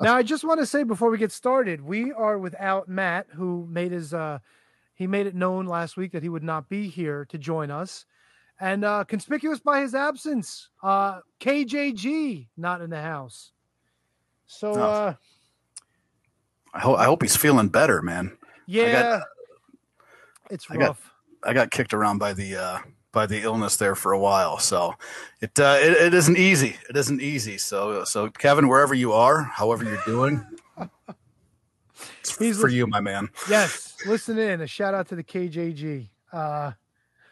now, I just want to say before we get started, we are without Matt, who made his uh, he made it known last week that he would not be here to join us, and uh, conspicuous by his absence, uh, KJG not in the house. So, Oh. uh, I hope I hope he's feeling better, man. yeah, it's I got- rough. I got kicked around by the uh, by the illness there for a while, so it, uh, it it isn't easy. It isn't easy. So so Kevin, wherever you are, however you're doing, it's He's for you, my man. yes, listen in. A shout out to the KJG. Uh,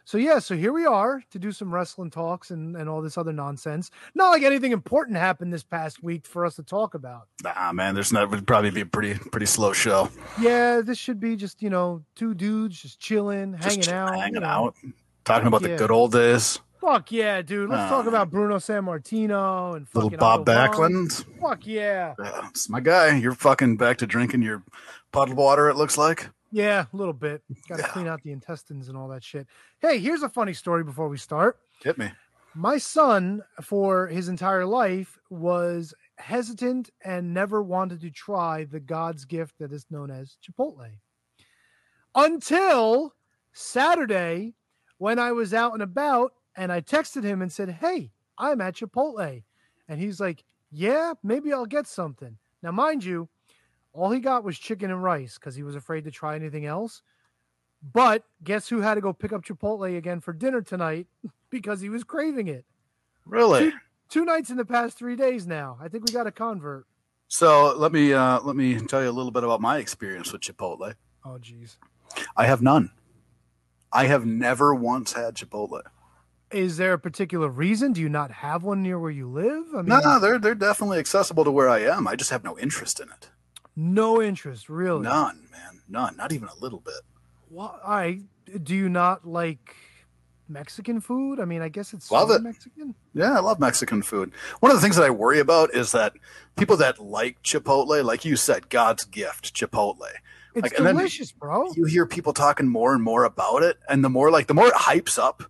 so yeah, so here we are to do some wrestling talks and and all this other nonsense. Not like anything important happened this past week for us to talk about. Nah, man, there's not it would probably be a pretty pretty slow show. Yeah, this should be just you know two dudes just chilling, Just hanging out, hanging you know. out, talking about Yeah. the good old days. Fuck yeah, dude. Let's talk Uh, about Bruno Sammartino and Little Bob. Backlund. Fuck yeah, Yeah, it's my guy. You're fucking back to drinking your puddled water. It looks like. yeah, a little bit. Got to Yeah. clean out the intestines and all that shit. Hey, here's a funny story before we start. Hit me. My son, for his entire life, was hesitant and never wanted to try the God's gift that is known as Chipotle. Until Saturday, when I was out and about and I texted him and said, Hey, I'm at Chipotle. And he's like, Yeah, maybe I'll get something. Now, mind you, all he got was chicken and rice because he was afraid to try anything else. But guess who had to go pick up Chipotle again for dinner tonight because he was craving it? Really? Two nights in the past three days now. I think we got a convert. So let me uh, let me tell you a little bit about my experience with Chipotle. Oh, geez. I have none. I have never once had Chipotle. Is there a particular reason? Do you not have one near where you live? I mean, No, they're they're definitely accessible to where I am. I just have no interest in it. no interest, really. None, man, none. Not even a little bit. Why? Do you not like Mexican food? I mean, I guess it's Love it. Mexican. Yeah, I love Mexican food. One of the things that I worry about is that people that like Chipotle, like you said, God's gift, Chipotle. It's Like, delicious, bro. You hear people talking more and more about it, and the more like the more it hypes up,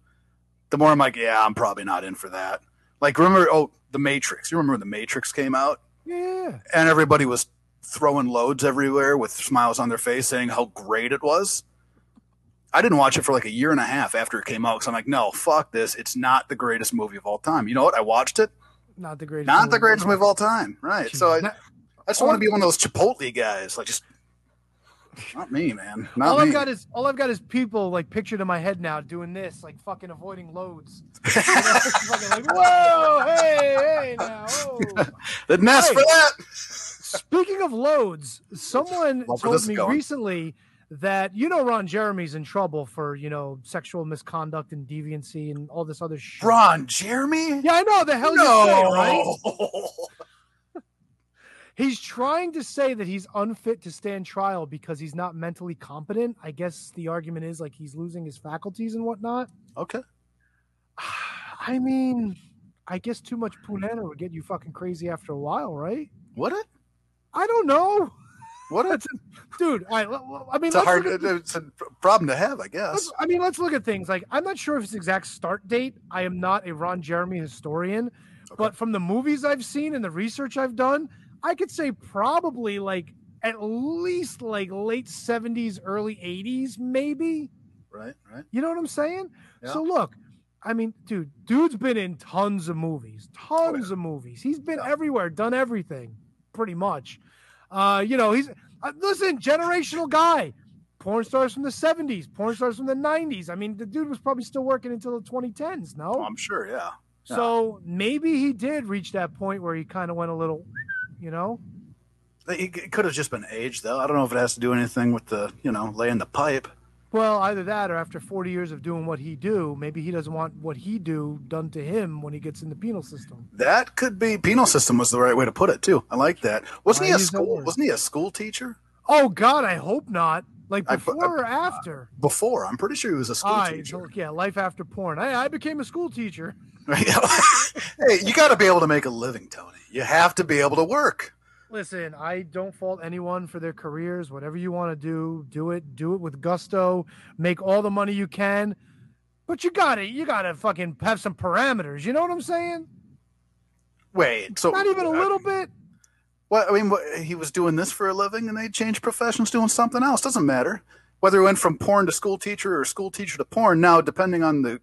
the more I'm like, yeah, I'm probably not in for that. Like, remember, oh, The Matrix. You remember when The Matrix came out, Yeah. and everybody was throwing loads everywhere with smiles on their face, saying how great it was. I didn't watch it for like a year and a half after it came out because I'm like, no, fuck this. It's not the greatest movie of all time. You know what? I watched it. Not the greatest. Not the movie. greatest movie of all time. Right. So I, I just want to be oh. one of those Chipotle guys. Like, just not me, man. Not all me. I've got is all I've got is people like pictured in my head now doing this, like fucking avoiding loads. You know, fucking like, whoa, hey, hey, now. whoa." Didn't ask Hey. for that. Speaking of loads, someone told me going. recently that you know Ron Jeremy's in trouble for you know sexual misconduct and deviancy and all this other shit. Ron Jeremy? Yeah, I know the hell you no. say, right? He's trying to say that he's unfit to stand trial because he's not mentally competent. I guess the argument is like he's losing his faculties and whatnot. okay. I mean, I guess too much punana would get you fucking crazy after a while, right? What it? I don't know, What? That's dude. I, I mean, It's a hard. at- uh, It's a problem to have, I guess. I mean, let's look at things. Like, I'm not sure of his exact start date. I am not a Ron Jeremy historian, but from the movies I've seen and the research I've done, I could say probably like at least like late 70s, early 80s, maybe. Right. Right. You know what I'm saying? Yeah. So look, I mean, dude, dude's been in tons of movies, tons of movies. He's been Yeah. everywhere, done everything, pretty much. Uh, you know, he's uh, listen, generational guy. Porn stars from the 70s, porn stars from the 90s. I mean, the dude was probably still working until the 2010s, no? Oh, I'm sure. Yeah. yeah. so maybe he did reach that point where he kind of went a little, you know? It could have just been age, though. I don't know if it has to do anything with the, you know, laying the pipe. Well, either that or after 40 years of doing what he do, maybe he doesn't want what he do done to him when he gets in the penal system. That could be penal system was the right way to put it too. I like that. Wasn't I he a school? Wasn't he a school teacher Oh God, I hope not. Like I- before or after? before? I'm pretty sure he was a school I teacher. yeah, life after porn. I, I became a school teacher. hey, you got to be able to make a living, Tony. You have to be able to work. Listen, I don't fault anyone for their careers. Whatever you want to do, do it. Do it with gusto. Make all the money you can. But you got to You got to fucking have some parameters. You know what I'm saying? Wait, so Not even a little bit. Well, I mean, what, he was doing this for a living, and they changed professions, doing something else. Doesn't matter whether he went from porn to school teacher or school teacher to porn. Now, depending on the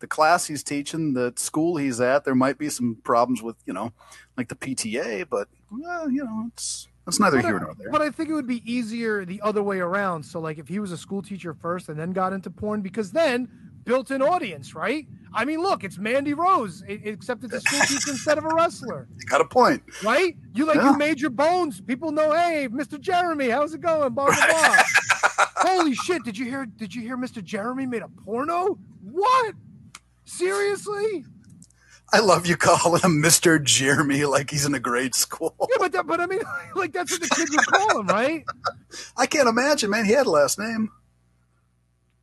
the class he's teaching, the school he's at, there might be some problems with you know, like the PTA. But well, you know, it's that's neither But I- here nor there. But I think it would be easier the other way around. So, like, if he was a school teacher first and then got into porn, because then built-in audience, right? I mean, look, it's Mandy Rose, except it's a school teacher instead of a wrestler, You got a point. right? You like Yeah. you made your bones. People know, hey, Mr. Jeremy, how's it going? Blah blah blah. Holy shit! Did you hear? Did you hear? Mr. Jeremy made a porno? What? Seriously? I love you calling him Mr. Jeremy like he's in a grade school. Yeah, but that, but I mean, like that's what the kids would call him, right? I can't imagine, man. He had a last name.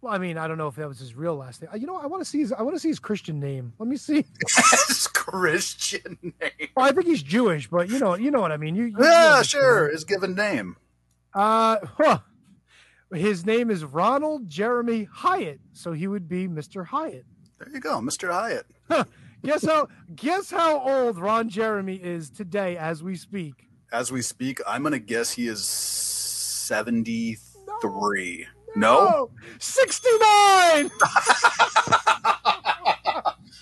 Well, I mean, I don't know if that was his real last name. Uh, You know, I want to see his. I want to see his Christian name. Let me see. His Christian name. Well, I think he's Jewish, but you know, you know what I mean. You, you Yeah, sure. His given name. Uh, huh. his name is Ronald Jeremy Hyatt, so he would be Mr. Hyatt. There you go, Mr. Hyatt. Guess how? guess how old Ron Jeremy is today as we speak. As we speak, I'm gonna guess he is 73. No? sixty-nine.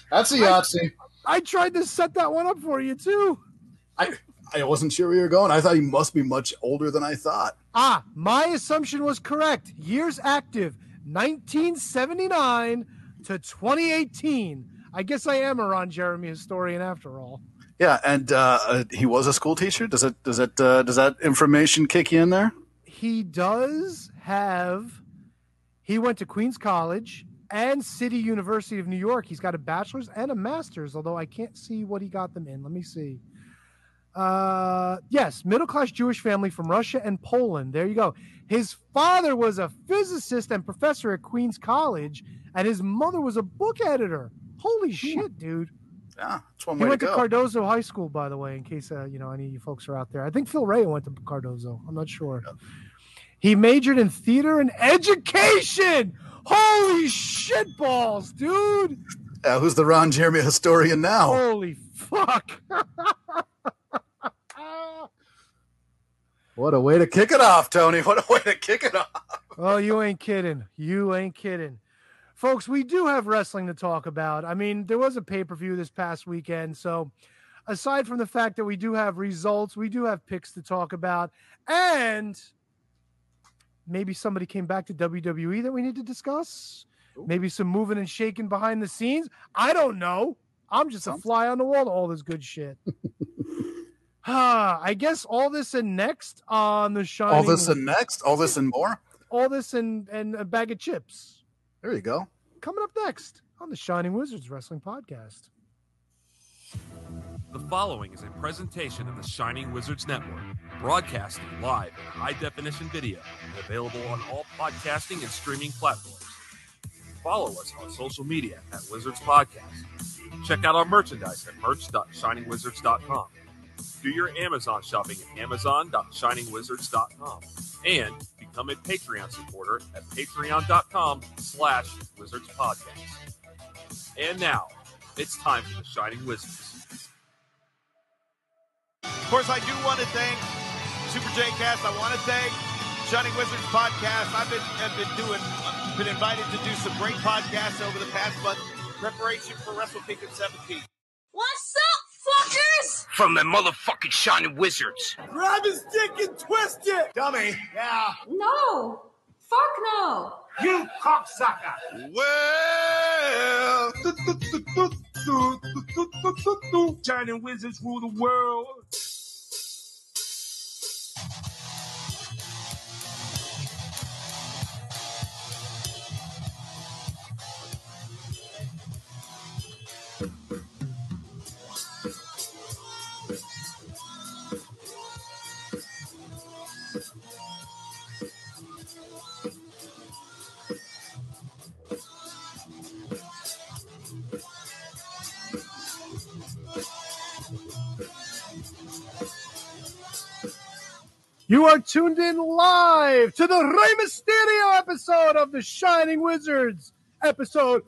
That's a Yahtzee. I tried to set that one up for you too. I I wasn't sure where you were going. I thought he must be much older than I thought. Ah, my assumption was correct. Years active 1979 to 2018. I guess I am a Ron Jeremy historian after all. Yeah, and uh, uh, he was a school teacher. Does it does it uh, does that information kick you in there? He does have, he went to Queens College and City University of New York. He's got a bachelor's and a master's, although I can't see what he got them in. Let me see. Uh, yes, middle class Jewish family from Russia and Poland. There you go. His father was a physicist and professor at Queens College, and his mother was a book editor. Holy shit, dude! Yeah, that's one He way went to, go. Cardozo High School, by the way, in case uh, you know any of you folks are out there. I think Phil Ray went to Cardozo. I'm not sure. He majored in theater and education. Holy shit balls, dude! Uh, who's the Ron Jeremy historian now? Holy fuck! What a way to kick it off, Tony. What a way to kick it off. oh, you ain't kidding. You ain't kidding. Folks, we do have wrestling to talk about. I mean, there was a pay per view this past weekend. So, aside from the fact that we do have results, we do have picks to talk about. And maybe somebody came back to WWE that we need to discuss. Ooh. Maybe some moving and shaking behind the scenes. I don't know. I'm just a fly on the wall to all this good shit. I guess all this and next on the shining. All this and next, all this and more. all this and and a bag of chips. There you go. Coming up next on the Shining Wizards Wrestling Podcast. The following is a presentation of the Shining Wizards Network, broadcasting live in high definition video and available on all podcasting and streaming platforms. Follow us on social media at Wizards Podcast. Check out our merchandise at merch.shiningwizards.com. Do your Amazon shopping at amazon.shiningwizards.com. And become a Patreon supporter at patreon.com slash wizards podcast. And now, it's time for the Shining Wizards. Of course, I do want to thank Super J Cast. I want to thank Shining Wizards Podcast. I've been have been doing, been invited to do some great podcasts over the past month. Preparation for Wrestle Kingdom 17. What's up, fuckers? from the motherfucking Shining Wizards. Grab his dick and twist it, dummy. Yeah. No. Fuck no. You cocksucker. Well, Shining Wizards rule the world. You are tuned in live to the Rey Mysterio episode of the Shining Wizards episode.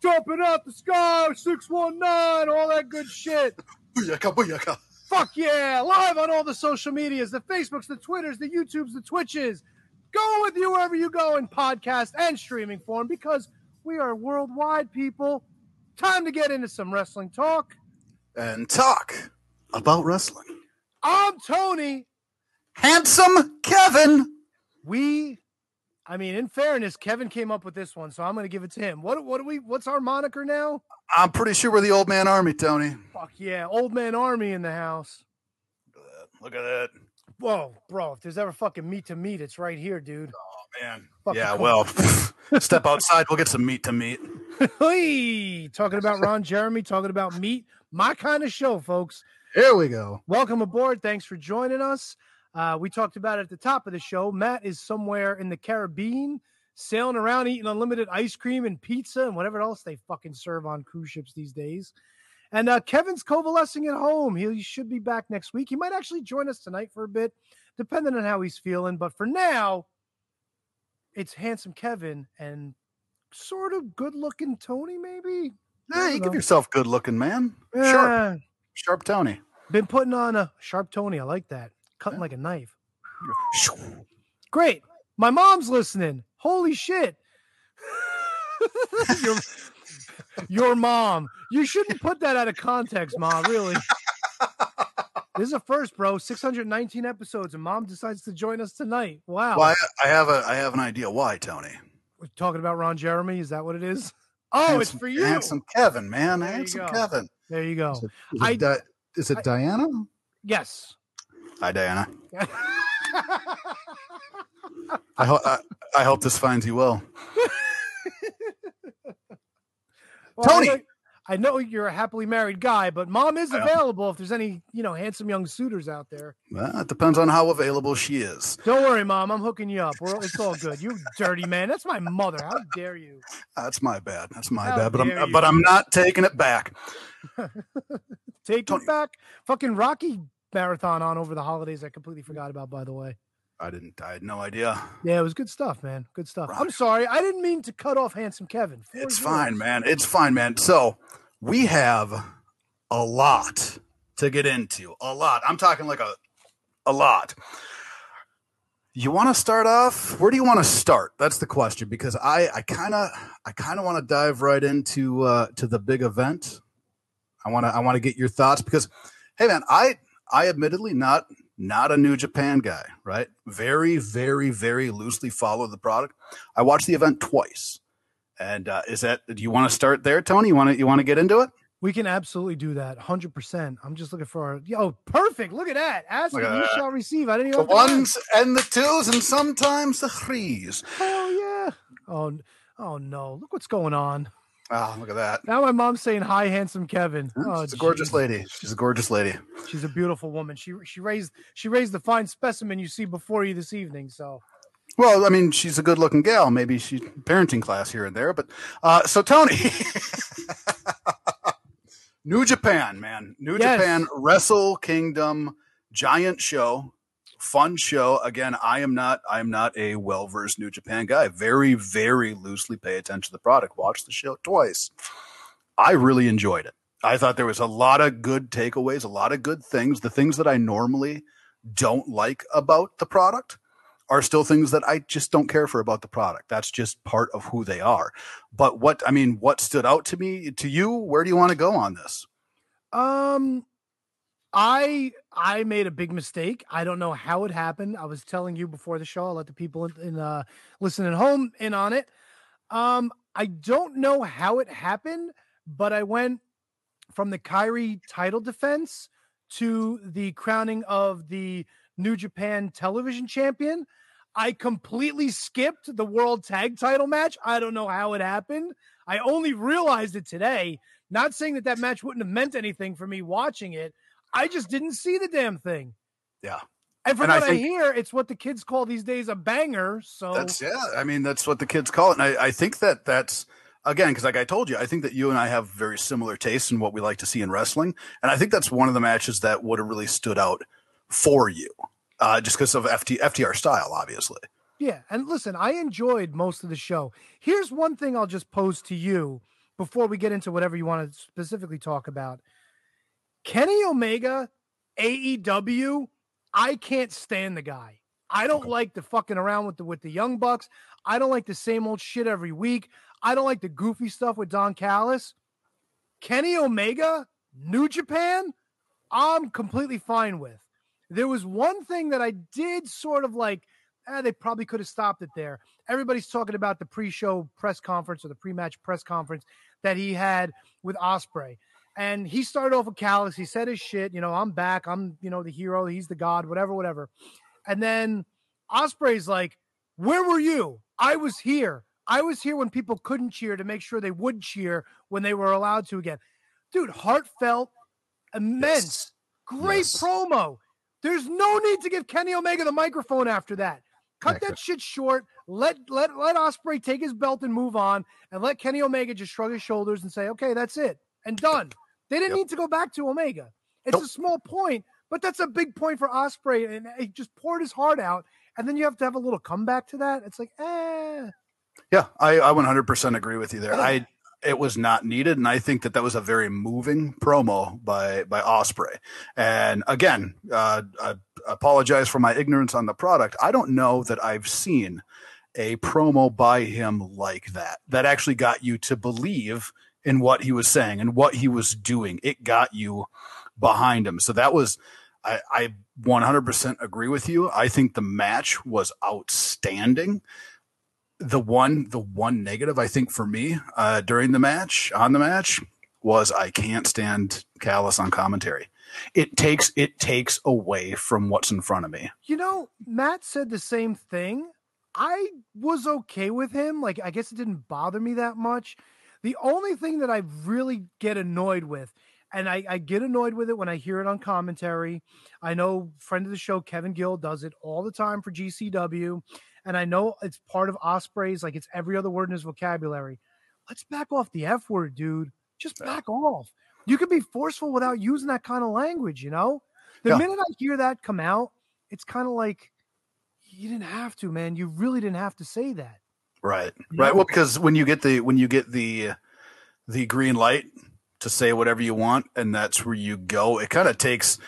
Jumping out the sky, 619, all that good shit. Booyaka, booyaka. Fuck yeah! Live on all the social medias the Facebooks, the Twitters, the YouTubes, the Twitches. Go with you wherever you go in podcast and streaming form because we are worldwide people. Time to get into some wrestling talk. And talk about wrestling. I'm Tony. Handsome Kevin. We, I mean, in fairness, Kevin came up with this one, so I'm going to give it to him. What, what do we? What's our moniker now? I'm pretty sure we're the old man army, Tony. Fuck yeah, old man army in the house. Look at that. Whoa, bro! If there's ever fucking meat to meat, it's right here, dude. Oh, man. Fucking yeah, cool. well, step outside. We'll get some meat to meat. Hey, talking about Ron Jeremy, talking about meat, my kind of show, folks. Here we go. Welcome aboard. Thanks for joining us. Uh, we talked about it at the top of the show. Matt is somewhere in the Caribbean, sailing around eating unlimited ice cream and pizza and whatever else they fucking serve on cruise ships these days. And uh, Kevin's convalescing at home. He, should be back next week. He might actually join us tonight for a bit, depending on how he's feeling. But for now, it's handsome Kevin and sort of good looking Tony, maybe. Yeah, you know. give yourself good looking, man. Sharp. Sharp Tony. been putting on a sharp Tony. I like that. Cutting Yeah. like a knife. Great. My mom's listening. Holy shit. your, your mom. You shouldn't put that out of context, mom. Really. This is a first, bro. 619 episodes, and mom decides to join us tonight. Wow. Well, I, I have a I have an idea why, Tony. We're talking about Ron Jeremy. Is that what it is? Oh, it's for you. Handsome Kevin, man. There handsome. Kevin. There you go. Is it, is I- it, Di- is it I- Diana? Yes. Hi, Diana. I, ho- I, I hope this finds you well. Well, I Tony! know- I know you're a happily married guy, but mom is available if there's any, you know, handsome young suitors out there. Well, it depends on how available she is. Don't worry, mom. I'm hooking you up. We're, it's all good. You dirty man. That's my mother. How dare you? That's my bad. That's my How bad. But I'm you. but I'm not taking it back. Take Tony. it back. Fucking Rocky marathon on over the holidays. I completely forgot about, by the way. I didn't. I had no idea. Yeah, it was good stuff, man. Good stuff. I'm sorry. I didn't mean to cut off handsome Kevin. It's is fine, man. It's fine, man. So we have a lot to get into. A lot. I'm talking like a a lot. You want to start off? Where do you want to start? That's the question because I I kind of I kind of want to dive right into uh to the big event. I want to I want to get your thoughts because hey man, I I admittedly not not a New Japan guy, right? Very very very loosely follow the product. I watched the event twice. And uh, is that do you want to start there, Tony? You want to you want to get into it? We can absolutely do that. 100%. I'm just looking for our. Yo, perfect. Look at that. Ask and you that. shall receive. I didn't even ask. ones and the twos and sometimes the threes. Hell yeah. Oh, oh no. Look what's going on. Oh, look at that. Now my mom's saying hi, handsome Kevin. Oh, She's a gorgeous geez. lady. She's a gorgeous lady. She's a beautiful woman. She she raised she raised the fine specimen you see before you this evening. So Well, I mean, she's a good looking gal. Maybe she's parenting class here and there. But uh, so Tony, New Japan, man, New Yes. Japan Wrestle Kingdom giant show, fun show. Again, I am not, I am not a well versed New Japan guy. Very, very loosely pay attention to the product. Watch the show twice. I really enjoyed it. I thought there was a lot of good takeaways, a lot of good things. The things that I normally don't like about the product are still things that I just don't care for about the product. That's just part of who they are. But what I mean, what stood out to me to you? Where do you want to go on this? um I I made a big mistake. I don't know how it happened. I was telling you before the show. I'll let the people in, in uh listening home in on it. Um, I don't know how it happened, but I went from the Kairi title defense to the crowning of the New Japan television champion. I completely skipped the world tag title match. I don't know how it happened. I only realized it today. Not saying that that match wouldn't have meant anything for me watching it. I just didn't see the damn thing. Yeah. And from And what I, think- hear, it's what the kids call these days a banger. So That's yeah. I mean, that's what the kids call it. And I, I think that that's again because like I told you, I think that you and I have very similar tastes in what we like to see in wrestling, and I think that's one of the matches that would have really stood out for you, uh, just because of FT, FTR style, obviously. Yeah, and listen, I enjoyed most of the show. Here's one thing I'll just pose to you before we get into whatever you want to specifically talk about. Kenny Omega AEW, I can't stand the guy. I don't like the fucking around with the with the young bucks. I don't like the same old shit every week. I don't like the goofy stuff with Don Callis. Kenny Omega, New Japan, I'm completely fine with. There was one thing that I did sort of like, eh, they probably could have stopped it there. Everybody's talking about the pre-show press conference or the pre-match press conference that he had with Ospreay. And he started off with Callis. He said his shit, you know, I'm back. I'm, you know, the hero. He's the god, whatever, whatever. And then Ospreay's like, Where were you? I was here. I was here when people couldn't cheer to make sure they would cheer when they were allowed to again. Dude, heartfelt, immense, Yes. great Yes. promo. There's no need to give Kenny Omega the microphone after that. Cut that shit short. Let let let Ospreay take his belt and move on, and let Kenny Omega just shrug his shoulders and say, "Okay, that's it," and done. They didn't Yep. need to go back to Omega. It's Nope. a small point, but that's a big point for Ospreay, and he just poured his heart out. And then you have to have a little comeback to that. It's like, eh, Yeah, I, I 100% agree with you there. I it was not needed, and I think that that was a very moving promo by by Ospreay. And again, uh, I apologize for my ignorance on the product. I don't know that I've seen a promo by him like that that actually got you to believe in what he was saying and what he was doing. It got you behind him. So that was. I, I 100% agree with you. I think the match was outstanding the one the one negative I think for me uh, during the match on the match was I can't stand Callis on commentary. It takes it takes away from what's in front of me. you know, Matt said the same thing. I was okay with him. Like, I guess it didn't bother me that much. The only thing that I really get annoyed with, and I, I get annoyed with it when I hear it on commentary. I know friend of the show Kevin Gill does it all the time for GCW, and I know it's part of Ospreay's. Like it's every other word in his vocabulary. Let's back off the F word, dude. Just back off. You can be forceful without using that kind of language. You know, the Yeah. minute I hear that come out, it's kind of like you didn't have to, man. You really didn't have to say that. Right. Right. Well, because when you get the when you get the the green light to say whatever you want, and that's where you go, it kind of takes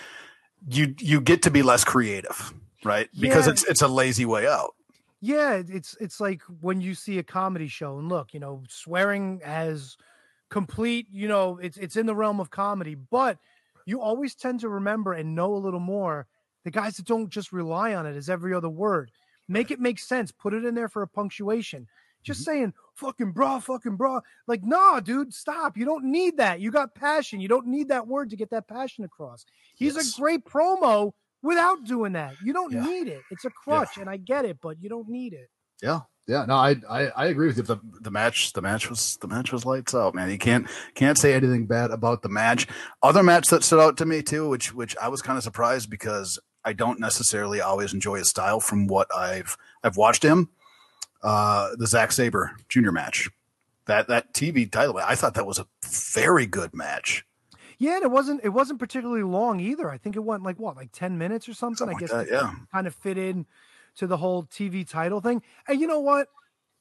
you you get to be less creative, right? Because Yeah. it's it's a lazy way out. Yeah, it's it's like when you see a comedy show and look, you know, swearing has complete, you know, it's it's in the realm of comedy, but you always tend to remember and know a little more the guys that don't just rely on it as every other word. Make it make sense. Put it in there for a punctuation. Just mm-hmm. saying fucking bra, fucking bra. Like, nah, dude, stop. You don't need that. You got passion. You don't need that word to get that passion across. He's Yes. a great promo without doing that. You don't Yeah. need it. It's a crutch, and I get it, but you don't need it. Yeah, yeah. No, I I, I agree with you. the the match the match was the match was lights out man you can't can't say anything bad about the match other match that stood out to me too which which i was kind of surprised because i don't necessarily always enjoy his style from what i've i've watched him uh the Zack Sabre junior match that that tv title i thought that was a very good match Yeah, and it wasn't it wasn't particularly long either. I think it went like what, like 10 minutes or something. Something I like guess that, yeah. kind of fit in to the whole TV title thing. And you know what?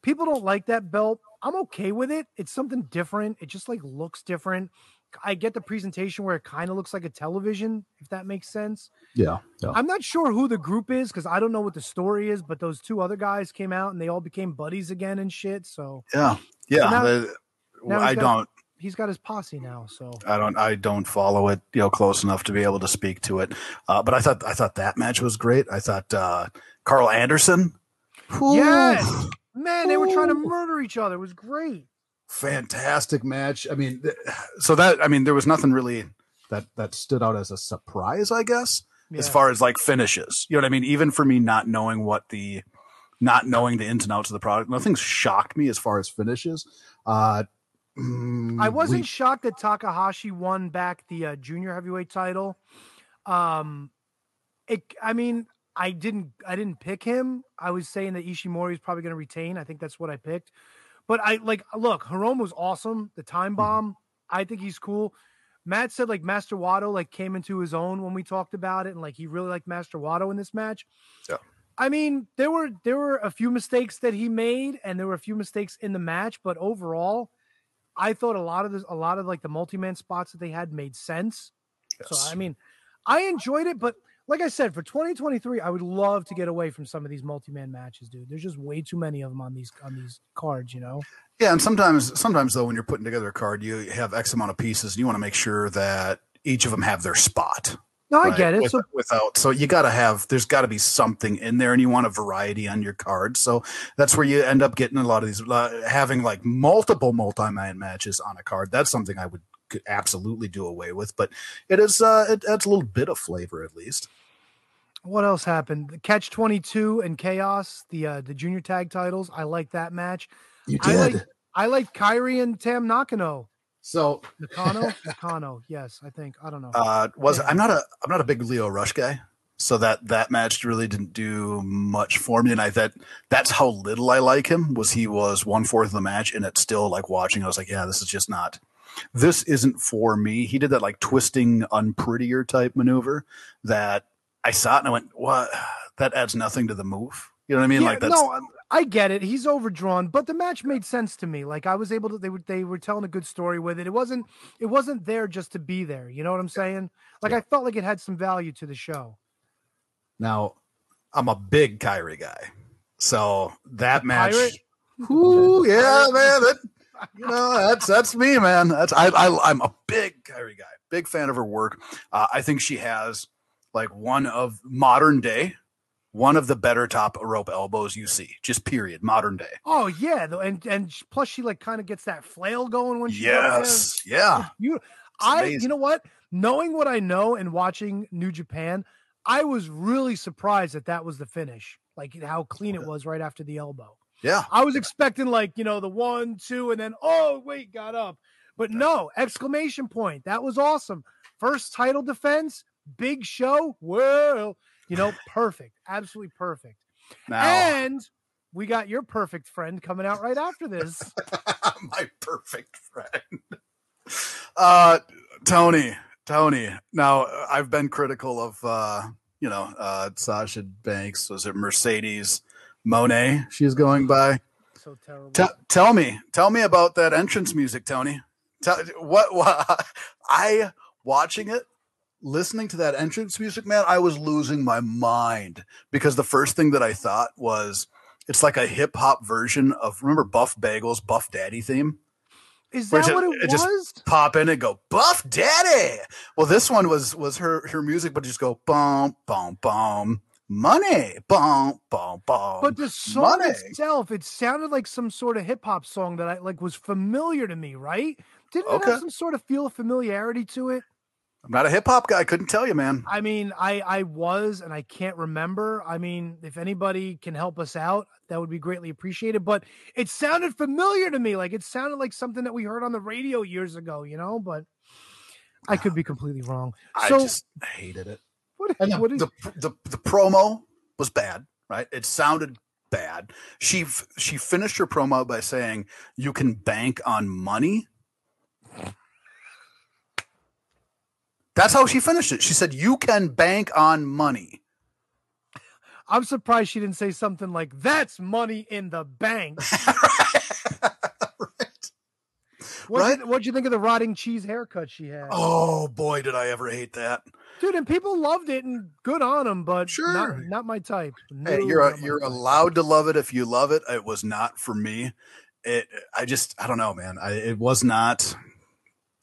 People don't like that belt. I'm okay with it. It's something different. It just like looks different. I get the presentation where it kind of looks like a television, if that makes sense. Yeah, yeah. I'm not sure who the group is because I don't know what the story is, but those two other guys came out and they all became buddies again and shit. So yeah yeah now- uh, now i got- don't he's got his posse now. So I don't I don't follow it, you know, close enough to be able to speak to it. Uh, but I thought I thought that match was great. I thought uh, Karl Anderson, whew, Yes. Man, they were trying to murder each other. It was great. Fantastic match. I mean, so that I mean, there was nothing really that that stood out as a surprise, I guess, as far as like finishes. You know what I mean? Even for me, not knowing what the not knowing the ins and outs of the product, nothing shocked me as far as finishes. Uh, mm, I wasn't we- shocked that Takahashi won back the uh, junior heavyweight title. Um, it. I mean, I didn't. I didn't pick him. I was saying that Ishimori is probably going to retain. I think that's what I picked. But I like look. Hiromu was awesome. The time mm-hmm. bomb. I think he's cool. Matt said like Master Wato like came into his own when we talked about it, and like he really liked Master Wato in this match. Yeah. I mean, there were there were a few mistakes that he made, and there were a few mistakes in the match, but overall, I thought a lot of this, a lot of like the multi-man spots that they had made sense. So I mean, I enjoyed it, but like I said, for 2023, I would love to get away from some of these multi-man matches, dude. There's just way too many of them on these on these cards, you know. Yeah, and sometimes sometimes though when you're putting together a card, you have X amount of pieces and you want to make sure that each of them have their spot. No, I get it. With- So without so you got to have there's got to be something in there and you want a variety on your card so that's where you end up getting a lot of these uh, having like multiple multi-man matches on a card that's something i would could absolutely do away with but it is uh it adds a little bit of flavor at least what else happened? The Catch 22 and Chaos, the uh the junior tag titles. I like that match. You I did. like I like Kairi and Tam Nakano. so Nakano? Nakano, yes, I think. I don't know. uh was Yeah. i'm not a i'm not a big Lio Rush guy so that that match really didn't do much for me and i that that's how little i like him was he was one fourth of the match and it's still like watching i was like yeah this is just not this isn't for me he did that like twisting unprettier type maneuver that i saw it and i went what that adds nothing to the move you know what i mean Yeah, like that's no, I get it. He's overdrawn, but the match made sense to me. Like I was able to they were they were telling a good story with it. It wasn't it wasn't there just to be there. You know what I'm saying? Like I felt like it had some value to the show. now i'm a big kairi guy so that match Pirate? Ooh, yeah, man. That, you know, that's that's me, man. That's I, I I'm a big Kairi guy, big fan of her work. Uh, I think she has like one of modern day, one of the better top rope elbows you see. Just period, modern day. Oh yeah, and and plus she like kind of gets that flail going when she. Yes, yeah. You, I, amazing. you know what? Knowing what I know and watching New Japan, I was really surprised that that was the finish. Like how clean it was right after the elbow. Yeah, I was expecting like you know the one, two, and then oh wait, got up, but no exclamation point. That was awesome. First title defense, big show. Well, you know, perfect, absolutely perfect. now And we got your perfect friend coming out right after this. my perfect friend. Uh, Tony, Tony. Now I've been critical of uh, you know uh, Sasha Banks. Was it Mercedes Moné? She's going by. so terrible. T- tell me, tell me about that entrance music, Tony. Tell what, what I watching it, listening to that entrance music, man. I was losing my mind because the first thing that I thought was it's like a hip hop version of remember Buff Bagwell Buff Daddy theme. Is that it what just- it, it just- Pop in and go Buff Daddy. Well, this one was was her her music, but just go boom boom boom money boom boom boom. But the song money. itself, it sounded like some sort of hip hop song that I like was familiar to me, right? Didn't it have some sort of feel of familiarity to it? I'm not a hip hop guy. I couldn't tell you, man. I mean, I I was and I can't remember. I mean, if anybody can help us out, that would be greatly appreciated. But it sounded familiar to me. Like it sounded like something that we heard on the radio years ago, you know, but I could be completely wrong. I So just hated it. what, And the, what is the, the the promo was bad, right? It sounded bad. She she finished her promo by saying, "You can bank on money." That's how she finished it. She said, "You can bank on money." I'm surprised she didn't say something like that's money in the bank. right. What'd, Right? you, what'd you think of the rotting cheese haircut she had? Oh boy, did I ever hate that. Dude, and people loved it and good on them, but Sure. not, not my type. Hey, you're my you're type. allowed to love it if you love it. It was not for me. It I just I don't know, man. I it was not.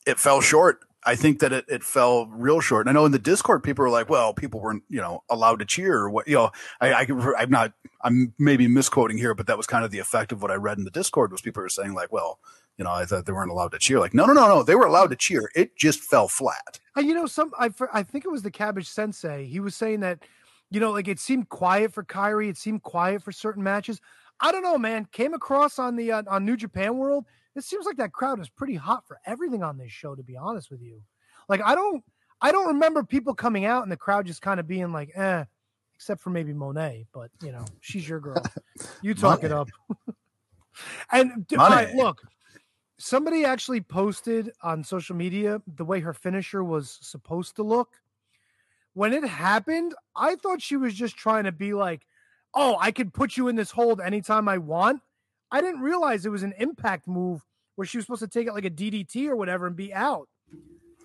It fell short. I think that it, it fell real short. And I know in the Discord people were like, "Well, people weren't you know allowed to cheer or what." You know, I, I I'm not I'm maybe misquoting here, but that was kind of the effect of what I read in the Discord was people were saying like, "Well, you know, I thought they weren't allowed to cheer." Like, no, no, no, no, they were allowed to cheer. It just fell flat. And you know, some I I think it was the Cabbage Sensei. He was saying that, you know, like it seemed quiet for Kairi. It seemed quiet for certain matches. I don't know, man. Came across on the uh, on New Japan World. It seems like that crowd is pretty hot for everything on this show. To be honest with you, like I don't I don't remember people coming out and the crowd just kind of being like, eh, except for maybe Moné. But you know, she's your girl. You talk it up. and right, look, somebody actually posted on social media the way her finisher was supposed to look. When it happened, I thought she was just trying to be like, "Oh, I could put you in this hold anytime I want." I didn't realize it was an impact move where she was supposed to take it like a DDT or whatever and be out.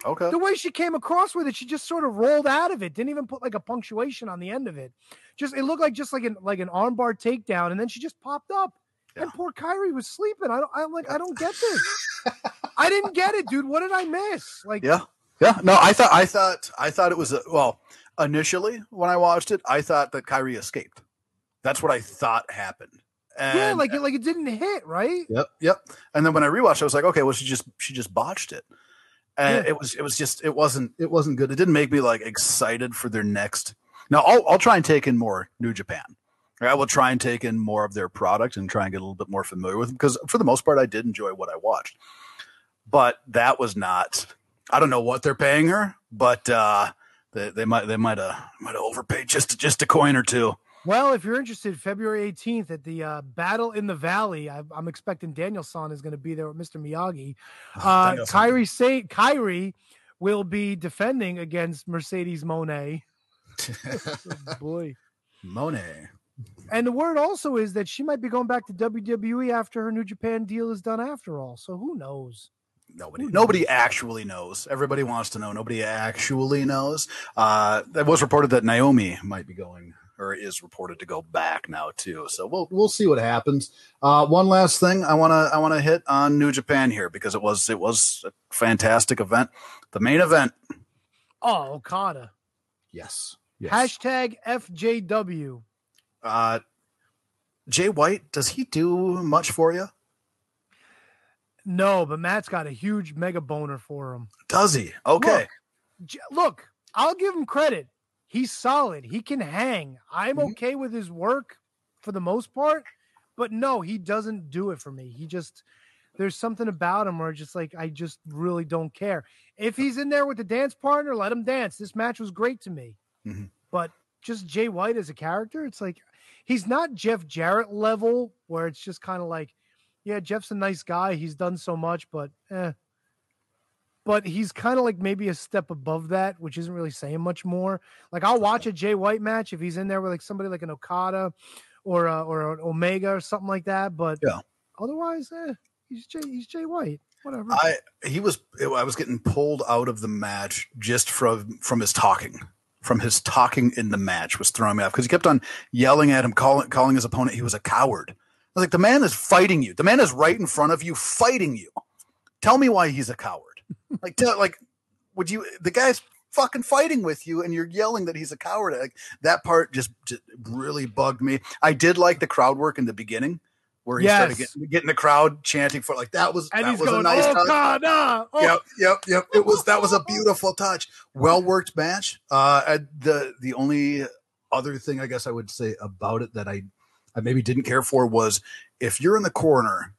Okay. The way she came across with it, she just sort of rolled out of it. Didn't even put like a punctuation on the end of it. Just it looked like just like an like an armbar takedown, and then she just popped up. Yeah. And poor Kairi was sleeping. I don't. I'm like, I don't get this. I didn't get it, dude. What did I miss? Like, Yeah. Yeah. No, I thought I thought I thought it was a well, initially when I watched it, I thought that Kairi escaped. That's what I thought happened. And yeah, like it, like it didn't hit right. Yep, yep. And then when I rewatched, I was like, okay, well, she just she just botched it, and Yeah. it was it was just it wasn't it wasn't good. It didn't make me like excited for their next. Now I'll I'll try and take in more New Japan. I will try and take in more of their product and try and get a little bit more familiar with them because for the most part, I did enjoy what I watched. But that was not. I don't know what they're paying her, but uh, they, they might they might have might have overpaid just just a coin or two. Well, if you're interested, February 18th at the uh, Battle in the Valley, I, I'm expecting Danielson is going to be there with Mr. Miyagi. Uh, Danielson. Kairi Sane Kairi will be defending against Mercedes Moné. Boy. Moné. And the word also is that she might be going back to WWE after her New Japan deal is done after all. So who knows? Nobody, nobody actually knows. Everybody wants to know. Nobody actually knows. Uh, it was reported that Naomi might be going, or is reported to go back now too. So we'll we'll see what happens. Uh, one last thing I want to I want to hit on New Japan here because it was it was a fantastic event. The main event. Oh, Okada. Yes. Yes. Hashtag FJW. uh, Jay White. Does he do much for you? No, but Matt's got a huge mega boner for him. Does he? Okay. Look, look, I'll give him credit. He's solid. He can hang. I'm Mhm. okay with his work for the most part, but no, he doesn't do it for me. He just there's something about him where just like I just really don't care. If he's in there with the dance partner, let him dance. This match was great to me. Mhm. But just Jay White as a character, it's like he's not Jeff Jarrett level where it's just kind of like, yeah, Jeff's a nice guy. He's done so much, but eh but he's kind of like maybe a step above that, which isn't really saying much more. Like I'll watch a Jay White match if he's in there with like somebody like an Okada or uh, or an Omega or something like that. But Yeah. otherwise, eh, he's Jay he's Jay White. Whatever. I he was I was getting pulled out of the match just from from his talking. From his talking in the match was throwing me off because he kept on yelling at him, calling calling his opponent he was a coward. I was like, the man is fighting you. The man is right in front of you, fighting you. Tell me why he's a coward. Like, tell, like, would you? The guy's fucking fighting with you, and you're yelling that he's a coward. Like that part just, just really bugged me. I did like the crowd work in the beginning, where he started getting, getting the crowd chanting for like that was and that was going, a nice touch. Okada. Oh, Yep, yep, yep. It was that was a beautiful touch. Well worked match. Uh, the the only other thing I guess I would say about it that I I maybe didn't care for was if you're in the corner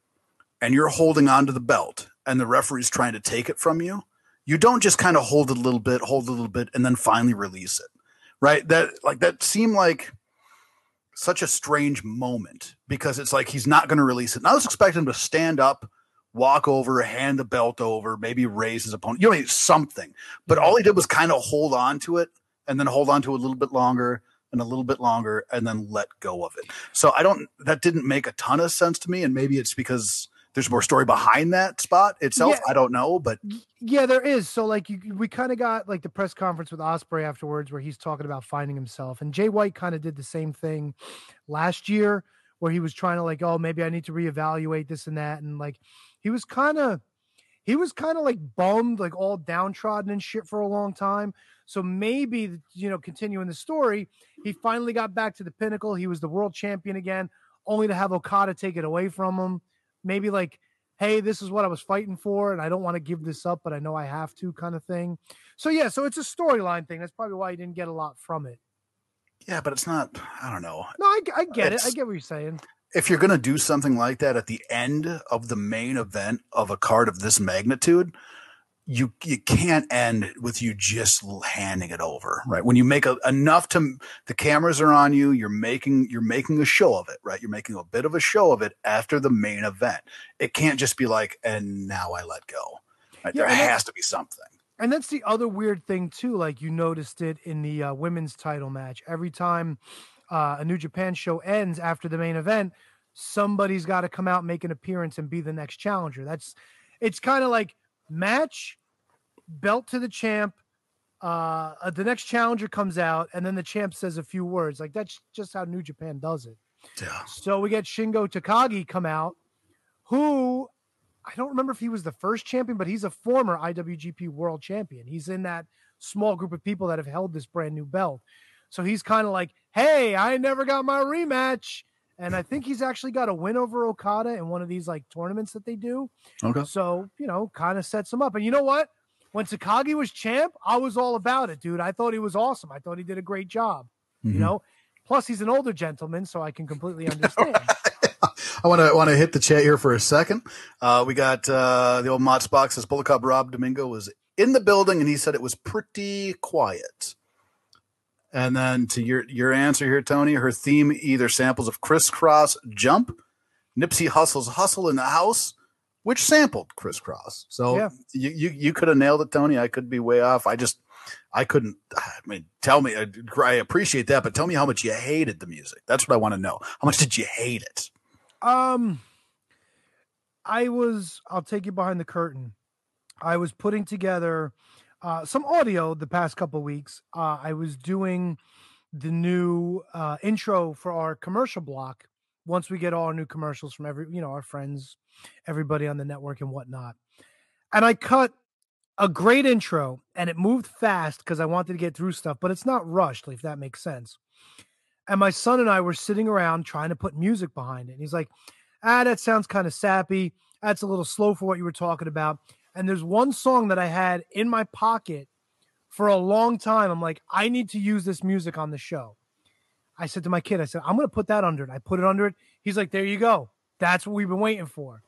and you're holding on to the belt and the referee's trying to take it from you, you don't just kind of hold it a little bit, hold it a little bit, and then finally release it. Right? That like that seemed like such a strange moment because it's like he's not going to release it. And I was expecting him to stand up, walk over, hand the belt over, maybe raise his opponent, you know, something. But all he did was kind of hold on to it and then hold on to it a little bit longer and a little bit longer and then let go of it. So I don't, that didn't make a ton of sense to me. And maybe it's because there's more story behind that spot itself. Yeah. I don't know, but Yeah, there is. So like you, we kind of got like the press conference with Ospreay afterwards, where he's talking about finding himself, and Jay White kind of did the same thing last year, where he was trying to like, oh, maybe I need to reevaluate this and that, and like he was kind of, he was kind of like bummed, like all downtrodden and shit for a long time. So maybe you know, continuing the story, he finally got back to the pinnacle. He was the world champion again, only to have Okada take it away from him. Maybe like hey, this is what I was fighting for, and I don't want to give this up, but I know I have to, kind of thing. So yeah, so it's a storyline thing. That's probably why you didn't get a lot from it. yeah, but it's not, I don't know. No, I, I get it. I get what you're saying. if you're going to do something like that at the end of the main event of a card of this magnitude, you you can't end with you just handing it over, right? When you make a, enough to the cameras are on you, you're making you're making a show of it, right? You're making a bit of a show of it after the main event. It can't just be like, and now I let go. Right? Yeah, there has to be something. And that's the other weird thing too. Like you noticed it in the uh, women's title match. Every time uh, a New Japan show ends after the main event, somebody's got to come out, make an appearance, and be the next challenger. That's it's kind of like match belt to the champ. Uh, uh, the next challenger comes out, and then the champ says a few words. Like that's just how New Japan does it. Yeah. So we get Shingo Takagi come out, who I don't remember if he was the first champion, but he's a former IWGP World Champion. He's in that small group of people that have held this brand new belt. So he's kind of like, "Hey, I never got my rematch." And I think he's actually got a win over Okada in one of these like tournaments that they do. Okay. So, you know, kind of sets him up. And you know what? When Takagi was champ, I was all about it, dude. I thought he was awesome. I thought he did a great job. Mhm. You know, plus he's an older gentleman, so I can completely understand. I want to want to hit the chat here for a second. Uh, we got uh, the old Mott's box says Bullet Rob Domingo was in the building and he said it was pretty quiet. And then to your your answer here, Tony, her theme either samples of Kris Kross jump, Nipsey Hussle's hustle in the house, which sampled Kris Kross. So Yeah. you you, you could have nailed it, Tony. I could be way off. I just I couldn't. I mean, tell me. I, I appreciate that, but tell me how much you hated the music. That's what I want to know. How much did you hate it? Um, I was. I'll take you behind the curtain. I was putting together uh, some audio the past couple weeks. Uh, I was doing the new uh, intro for our commercial block. Once we get all our new commercials from every, you know, our friends, everybody on the network and whatnot, and I cut a great intro, and it moved fast because I wanted to get through stuff, but it's not rushed, if that makes sense. And my son and I were sitting around trying to put music behind it. And he's like, ah, that sounds kind of sappy. That's a little slow for what you were talking about. And there's one song that I had in my pocket for a long time. I'm like, I need to use this music on the show. I said to my kid, I said, I'm going to put that under it. I put it under it. He's like, there you go. That's what we've been waiting for.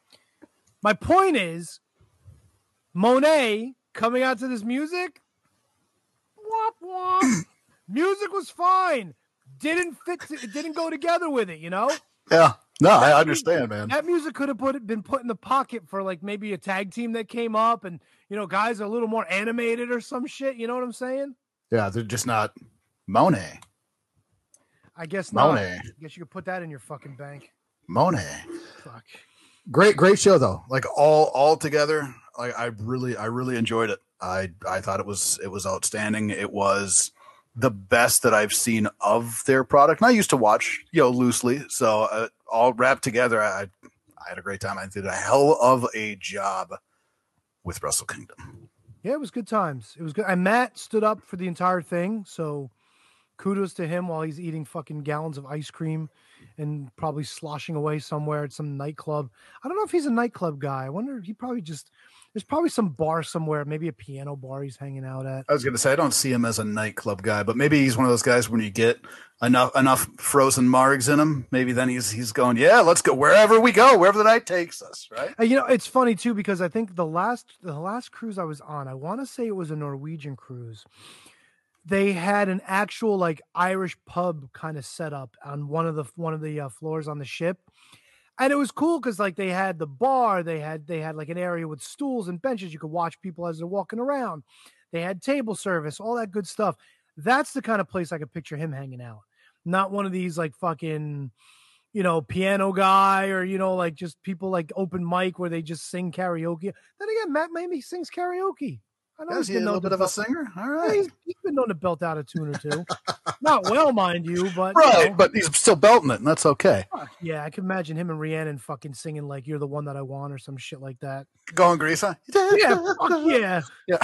My point is, Moné coming out to this music, wop, wop. music was fine. Didn't fit. It didn't go together with it. You know. Yeah. No, I understand, man. That music could have put been put in the pocket for like maybe a tag team that came up, and you know, guys are a little more animated or some shit. You know what I'm saying? Yeah, they're just not Moné. I guess not. Moné. I guess you could put that in your fucking bank. Moné. Fuck. Great, great show though. Like all all together, like I really, I really enjoyed it. I I thought it was it was outstanding. It was the best that I've seen of their product. And I used to watch, you know, loosely. So uh, all wrapped together, I I had a great time. I did a hell of a job with Wrestle Kingdom. Yeah, it was good times. It was good. And Matt stood up for the entire thing, so kudos to him while he's eating fucking gallons of ice cream and probably sloshing away somewhere at some nightclub. I don't know if he's a nightclub guy. I wonder he probably just there's probably some bar somewhere, maybe a piano bar he's hanging out at. I was gonna say I don't see him as a nightclub guy, but maybe he's one of those guys when you get enough enough frozen margs in him, maybe then he's he's going, yeah, let's go wherever we go, wherever the night takes us, right? Uh, You know, it's funny too because I think the last the last cruise I was on, I want to say it was a Norwegian cruise. They had an actual like Irish pub kind of set up on one of the one of the uh, floors on the ship, and it was cool because like they had the bar, they had they had like an area with stools and benches you could watch people as they're walking around. They had table service, all that good stuff. That's the kind of place I could picture him hanging out. Not one of these like fucking you know, piano guy or, you know, like just people like open mic where they just sing karaoke. Then again, Matt maybe sings karaoke. I know Is he's he a little bit of a singer? All Yeah, right. he's, he's been known to belt out a tune or two. Not well, mind you, but you Right, know. but he's still belting it, and that's okay. yeah, I can imagine him and Rhiannon fucking singing like "You're the one that I want" or some shit like that. Going grease, huh? Yeah, fuck yeah, Yeah.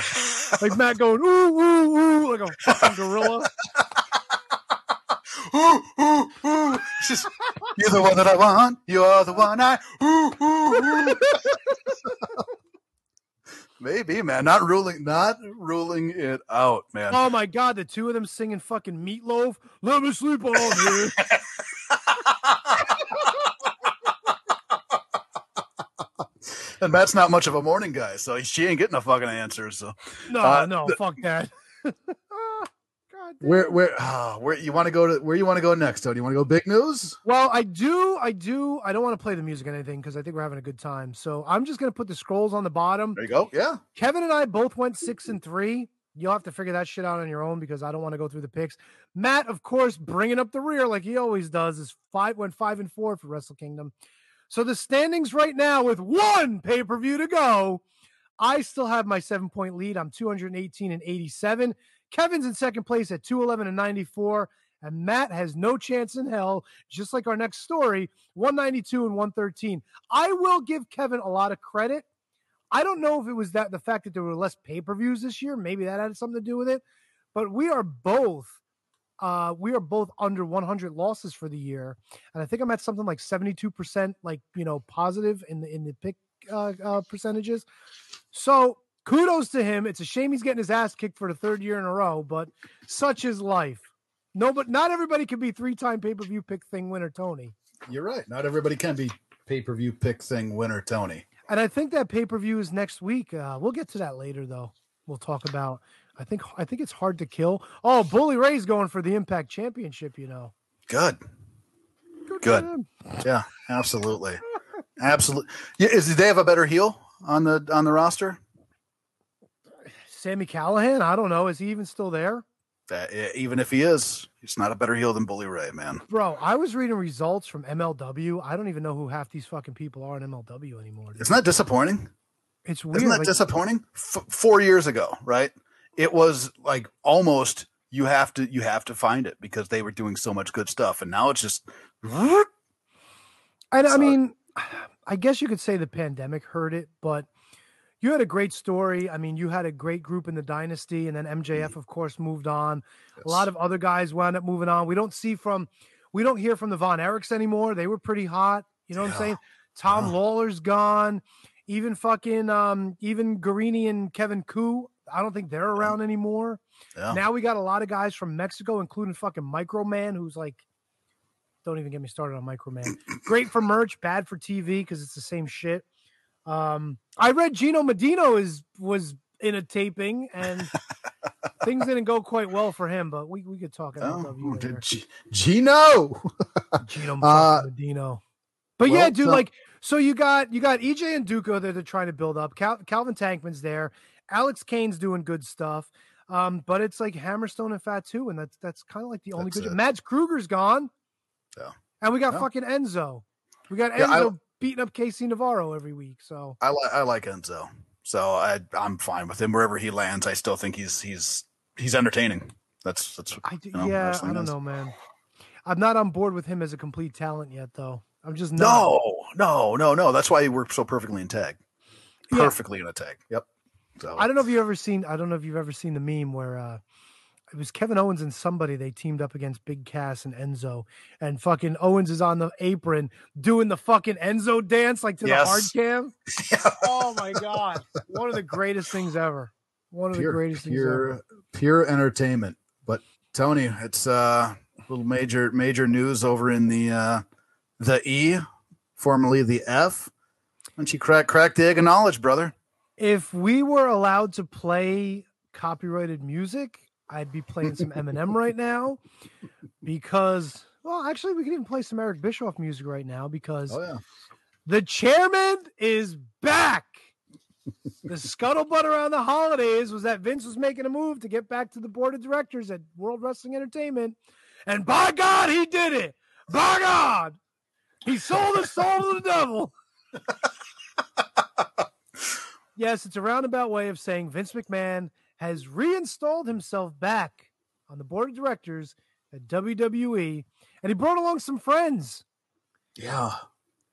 like Matt going ooh ooh ooh like a fucking gorilla. ooh, ooh, ooh. It's just, You're the one that I want. You're the one I. Ooh, ooh, ooh. Maybe, man. Not ruling, not ruling it out, man. Oh my god, the two of them singing fucking meatloaf. Let me sleep on here. And Matt's not much of a morning guy, so she ain't getting a fucking answer. So No, Uh, no, the- fuck that. Where, where, ah, where you want to go to? Where you want to go next? Though, do you want to go big news? Well, I do, I do. I don't want to play the music or anything because I think we're having a good time. So I'm just gonna put the scrolls on the bottom. There you go. Yeah. Kevin and I both went six and three. You'll have to figure that shit out on your own because I don't want to go through the picks. Matt, of course, bringing up the rear like he always does, is five went five and four for Wrestle Kingdom. So the standings right now with one pay per view to go, I still have my seven point lead. I'm 218 and 87. Kevin's in second place at 211 and 94. And Matt has no chance in hell, just like our next story, 192 and 113. I will give Kevin a lot of credit. I don't know if it was that the fact that there were less pay per views this year. Maybe that had something to do with it. But we are both, uh, we are both under 100 losses for the year, and I think I'm at something like 72 percent, like you know, positive in the in the pick uh, uh, percentages. So kudos to him. It's a shame he's getting his ass kicked for the third year in a row, but such is life. No, but not everybody can be three time pay per view pick thing winner Tony. You're right. Not everybody can be pay per view pick thing winner Tony. And I think that pay per view is next week. Uh, we'll get to that later, though. We'll talk about. I think I think it's hard to kill. Oh, Bully Ray's going for the Impact Championship. You know, Good. for Good. Yeah, absolutely. Absolutely. Yeah, is they have a better heel on the on the roster? Sami Callihan. I don't know. Is he even still there? That, even if he is, he's not a better heel than Bully Ray, man. Bro, I was reading results from MLW. I don't even know who half these fucking people are in MLW anymore. dude. Isn't that disappointing? It's weird. Isn't that like- disappointing? F- four years ago, right? It was like almost you have to you have to find it because they were doing so much good stuff, and now it's just And I mean, I guess you could say the pandemic hurt it, but you had a great story. I mean, you had a great group in the dynasty, and then MJF, of course, moved on. A lot of other guys wound up moving on. We don't see from, we don't hear from the Von Erichs anymore. They were pretty hot. You know what I'm saying? Tom Yeah. Lawlor's gone. Even fucking, um, even Garrini and Kevin Ku. I don't think they're around anymore. yeah. Now we got a lot of guys from Mexico, including fucking Microman, who's like, don't even get me started on Microman. Great for merch, bad for TV because it's the same shit. Um, I read Gino Medina is was in a taping and things didn't go quite well for him, but we, we could talk about Oh, did. G- Gino. Gino Uh, Medina. But well, yeah, dude, so- like so you got you got EJ Nduka that they're trying to build up. Cal- Calvin Tankman's there. Alex Kane's doing good stuff. Um, but it's like Hammerstone and Fat Fatu, and that's that's kind of like the only That's good. it. Mads Kruger's gone. Yeah. And we got Yeah. fucking Enzo. We got Yeah, Enzo beating up Casey Navarro every week. So I like I like Enzo, so I I'm fine with him wherever he lands. I still think he's he's he's entertaining. That's that's I do, you know, yeah, I don't is. know, man. I'm not on board with him as a complete talent yet, though. I'm just not. No, no, no, no. That's why he worked so perfectly in tag. Yeah. Perfectly in a tag. Yep. So I don't know if you've ever seen. I don't know if you've ever seen the meme where uh it was Kevin Owens and somebody they teamed up against Big Cass and Enzo, and fucking Owens is on the apron doing the fucking Enzo dance like to the hard cam. Oh my god, one of the greatest things ever. One of the pure, greatest things ever. pure, pure entertainment. But Tony, it's uh a little major major news over in the uh the E, formerly the F. Don't you crack crack the egg of knowledge, brother? If we were allowed to play copyrighted music, I'd be playing some Eminem right now because. Well, actually, we can even play some Eric Bischoff music right now because oh yeah, The chairman is back. the scuttlebutt around the holidays was that Vince was making a move to get back to the board of directors at World Wrestling Entertainment. And by God, he did it. By God, he sold his soul to the devil. yes, it's a roundabout way of saying Vince McMahon has reinstalled himself back on the board of directors at WWE, and he brought along some friends. yeah.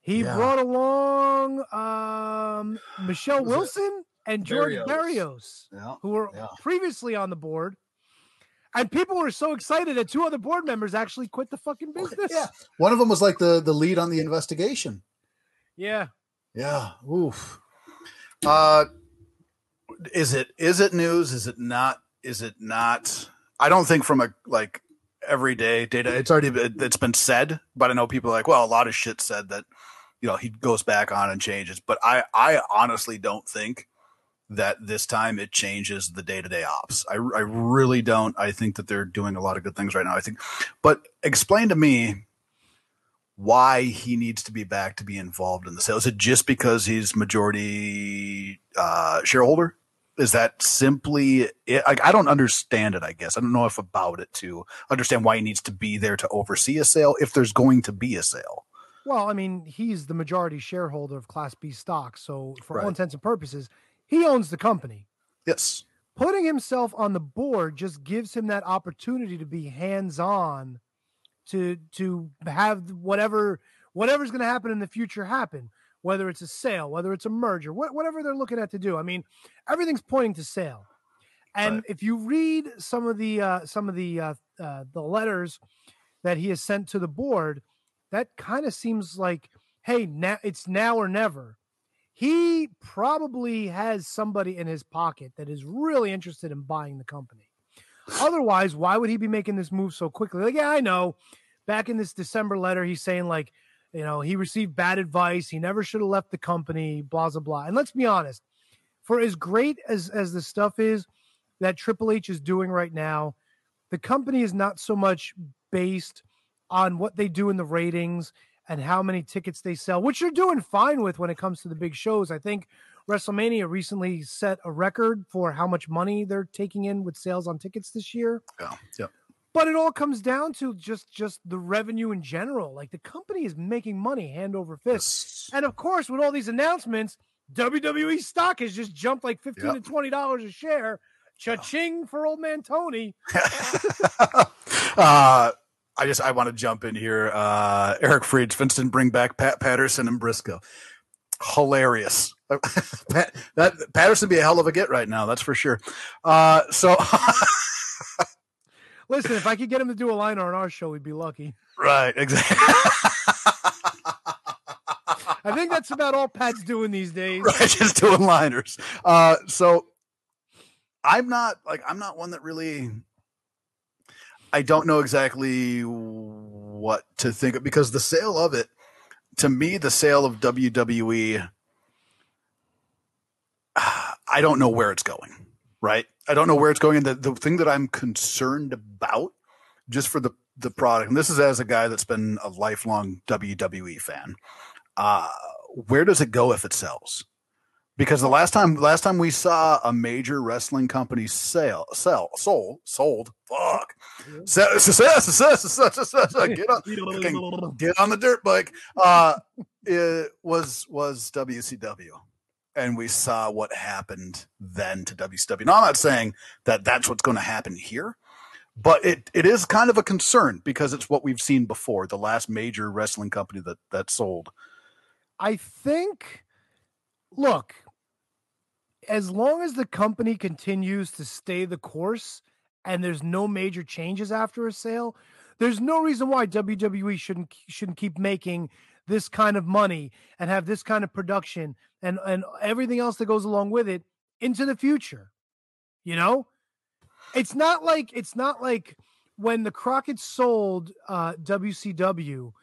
He Yeah. brought along um, Michelle Was it Wilson and George Barrios? Barrios, Yeah. who were Yeah. previously on the board. And people were so excited that two other board members actually quit the fucking business. Yeah. One of them was like the the lead on the investigation. Yeah. Yeah. Oof. Uh is it is it news? Is it not? Is it not? I don't think from a like everyday data. It's already it's been said, but I know people are like, well, a lot of shit said that you know he goes back on and changes. But I I honestly don't think that this time it changes the day to day ops. I I really don't. I think that they're doing a lot of good things right now. I think, but explain to me why he needs to be back to be involved in the sale. Is it just because he's majority uh, shareholder? Is that simply it? Like, I don't understand it. I guess I don't know if about it to understand why he needs to be there to oversee a sale if there's going to be a sale. Well, I mean, he's the majority shareholder of Class B stock. So, for all intents and purposes, He owns the company. Yes. Putting himself on the board just gives him that opportunity to be hands-on to to have whatever whatever's going to happen in the future happen whether it's a sale whether it's a merger wh- whatever they're looking at to do i mean everything's pointing to sale. And Right. if you read some of the uh, some of the uh, uh, the letters that he has sent to the board that kind of seems like hey now it's now or never. He probably has somebody in his pocket that is really interested in buying the company. Otherwise why would he be making this move so quickly? Like yeah i know. Back in this december letter he's saying like you know he received bad advice he never should have left the company blah blah blah and let's be honest for as great as as the stuff is that triple h is doing right now the company is not so much based on what they do in the ratings and how many tickets they sell which you're doing fine with when it comes to the big shows i think wrestlemania recently set a record for how much money they're taking in with sales on tickets this year Yeah. Yeah. But it all comes down to just just the revenue in general like the company is making money hand over fist Yes. and of course with all these announcements wwe stock has just jumped like 15 Yep. to 20 dollars a share cha-ching for old man tony uh, I just I want to jump in here. Uh, Eric Frieds, Vincent, bring back Pat Patterson and Brisco. Hilarious. Pat, that Patterson be a hell of a get right now. That's for sure. Uh, so listen if i could get him to do a liner on our show we'd be lucky right, exactly. i think that's about all pat's doing these days right, just doing liners. Uh, so I'm not like I'm not one that really. I don't know exactly what to think of because the sale of it, to me, the sale of WWE, I don't know where it's going. Right, I don't know where it's going. And the the thing that I'm concerned about, just for the the product, and this is as a guy that's been a lifelong WWE fan. Uh, where does it go if it sells? Because the last time last time we saw a major wrestling company sell sell sold sold fuck success success success success get on get on the dirt bike uh it was was WCW and we saw what happened then to WCW. Now I'm not saying that that's what's going to happen here, but it it is kind of a concern because it's what we've seen before. The last major wrestling company that that sold I think, look, as long as the company continues to stay the course and there's no major changes after a sale, there's no reason why WWE shouldn't shouldn't keep making this kind of money and have this kind of production and and everything else that goes along with it into the future. You know, it's not like it's not like when the Crockett sold uh, WCW.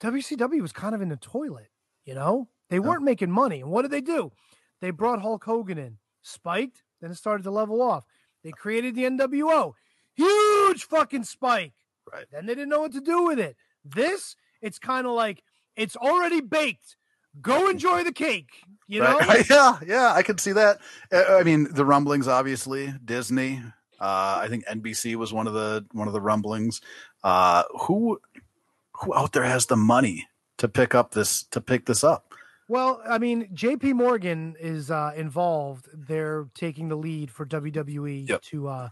WCW was kind of in the toilet. You know, they weren't making money. And what did they do? They brought Hulk Hogan in, spiked, then it started to level off. They created the NWO, huge fucking spike. Right. Then they didn't know what to do with it. This, it's kind of like it's already baked. Go enjoy the cake. You know, Right. yeah, yeah, I could see that. Uh, I mean, the rumblings, obviously, Disney. Uh, I think NBC was one of the one of the rumblings. Uh, who who out there has the money to pick up this to pick this up? Well, I mean, JP Morgan is uh, involved. They're taking the lead for WWE Yep. to uh,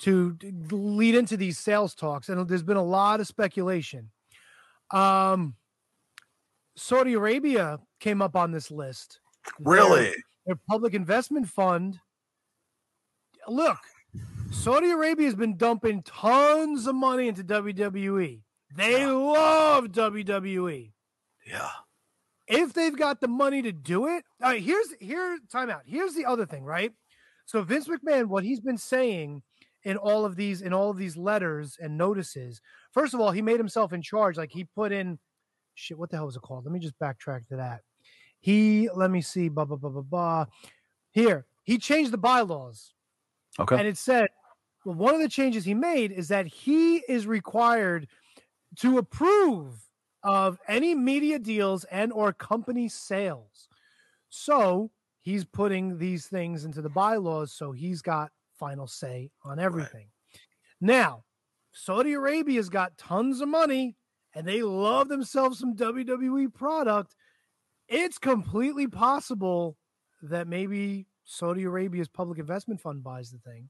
to lead into these sales talks, and there's been a lot of speculation. Um, Saudi Arabia came up on this list. Really? their public investment fund. Look, Saudi Arabia has been dumping tons of money into WWE. They love WWE Yeah. if they've got the money to do it, all right, here's here time out. Here's the other thing, right? So Vince McMahon, what he's been saying in all of these in all of these letters and notices, first of all, he made himself in charge. Like he put in shit, what the hell was it called? Let me just backtrack to that. He let me see, blah blah blah blah blah. Here, he changed the bylaws. Okay. And it said, well, one of the changes he made is that he is required to approve of any media deals and or company sales. So he's putting these things into the bylaws, so he's got final say on everything. Now, Saudi Arabia's got tons of money and they love themselves some WWE product. It's completely possible that maybe Saudi Arabia's public investment fund buys the thing.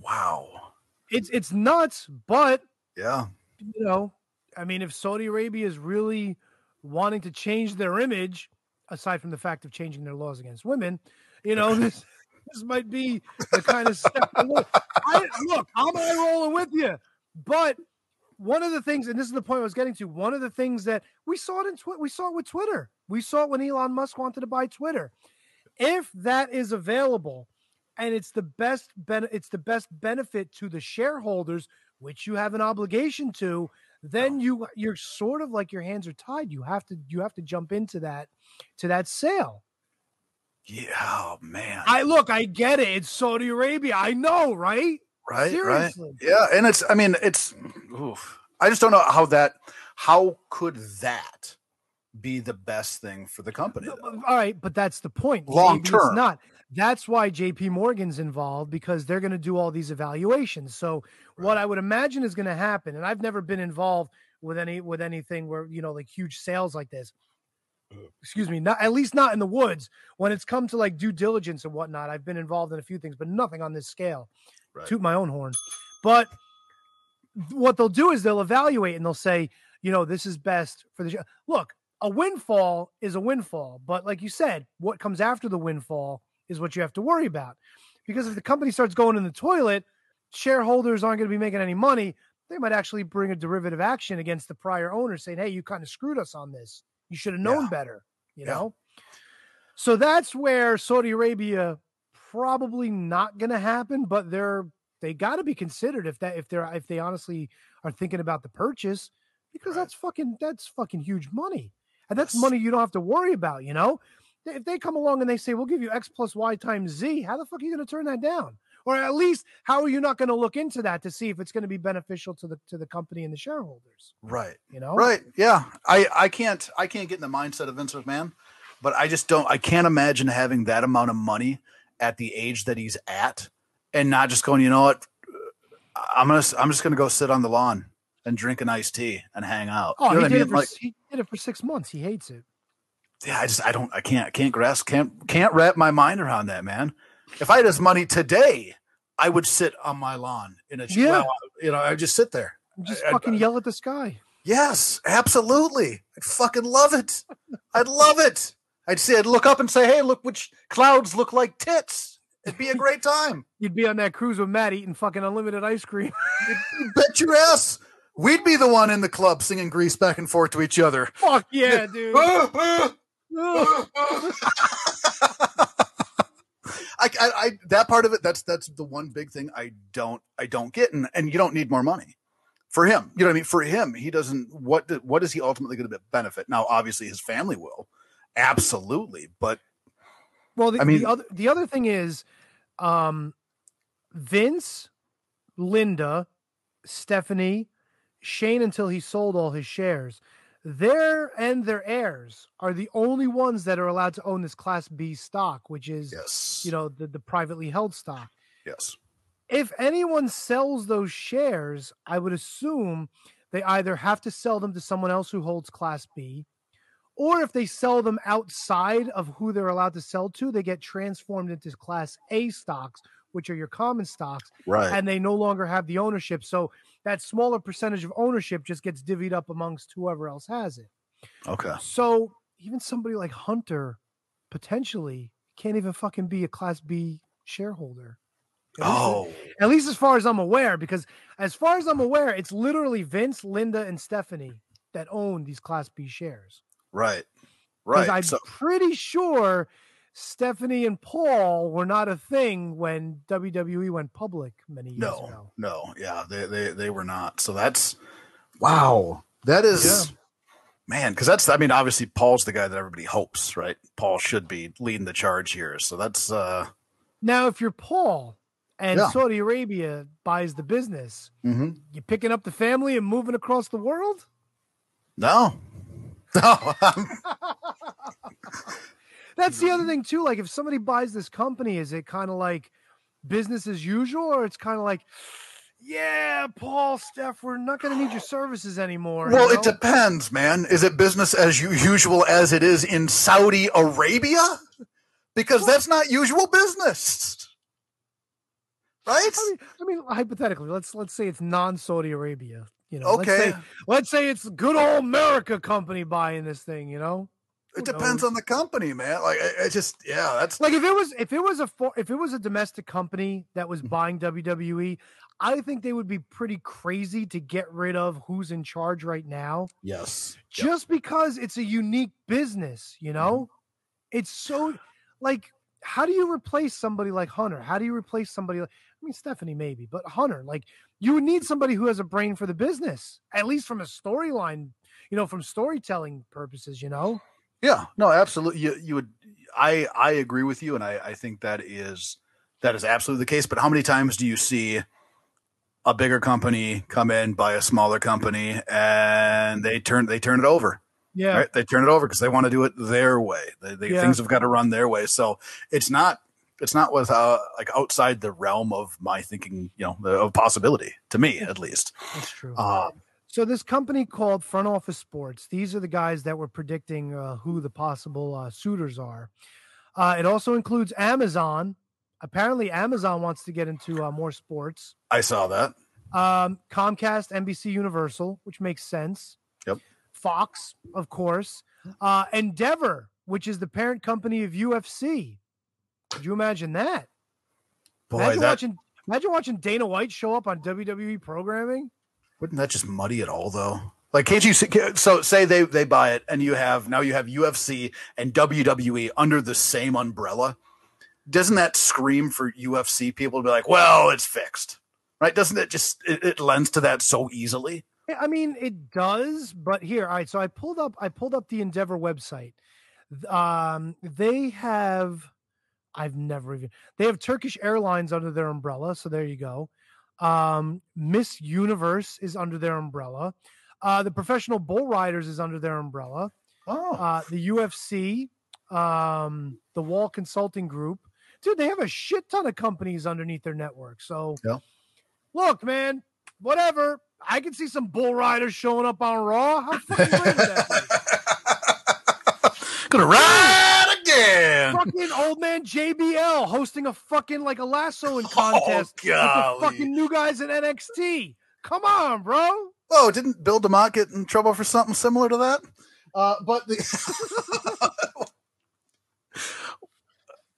Wow. It's it's nuts, but Yeah. you know, I mean, if Saudi Arabia is really wanting to change their image, aside from the fact of changing their laws against women, you know, this this might be the kind of step. Look, I, look, I'm eye rolling with you, but one of the things, and this is the point I was getting to, one of the things that we saw it in Twitter, we saw it with Twitter. We saw it when Elon Musk wanted to buy Twitter. If that is available, and it's the best ben- it's the best benefit to the shareholders, which you have an obligation to, then oh. you you're sort of like your hands are tied. You have to you have to jump into that to that sale. Yeah. Oh man. I look, I get it. It's Saudi Arabia. I know, right? Right. Seriously. Right. Yeah. And it's. I mean, it's. Oof. I just don't know how that. How could that be the best thing for the uh, company? Though? All right, but that's the point. Long term. It's not. That's why JP Morgan's involved because they're going to do all these evaluations. So what I would imagine is going to happen, and I've never been involved with any with anything where you know like huge sales like this. Excuse me, not at least not in the woods. When it's come to like due diligence and whatnot, I've been involved in a few things, but nothing on this scale. Right. Toot my own horn. But what they'll do is they'll evaluate and they'll say, you know, this is best for the. sh- Look, a windfall is a windfall, but like you said, what comes after the windfall is what you have to worry about. Because if the company starts going in the toilet, shareholders aren't going to be making any money. They might actually bring a derivative action against the prior owner saying, hey, you kind of screwed us on this. You should have known Yeah. better, you Yeah. know? So that's where Saudi Arabia probably not going to happen, but they're they got to be considered if that if they're if they honestly are thinking about the purchase because Right. that's fucking that's fucking huge money. And that's Yes. money you don't have to worry about, you know? If they come along and they say, we'll give you X plus Y times Z, how the fuck are you going to turn that down? Or at least, how are you not going to look into that to see if it's going to be beneficial to the to the company and the shareholders? Right. You know, Right. Yeah. I I can't I can't get in the mindset of Vince McMahon, but I just don't I can't imagine having that amount of money at the age that he's at and not just going, you know what? I'm gonna I'm just gonna go sit on the lawn and drink an iced tea and hang out. Oh, You know he what I did, it mean? for, Like, he did it for six months. He hates it. yeah, I just I don't I can't I can't grasp can't can't wrap my mind around that, man. If I had his money today, I would sit on my lawn in a Yeah. well, you know, I would just sit there. Just I- I- fucking yell at the sky. Yes, absolutely. I'd fucking love it. I'd love it. I'd say I'd look up and say, "Hey, look which clouds look like tits." It'd be a great time. You'd be on that cruise with Matt eating fucking unlimited ice cream. You bet your ass. We'd be the one in the club singing Grease back and forth to each other. Fuck yeah, dude. I, I, I, that part of it, that's that's the one big thing I don't, I don't get, and and you don't need more money for him. You know what I mean? For him, he doesn't. What do- what is he ultimately going to benefit? Now, obviously, his family will, absolutely, but Well, the, I mean- the other the other thing is, um, Vince, Linda, Stephanie, Shane until he sold all his shares. Their and their heirs are the only ones that are allowed to own this Class B stock, which is yes, you know the, the privately held stock. yes, If anyone sells those shares, I would assume they either have to sell them to someone else who holds Class B, or if they sell them outside of who they're allowed to sell to, they get transformed into Class A stocks, which are your common stocks, right, and they no longer have the ownership. So that smaller percentage of ownership just gets divvied up amongst whoever else has it. okay, So even somebody like Hunter potentially can't even fucking be a Class B shareholder. At least- oh, at least as far as I'm aware, because as far as I'm aware, it's literally Vince, Linda, and Stephanie that own these Class B shares. Right, Because right. I'm So pretty sure Stephanie and Paul were not a thing when WWE went public many years no, ago. no, yeah, they they they were not. So that's wow. That is. Man, because that's I mean, obviously Paul's the guy that everybody hopes, right? Paul should be leading the charge here. So that's uh Now, if you're Paul and Yeah. Saudi Arabia buys the business, mhm. you picking up the family and moving across the world? no. No. That's the other thing too. Like if somebody buys this company, is it kind of like business as usual, or it's kind of like, yeah, Paul, Steph, we're not going to need your services anymore. you well, it depends, man. Is it business as usual as it is in Saudi Arabia? because that's not usual business. Right? I mean, I mean, hypothetically, let's let's say it's non-Saudi Arabia. You know, let's Okay. say, let's say it's good old America company buying this thing. You know, It Who depends knows? on the company, man. Like it, it just yeah, that's like if it was if it was a for, if it was a domestic company that Mm-hmm. was buying WWE, I think they would be pretty crazy to get rid of who's in charge right now, Yes. just because it's a unique business. You know, it's so like how do you replace somebody like Hunter? How do you replace somebody like I mean Stephanie maybe, but Hunter like you would need somebody who has a brain for the business, at least from a storyline, you know, from storytelling purposes. You know, Yeah, no, absolutely. You you would I I agree with you, and I I think that is that is absolutely the case. But how many times do you see a bigger company come in buy a smaller company and they turn they turn it over? Yeah. Right? They turn it over because they want to do it their way. They, they, Yeah. Things have got to run their way. So it's not it's not with uh, like outside the realm of my thinking. You know, the, of possibility to me at least. That's true. Um, So this company called Front Office Sports, these are the guys that were predicting uh, who the possible uh, suitors are. Uh, it also includes Amazon. Apparently, Amazon wants to get into uh, more sports. I saw that. Um, Comcast, NBC Universal, which makes sense. Yep. Fox, of course. Uh, Endeavor, which is the parent company of UFC. Could you imagine that? Boy, imagine that watching. Imagine watching Dana White show up on WWE programming. Wouldn't that just muddy it all though? Like, can't you see? So, say they they buy it, and you have now you have UFC and WWE under the same umbrella. Doesn't that scream for UFC people to be like, "Well, it's fixed," right? Doesn't it just it, it lends to that so easily? I mean, it does, but here, all right. So I pulled up, I pulled up the Endeavor website. Um, they have, I've never even. They have Turkish Airlines under their umbrella, so there you go. Um, Miss Universe is under their umbrella. Uh, the Professional Bull Riders is under their umbrella. Oh, Uh, the UFC, um, the Wall Consulting Group, dude, they have a shit ton of companies underneath their network. So, Yeah. look, man, whatever. I can see some bull riders showing up on Raw. How fucking great would that be? gonna ride again. fucking old man JBL hosting a fucking like a lassoing contest with the fucking new guys in NXT. Come on, bro. Oh, didn't Bill DeMott get in trouble for something similar to that? Uh, but the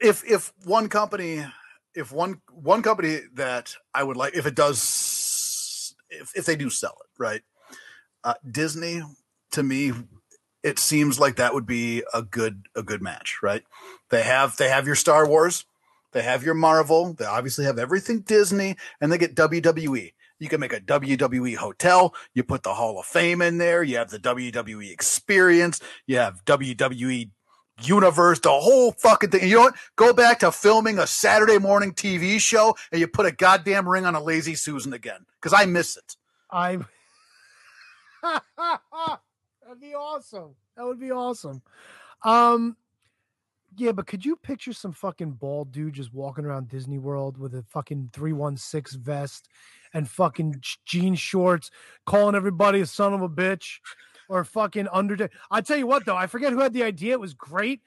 if if one company, if one one company that I would like, if it does, if if they do sell it, right? Uh, Disney, to me, it seems like that would be a good a good match, right? They have they have your Star Wars, they have your Marvel, they obviously have everything Disney, and they get WWE. You can make a WWE hotel. You put the Hall of Fame in there. You have the WWE experience. You have WWE universe, the whole fucking thing. You know what? Go back to filming a Saturday morning TV show and you put a goddamn ring on a lazy Susan again because I miss it. I That'd be awesome. That would be awesome. Um yeah, but could you picture some fucking bald dude just walking around Disney World with a fucking 316 vest and fucking jean shorts, calling everybody a son of a bitch or fucking Undertaker? I tell you what, though, I forget who had the idea. It was great.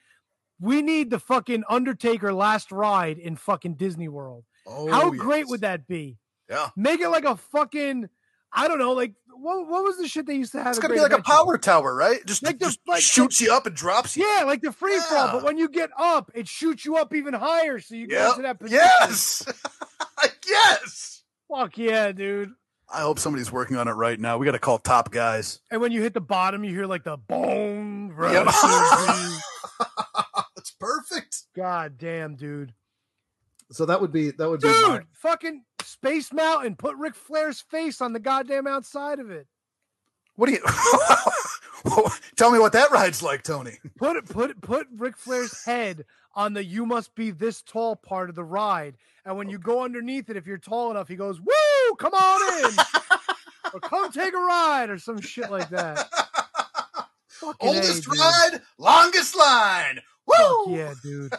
We need the fucking Undertaker last ride in fucking Disney World. Oh, How great would that be? Yeah. Make it like a fucking, I don't know, like what, what was the shit they used to have? It's gonna be like a power tower, right? Just, Like the- just like- shoots you up and drops you. Yeah, like the free fall, but when you get up, it shoots you up even higher, so you get Yep. into that position. Yes. yes. Fuck yeah, dude. I hope somebody's working on it right now. We got to call top guys. And when you hit the bottom, you hear like the boom. Yep. rushing. That's perfect. God damn, dude. So that would be that would be Dude, my, fucking Space Mountain. Put Ric Flair's face on the goddamn outside of it. What do you tell me what that ride's like, Tony? Put it, put it, put Ric Flair's head on the "you must be this tall" part of the ride, and when you go underneath it, if you're tall enough, he goes, "Woo, come on in," or "Come take a ride," or some shit like that. Fucking A, Oldest dude. ride, longest line. Fuck Woo! yeah, dude.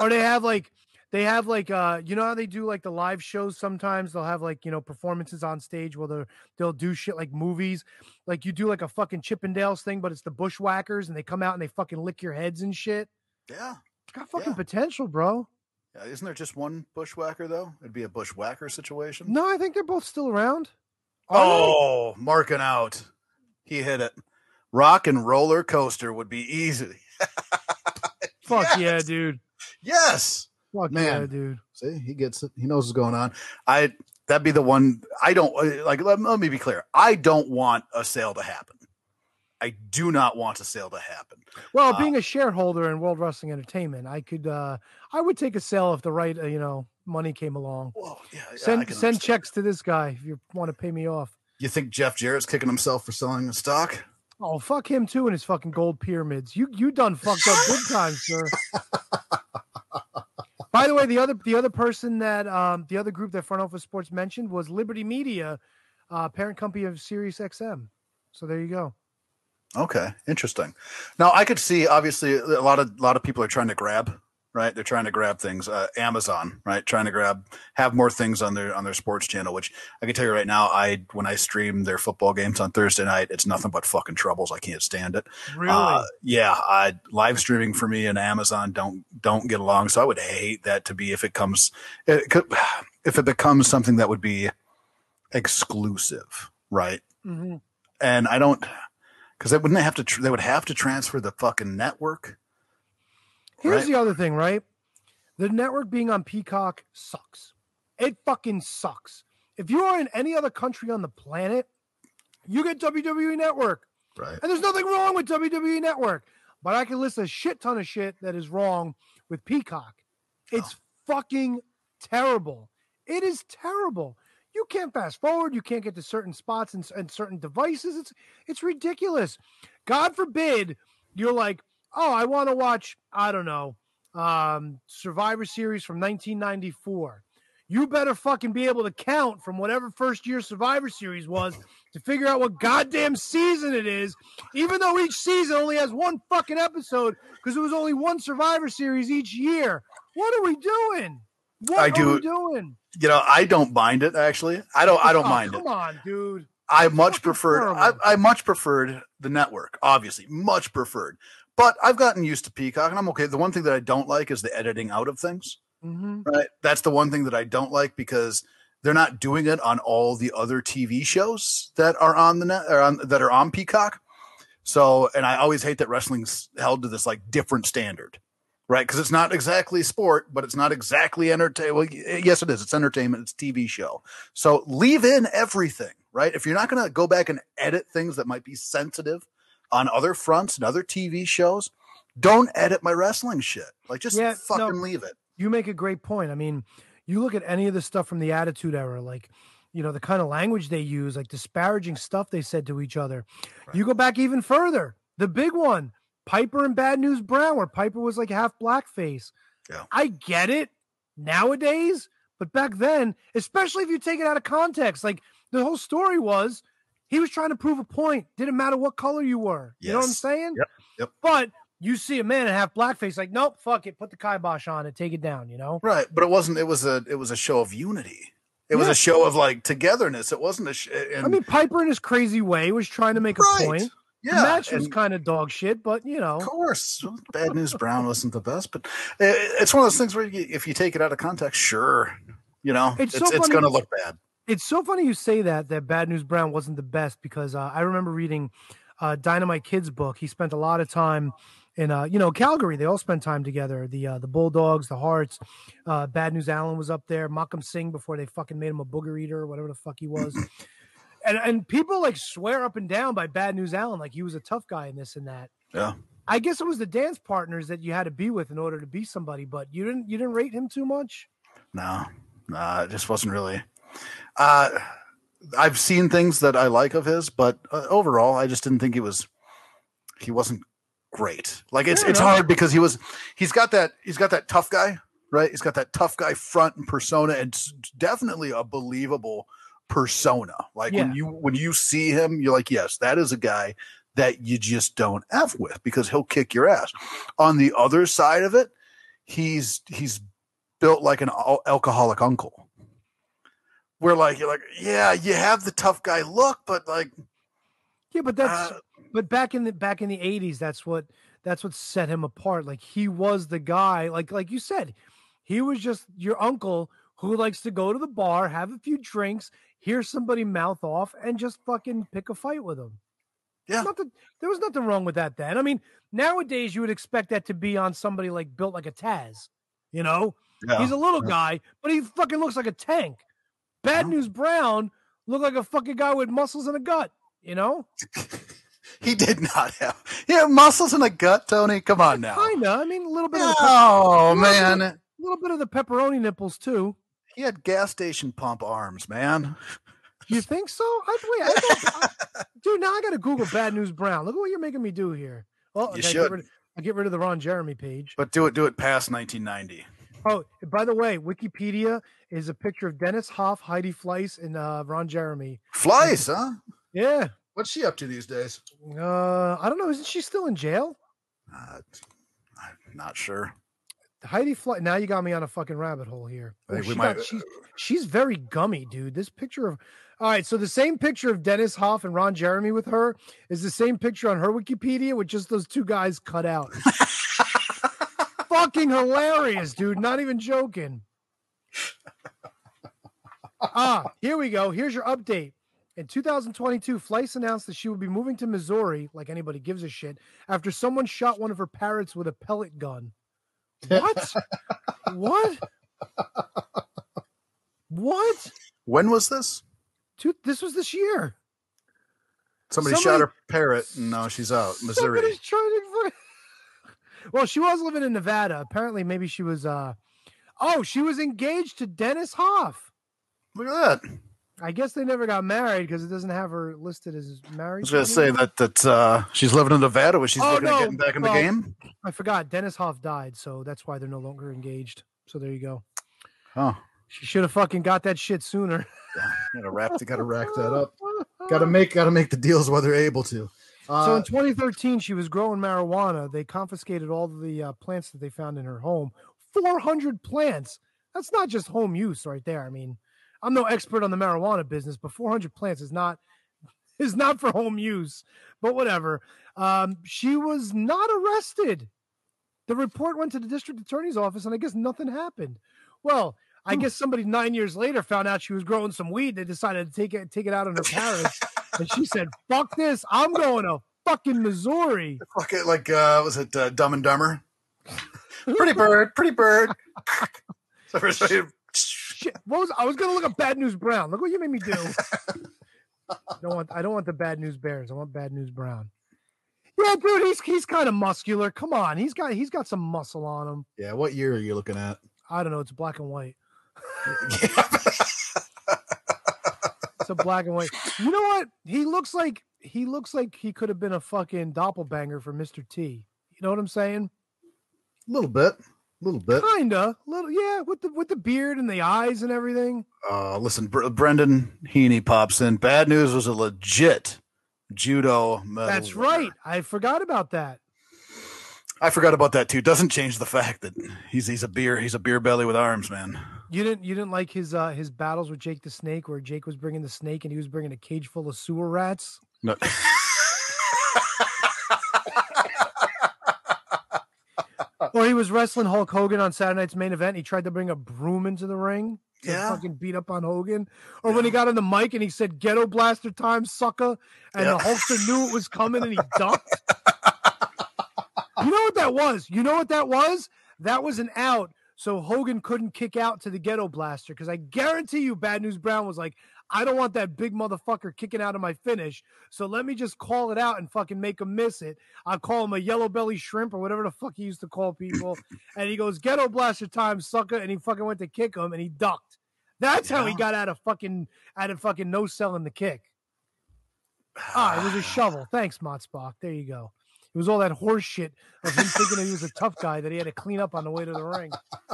or they have like they have like uh you know how they do like the live shows sometimes they'll have like you know performances on stage where they're they'll do shit like movies like you do like a fucking chippendales thing but it's the bushwhackers and they come out and they fucking lick your heads and shit Yeah. got fucking Yeah. potential, bro. Yeah, isn't there just one bushwhacker though? It'd be a bushwhacker situation. No, I think they're both still around. Are they? Oh, marking out. He hit it. Rock and roller coaster would be easy. fuck yeah, dude. Yes. Fuck Man. yeah, dude. See, he gets it. He knows what's going on. I that'd be the one I don't uh, like let, let me be clear. I don't want a sale to happen. I do not want a sale to happen. Well, Uh, being a shareholder in World Wrestling Entertainment, I could, uh I would take a sale if the right, uh, you know, money came along. Well, yeah, yeah, Send send checks to this guy if you want to pay me off. You think Jeff Jarrett's kicking himself for selling the stock? Oh, fuck him too and his fucking gold pyramids. You you done fucked up big time, sir. By the way, the other the other person that um the other group that Front Office Sports mentioned was Liberty Media, uh, parent company of Sirius XM. So there you go. Okay, interesting. Now I could see obviously a lot of a lot of people are trying to grab, right? They're trying to grab things. Uh, Amazon, right? Trying to grab have more things on their on their sports channel. Which I can tell you right now, I when I stream their football games on Thursday night, it's nothing but fucking troubles. I can't stand it. Really? Uh, yeah, I, live streaming for me and Amazon don't don't get along. So I would hate that to be if it comes it could, if it becomes something that would be exclusive, right? Mhm. And I don't because they wouldn't have to. Tr- they would have to transfer the fucking network. Here's Right. the other thing, right? The network being on Peacock sucks. It fucking sucks. If you are in any other country on the planet, you get WWE Network. Right. And there's nothing wrong with WWE Network. But I can list a shit ton of shit that is wrong with Peacock. It's oh. fucking terrible. It is terrible. You can't fast forward. You can't get to certain spots and, and certain devices. It's it's ridiculous. God forbid you're like, oh, I want to watch, I don't know, um, Survivor Series from 1994. You better fucking be able to count from whatever first year Survivor Series was to figure out what goddamn season it is, even though each season only has one fucking episode because there was only one Survivor Series each year. What are we doing? What I do- doing? You know, I don't mind it actually. I don't. I don't Oh, mind it. Come on, dude. I much preferred. I. I much preferred the network. Obviously, much preferred. But I've gotten used to Peacock, and I'm okay. The one thing that I don't like is the editing out of things. hmm Right. That's the one thing that I don't like because they're not doing it on all the other TV shows that are on the net or on, that are on Peacock. So, and I always hate that wrestling's held to this like different standard, right? Because it's not exactly sport, but it's not exactly entertainment. Well, eh, yes, it is. It's entertainment. It's TV show. So leave in everything, right? If you're not going to go back and edit things that might be sensitive on other fronts and other TV shows, don't edit my wrestling shit. Like just Yeah, no. fucking leave it. you make a great point. I mean, you look at any of the stuff from the Attitude Era, like you know the kind of language they use, like disparaging stuff they said to each other. You go back even further. The big one, Piper and Bad News Brown, where Piper was like half blackface. Yeah. I get it nowadays, but back then, especially if you take it out of context, like the whole story was he was trying to prove a point. Didn't matter what color you were. You know what I'm saying? Yep, yep. But you see a man in half blackface, like, nope, fuck it, put the kibosh on it, take it down, you know? Right, but it wasn't. It was a. It was a show of unity. It was a show of like togetherness. It wasn't a. Sh- and, I mean, Piper in his crazy way was trying to make a point. Yeah, the match was kind of dog shit, but you know, of course, Bad News Brown wasn't the best, but it's one of those things where you, if you take it out of context, sure, you know, It's it's so it's, going to look bad. it's so funny you say that that Bad News Brown wasn't the best because uh, I remember reading uh, Dynamite Kid's book. He spent a lot of time in uh, you know Calgary. They all spent time together. The uh, the Bulldogs, the Hearts. Uh, Bad News Allen was up there. Makhan Singh before they fucking made him a booger eater or whatever the fuck he was. And and people like swear up and down by Bad News Allen like he was a tough guy and this and that. Yeah. I guess it was the dance partners that you had to be with in order to be somebody, but you didn't you didn't rate him too much. No, no, it just wasn't really. Uh, I've seen things that I like of his, but uh, overall, I just didn't think he was. He wasn't great. Like it's it's hard because he was. He's got that. He's got that tough guy, right? He's got that tough guy front and persona, and definitely a believable persona. Like Yeah. when you when you see him, you're like, yes, that is a guy that you just don't f with because he'll kick your ass. On the other side of it, he's he's built like an al- alcoholic uncle. Where like you're like, yeah, you have the tough guy look, but like, Yeah, but that's uh, but but back in the back in the 80s that's what that's what set him apart like he was the guy like like you said he was just your uncle who likes to go to the bar have a few drinks hear somebody mouth off and just fucking pick a fight with them Yeah. nothing, there was nothing wrong with that then i mean nowadays you would expect that to be on somebody like built like a taz you know Yeah. he's a little guy but he fucking looks like a tank bad Yeah. news brown looked like a fucking guy with muscles and a gut you know he did not have. Had muscles in a gut, Tony. Come on now. Kinda. I mean, a little bit of the Oh of- man, a little bit of the pepperoni nipples too. He had gas station pump arms, man. You think so? I wait, I thought, I- dude. Now I got to Google Bad News Brown. Look at what you're making me do here. Well, You okay, I should. Get rid, I get rid of the Ron Jeremy page. But do it, do it past 1990. Oh, by the way, Wikipedia is a picture of Dennis Hof, Heidi Fleiss, and uh, Ron Jeremy. Fleiss, huh? Yeah. What's she up to these days? Uh, I don't know. Isn't she still in jail? Uh, I'm not sure. Heidi Fleiss. Now you got me on a fucking rabbit hole here. I think we she might- got- she's, she's very gummy, dude. This picture of all right. So the same picture of Dennis Hof and Ron Jeremy with her is the same picture on her Wikipedia with just those two guys cut out. Fucking hilarious, dude. Not even joking. ah, here we go. Here's your update. In 2022, Fleiss announced that she would be moving to Missouri, like anybody gives a shit, after someone shot one of her parrots with a pellet gun. What? what? What? When was this? Two, this was this year. Somebody, shot her parrot, and now she's out. Missouri. Somebody's trying to. Well, she was living in Nevada. Apparently, maybe she was. uh Oh, she was engaged to Dennis Hof. Look at that. I guess they never got married because it doesn't have her listed as married. I was gonna say that that uh, she's living in Nevada, but she's Oh, looking no, at getting back in the game. I forgot. Dennis Hof died, so that's why they're no longer engaged. So there you go. Oh, She should have fucking got that shit sooner. gotta wrap. Got to rack that up. Got to make got to make the deals while they're able to. Uh, so in 2013, she was growing marijuana. They confiscated all the uh, plants that they found in her home. 400 plants. That's not just home use right there. I mean, I'm no expert on the marijuana business, but 400 plants is not is not for home use. But whatever. Um, she was not arrested. The report went to the district attorney's office, and I guess nothing happened. Well, I guess somebody nine years later found out she was growing some weed. They decided to take it take it out on her parents, and she said, "Fuck this! I'm going to fucking Missouri." Fuck it, like uh, was it uh, Dumb and Dumber? pretty bird, pretty bird. So everybody- Shit, what was I was gonna look up Bad News Brown? Look what you made me do. I don't want I don't want the Bad News Bears. I want Bad News Brown. Yeah, dude, he's he's kind of muscular. Come on, he's got he's got some muscle on him. yeah, what year are you looking at? I don't know. It's black and white. It's a black and white. You know what? He looks like he looks like he could have been a fucking doppelbanger for Mr. T. You know what I'm saying? A little bit, a little bit. Kinda, little, yeah, with the with the beard and the eyes and everything. Uh, listen, Br- Brendan Heaney pops in. Bad news was a legit judo medal. That's winner. right. I forgot about that. I forgot about that too. Doesn't change the fact that he's he's a beer he's a beer belly with arms, man. You didn't you didn't like his uh his battles with Jake the Snake, where Jake was bringing the snake and he was bringing a cage full of sewer rats. No. Or he was wrestling Hulk Hogan on Saturday night's main event. He tried to bring a broom into the ring to Yeah. fucking beat up on Hogan. Or when he got on the mic and he said "Ghetto Blaster time, sucker," and Yeah. the Hulkster knew it was coming and he ducked. you know what that was? You know what that was? That was an out. So Hogan couldn't kick out to the Ghetto Blaster because I guarantee you, Bad News Brown was like, I don't want that big motherfucker kicking out of my finish. So let me just call it out and fucking make him miss it. I'll call him a yellow belly shrimp or whatever the fuck he used to call people. and he goes, Ghetto Blaster time, sucker. And he fucking went to kick him and he ducked. That's how he got out of fucking out of fucking no selling the kick. Ah, it was a shovel. Thanks, Motsbach. There you go. It was all that horse shit of him thinking that he was a tough guy that he had to clean up on the way to the ring.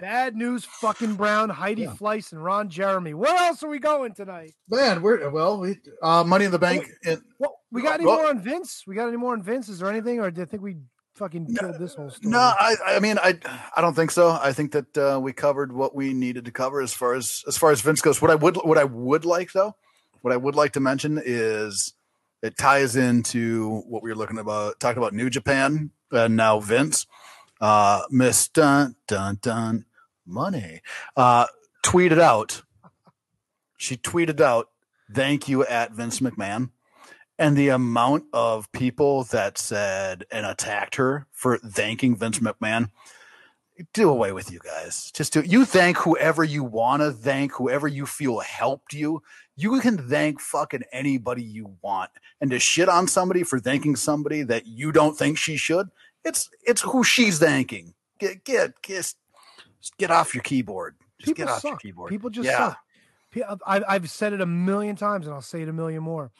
Bad news, fucking Brown, Heidi Yeah. Fleiss, and Ron Jeremy. Where else are we going tonight? Man, we're well. We uh, Money in the Bank. It, Well, we got any Well- more on Vince? We got any more on Vince? Is there anything, or do you think we fucking killed this whole story? No, I, I mean, I, I don't think so. I think that uh, we covered what we needed to cover as far as as far as Vince goes. What I would, what I would like though, what I would like to mention is it ties into what we were looking about talking about New Japan and now Vince. Uh Miss Dun Dun Dun Money uh tweeted out. She tweeted out, thank you at Vince McMahon. And the amount of people that said and attacked her for thanking Vince McMahon, do away with you guys. Just do you thank whoever you want to thank, whoever you feel helped you. You can thank fucking anybody you want. And to shit on somebody for thanking somebody that you don't think she should, it's it's who she's thanking. Get get get, just get off your keyboard. Just People get off your keyboard. People just Yeah. suck. I've, I've said it a million times and I'll say it a million more.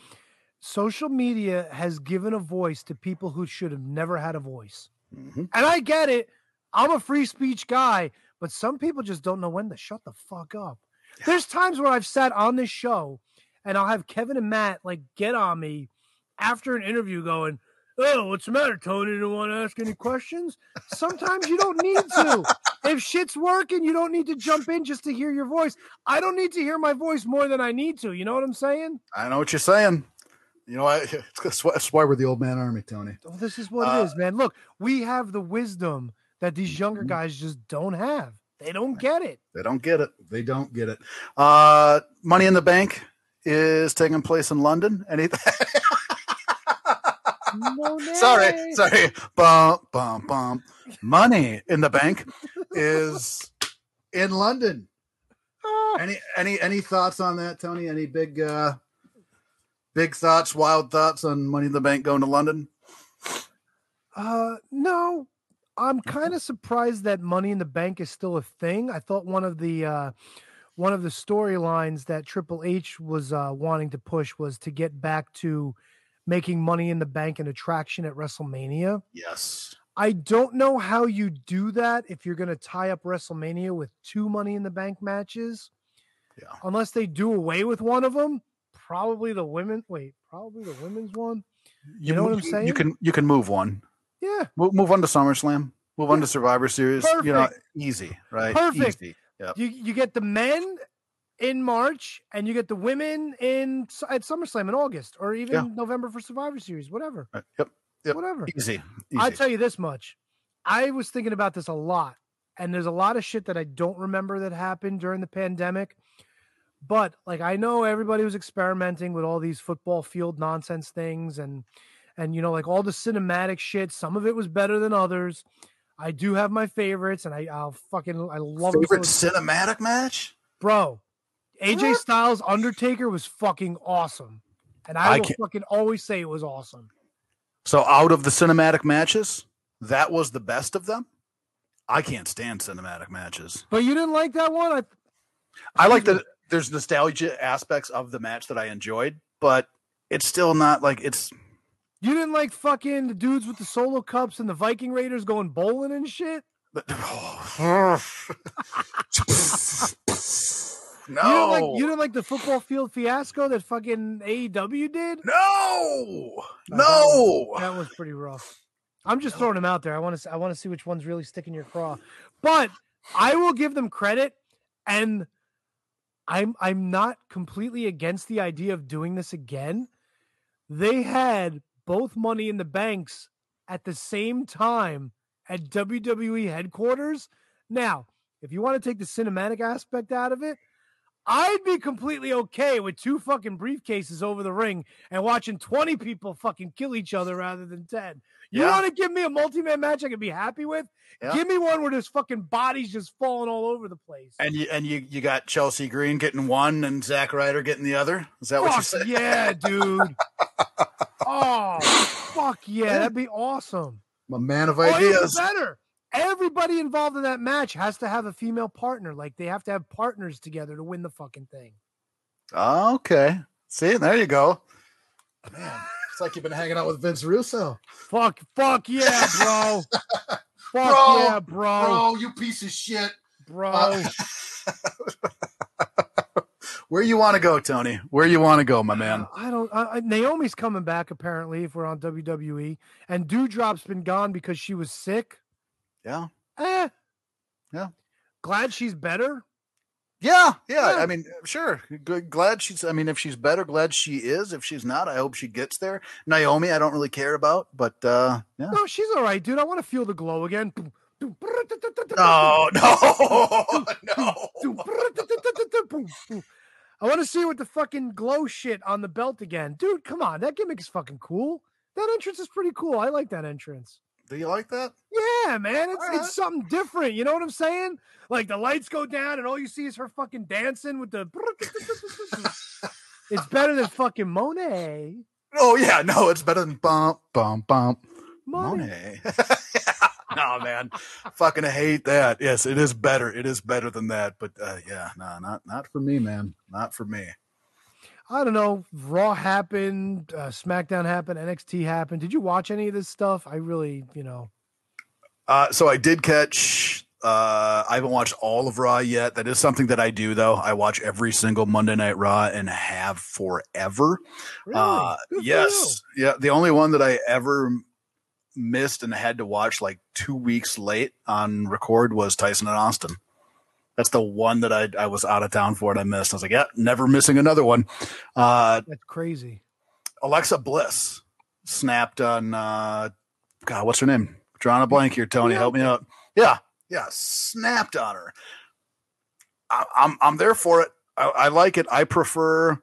Social media has given a voice to people who should have never had a voice. Mhm. And I get it. I'm a free speech guy, but some people just don't know when to shut the fuck up. There's times where I've sat on this show and I'll have Kevin and Matt like get on me after an interview going, Oh, what's the matter, Tony? You don't want to ask any questions? Sometimes you don't need to. If shit's working, you don't need to jump in just to hear your voice. I don't need to hear my voice more than I need to. You know what I'm saying? I know what you're saying. You know, I, That's why, we're the old man army, Tony. Well, this is what Uh, it is, man. Look, we have the wisdom that these younger Mhm. guys just don't have. They don't get it. they don't get it. They don't get it. Uh, Money in the Bank is taking place in London. Any? Moné. sorry, sorry. Bum bum bum. Money in the Bank is In London. Ah. Any any any thoughts on that, Tony? Any big uh big thoughts, wild thoughts on Money in the Bank going to London. Uh, no, I'm kind of surprised that Money in the Bank is still a thing. I thought one of the uh, one of the storylines that Triple H was uh, wanting to push was to get back to making Money in the Bank an attraction at WrestleMania. Yes. I don't know how you do that if you're going to tie up WrestleMania with two Money in the Bank matches. Yeah. Unless they do away with one of them, probably the women. Wait, probably the women's one. You know what I'm saying? You can you can move one. Yeah, Move, move on to SummerSlam. Move on to Survivor Series. You know, easy, right? Perfect. Easy. Yep. you you get the men in March and you get the women in at SummerSlam in August or even Yeah. November for Survivor Series, whatever, Right. Yep. Yep. whatever. Easy. I Easy. tell you this much. I was thinking about this a lot, and there's a lot of shit that I don't remember that happened during the pandemic. But like I know everybody was experimenting with all these football field nonsense things and and you know like all the cinematic shit. Some of it was better than others. I do have my favorites, and I I'll fucking I love Favorite cinematic match? bro. AJ Styles Undertaker was fucking awesome, and I, I will can't- fucking always say it was awesome. So out of the cinematic matches, that was the best of them. I can't stand cinematic matches. But you didn't like that one. I I like that there's nostalgia aspects of the match that I enjoyed, but it's still not like it's You didn't like fucking the dudes with the solo cups and the Viking Raiders going bowling and shit? Oh. no. You don't like you didn't like the football field fiasco that fucking AEW did? no. Uh, that No. was- That was pretty rough. I'm just throwing them out there. I want to I want to see which one's really sticking your craw. But I will give them credit and I'm I'm not completely against the idea of doing this again. They had both money in the banks at the same time at WWE headquarters. Now, if you want to take the cinematic aspect out of it, I'd be completely okay with two fucking briefcases over the ring and watching 20 people fucking kill each other rather than 10. You Yeah. want to give me a multi man match I can be happy with? Yeah. Give me one where there's fucking bodies just falling all over the place. And you and you you got Chelsea Green getting one and Zack Ryder getting the other. Is that what you said? yeah, dude. oh, fuck yeah. That'd be awesome. I'm a man of Oh, even ideas. better. Everybody involved in that match has to have a female partner. Like they have to have partners together to win the fucking thing. Okay. See, there you go. Man, it's like you've been hanging out with Vince Russo. Fuck, fuck yeah, bro. fuck Bro, yeah, bro. Bro, you piece of shit. Bro. Uh, Where you want to go, Tony? Where you want to go, my man? I don't. I, I- Naomi's coming back apparently. If we're on WWE, and Dewdrop's been gone because she was sick. Yeah. Eh. Yeah. Glad she's better. Yeah, yeah. Yeah. I mean, sure. Good. Glad she's. I mean, if she's better, glad she is. If she's not, I hope she gets there. Naomi, I don't really care about, but uh yeah. No, she's all right, dude. I want to feel the glow again. No, no, no. I want to see what the fucking glow shit on the belt again, dude. Come on, that gimmick is fucking cool. That entrance is pretty cool. I like that entrance. Do you like that? Yeah, man, it's Alright. it's something different. You know what I'm saying? Like the lights go down and all you see is her fucking dancing with the. it's better than fucking Moné. Oh yeah, no, it's better than bump, bump, bump. Moné. Moné. no, man, fucking hate that. Yes, it is better. It is better than that. But uh, yeah, no, not not for me, man. Not for me. I don't know. Raw happened, uh, SmackDown happened, NXT happened. Did you watch any of this stuff? I really, you know, Uh, so I did catch. Uh, I haven't watched all of Raw yet. That is something that I do, though. I watch every single Monday Night Raw and have forever. really. Uh, Good for yes, yeah. The only one that I ever missed and had to watch like two weeks late on record was Tyson and Austin. That's the one that I I was out of town for and I missed. I was like, yeah, never missing another one. Uh. That's crazy. Alexa Bliss snapped on uh God, what's her name? Drawing a blank here, Tony. Help me out. Yeah, yeah, snapped on her. I, I'm I'm there for it. I, I like it. I prefer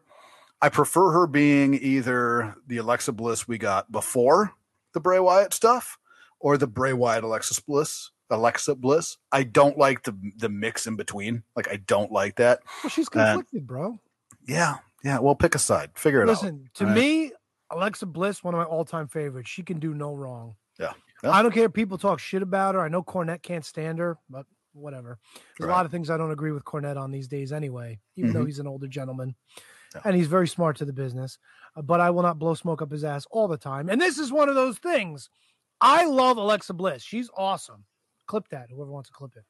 I prefer her being either the Alexa Bliss we got before the Bray Wyatt stuff or the Bray Wyatt Alexa Bliss. Alexa Bliss. I don't like the the mix in between. Like I don't like that. Well, she's Uh, conflicted, bro. Yeah, yeah. Well, pick a side. Figure it out. Listen, to All right. me, Alexa Bliss, one of my all-time favorites. She can do no wrong. Yeah. Yeah. I don't care if people talk shit about her. I know Cornette can't stand her, but whatever. There's a lot of things I don't agree with Cornette on these days anyway, even though Mhm. he's an older gentleman. Yeah. And he's very smart to the business. Uh, But I will not blow smoke up his ass all the time. And this is one of those things. I love Alexa Bliss. She's awesome. Clip that, whoever wants to clip it.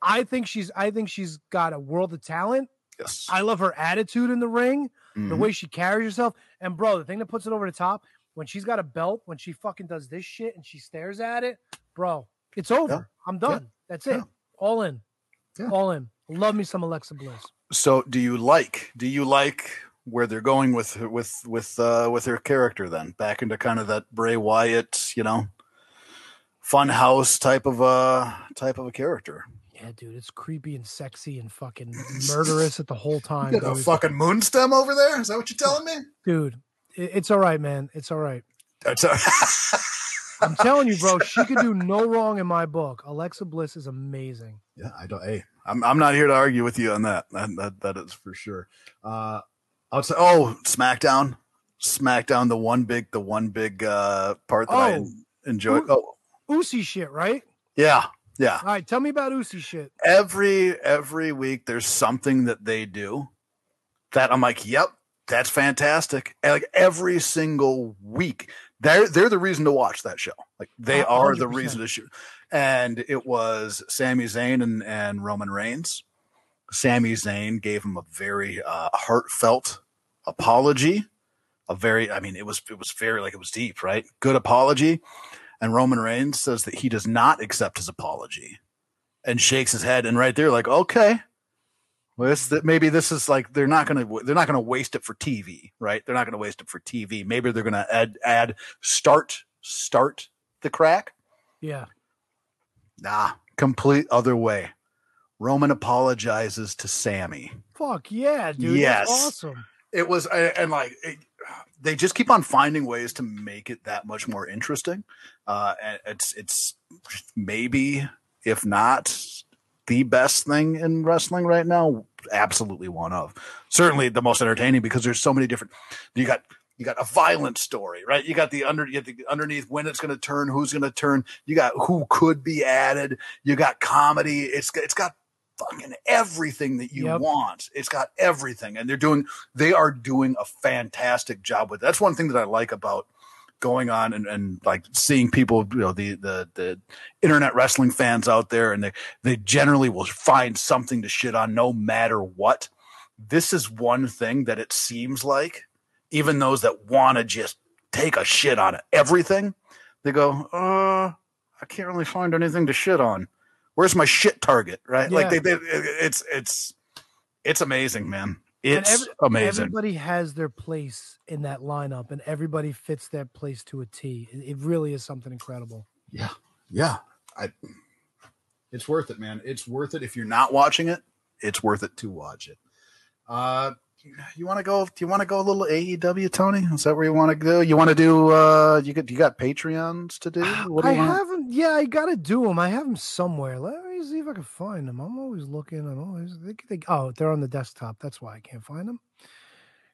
I think she's I think she's got a world of talent. Yes. I love her attitude in the ring the Mhm. way she carries herself. And bro, the thing that puts it over the top when she's got a belt, when she fucking does this shit and she stares at it, bro, it's over. I'm done. That's it. Yeah. All in. Yeah. All in. Love me some Alexa Bliss. So, do you like? Do you like where they're going with with with uh, with her character? Then back into kind of that Bray Wyatt, you know, fun house type of a type of a character. Yeah, dude, it's creepy and sexy and fucking murderous at the whole time. You got a fucking moon stem over there. Is that what you're telling me? Dude, it's all right, man. It's all right. That's a- I'm telling you, bro, she could do no wrong in my book. Alexa Bliss is amazing. yeah, I don't. Hey, I'm I'm not here to argue with you on that. That that, that is for sure. Uh, I would say, oh, SmackDown, SmackDown, the one big, the one big uh part that I Oh. enjoyed. Who- Oh, Usi shit, right? yeah, yeah. All right, tell me about Usi shit. every every week there's something that they do that I'm like, yep, that's fantastic. And like every single week, they're they're the reason to watch that show. Like they A- are the reason to shoot. And it was Sami Zayn and, and Roman Reigns. Sami Zayn gave him a very uh, heartfelt apology. A very, I mean, it was it was very like it was deep, right? Good apology. And Roman Reigns says that he does not accept his apology and shakes his head and right there like okay well this that maybe this is like they're not gonna they're not gonna waste it for tv right they're not gonna waste it for tv maybe they're gonna add add start start the crack Yeah. nah complete other way roman apologizes to sami Fuck yeah, dude. Yes. That's awesome. it was and and, like it, they just keep on finding ways to make it that much more interesting. Uh and it's it's maybe if not the best thing in wrestling right now absolutely one of. Certainly the most entertaining because there's so many different you got you got a violent story right? You got the under you the underneath when it's going to turn who's going to turn. You got who could be added. You got comedy. It's it's got fucking everything that you Yep. want it's got everything and they're doing they are doing a fantastic job with it. that's one thing that i like about going on and, and like seeing people you know the the the internet wrestling fans out there and they they generally will find something to shit on no matter what this is one thing that it seems like even those that want to just take a shit on everything they go uh i can't really find anything to shit on where's my shit target right like they, they it's it's It's amazing, man. And It's every- amazing. Everybody has their place in that lineup, and everybody fits their place to a T. It, it really is something incredible. Yeah, yeah. I. It's worth it, man. It's worth it. If you're not watching it, it's worth it to watch it. Uh, you want to go? Do you want to go a little AEW, Tony? Is that where you want to go? You want to do? Uh, you got you got Patreons to do? What do I want? haven't. Yeah, I gotta do them. I have them somewhere. Let me see if I can find them. I'm always looking. I'm always. They, they, oh, they're on the desktop. That's why I can't find them.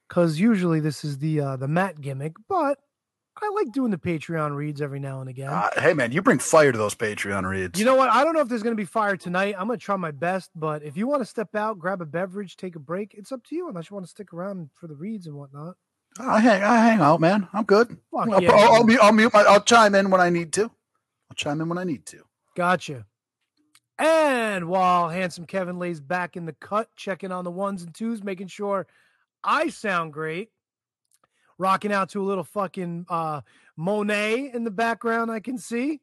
Because usually this is the uh, the Matt gimmick, but I like doing the Patreon reads every now and again. Uh, hey, man, you bring fire to those Patreon reads. You know what? I don't know if there's going to be fire tonight. I'm going to try my best, but if you want to step out, grab a beverage, take a break, it's up to you. Unless you want to stick around for the reads and whatnot. I hang, I hang out, man. I'm good. I'll, yeah, I'll, I'll, mute, I'll mute my. I'll chime in when I need to. I'll chime in when I need to. Gotcha. And while handsome Kevin lays back in the cut, checking on the ones and twos, making sure I sound great, rocking out to a little fucking uh, Moné in the background, I can see.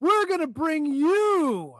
We're going to bring you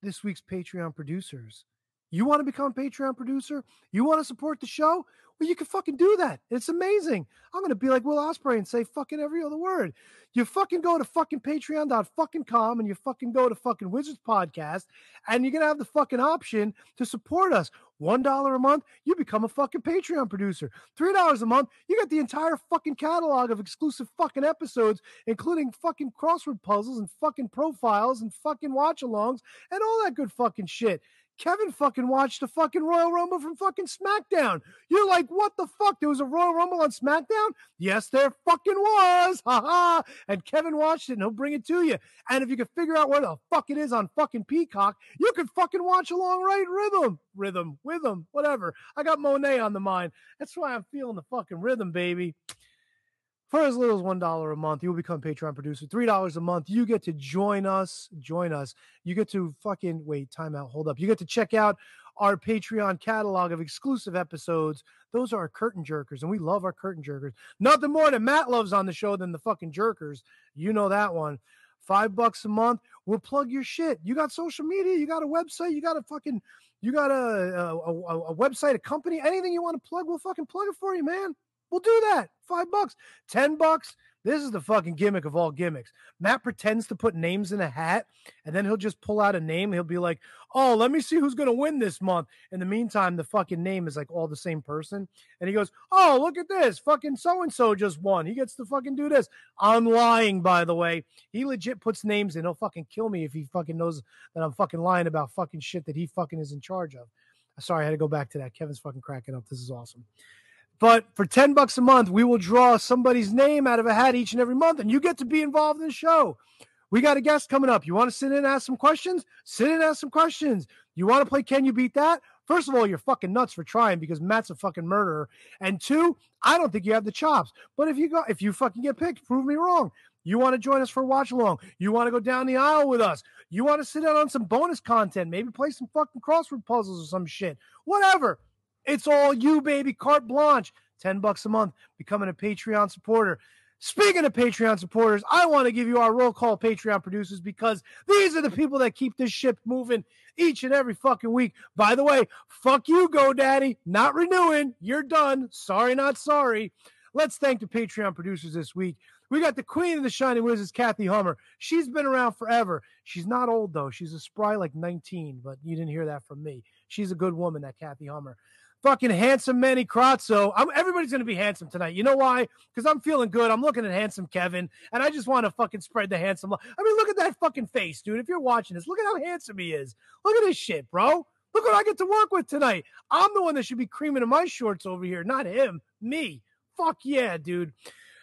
this week's Patreon producers. You want to become a Patreon producer? You want to support the show? Well, you can fucking do that. It's amazing. I'm going to be like Will Ospreay and say fucking every other word. You fucking go to fucking patreon.fucking.com and you fucking go to fucking Wizards Podcast and you're going to have the fucking option to support us. $1 a month, you become a fucking Patreon producer. $3 a month, you get the entire fucking catalog of exclusive fucking episodes, including fucking crossword puzzles and fucking profiles and fucking watch alongs and all that good fucking shit. Kevin fucking watched a fucking Royal Rumble from fucking SmackDown. You're like, what the fuck? There was a Royal Rumble on SmackDown? Yes, there fucking was. Ha ha. And Kevin watched it and he'll bring it to you. And if you can figure out where the fuck it is on fucking Peacock, you can fucking watch along right rhythm, rhythm, rhythm, whatever. I got Moné on the mind. That's why I'm feeling the fucking rhythm, baby. For as little as one dollar a month, you will become Patreon producer. Three dollars a month, you get to join us. Join us. You get to fucking wait. Time out. Hold up. You get to check out our Patreon catalog of exclusive episodes. Those are our curtain jerkers, and we love our curtain jerkers. Nothing more that Matt loves on the show than the fucking jerkers. You know that one. Five bucks a month. We'll plug your shit. You got social media. You got a website. You got a fucking. You got a a, a, a website, a company, anything you want to plug. We'll fucking plug it for you, man. We'll do that. Five bucks, ten bucks. This is the fucking gimmick of all gimmicks. Matt pretends to put names in a hat, and then he'll just pull out a name. He'll be like, "Oh, let me see who's gonna win this month." In the meantime, the fucking name is like all the same person, and he goes, "Oh, look at this, fucking so and so just won. He gets to fucking do this." I'm lying, by the way. He legit puts names in. He'll fucking kill me if he fucking knows that I'm fucking lying about fucking shit that he fucking is in charge of. Sorry, I had to go back to that. Kevin's fucking cracking up. This is awesome. But for 10 bucks a month, we will draw somebody's name out of a hat each and every month, and you get to be involved in the show. We got a guest coming up. You want to sit in and ask some questions? Sit in and ask some questions. You want to play Can You Beat That? First of all, you're fucking nuts for trying because Matt's a fucking murderer. And two, I don't think you have the chops. But if you go, if you fucking get picked, prove me wrong. You want to join us for a watch along. You want to go down the aisle with us. You want to sit down on some bonus content, maybe play some fucking crossword puzzles or some shit. Whatever. It's all you, baby. Carte blanche. 10 bucks a month, becoming a Patreon supporter. Speaking of Patreon supporters, I want to give you our roll call Patreon producers because these are the people that keep this ship moving each and every fucking week. By the way, fuck you, GoDaddy. Not renewing. You're done. Sorry, not sorry. Let's thank the Patreon producers this week. We got the queen of the Shining Wizards, Kathy Hummer. She's been around forever. She's not old, though. She's a spry like 19, but you didn't hear that from me. She's a good woman, that Kathy Hummer fucking handsome Manny Crotzo. I'm, everybody's going to be handsome tonight. You know why? Because I'm feeling good. I'm looking at handsome Kevin, and I just want to fucking spread the handsome. Love. I mean, look at that fucking face, dude. If you're watching this, look at how handsome he is. Look at this shit, bro. Look what I get to work with tonight. I'm the one that should be creaming in my shorts over here, not him. Me. Fuck yeah, dude.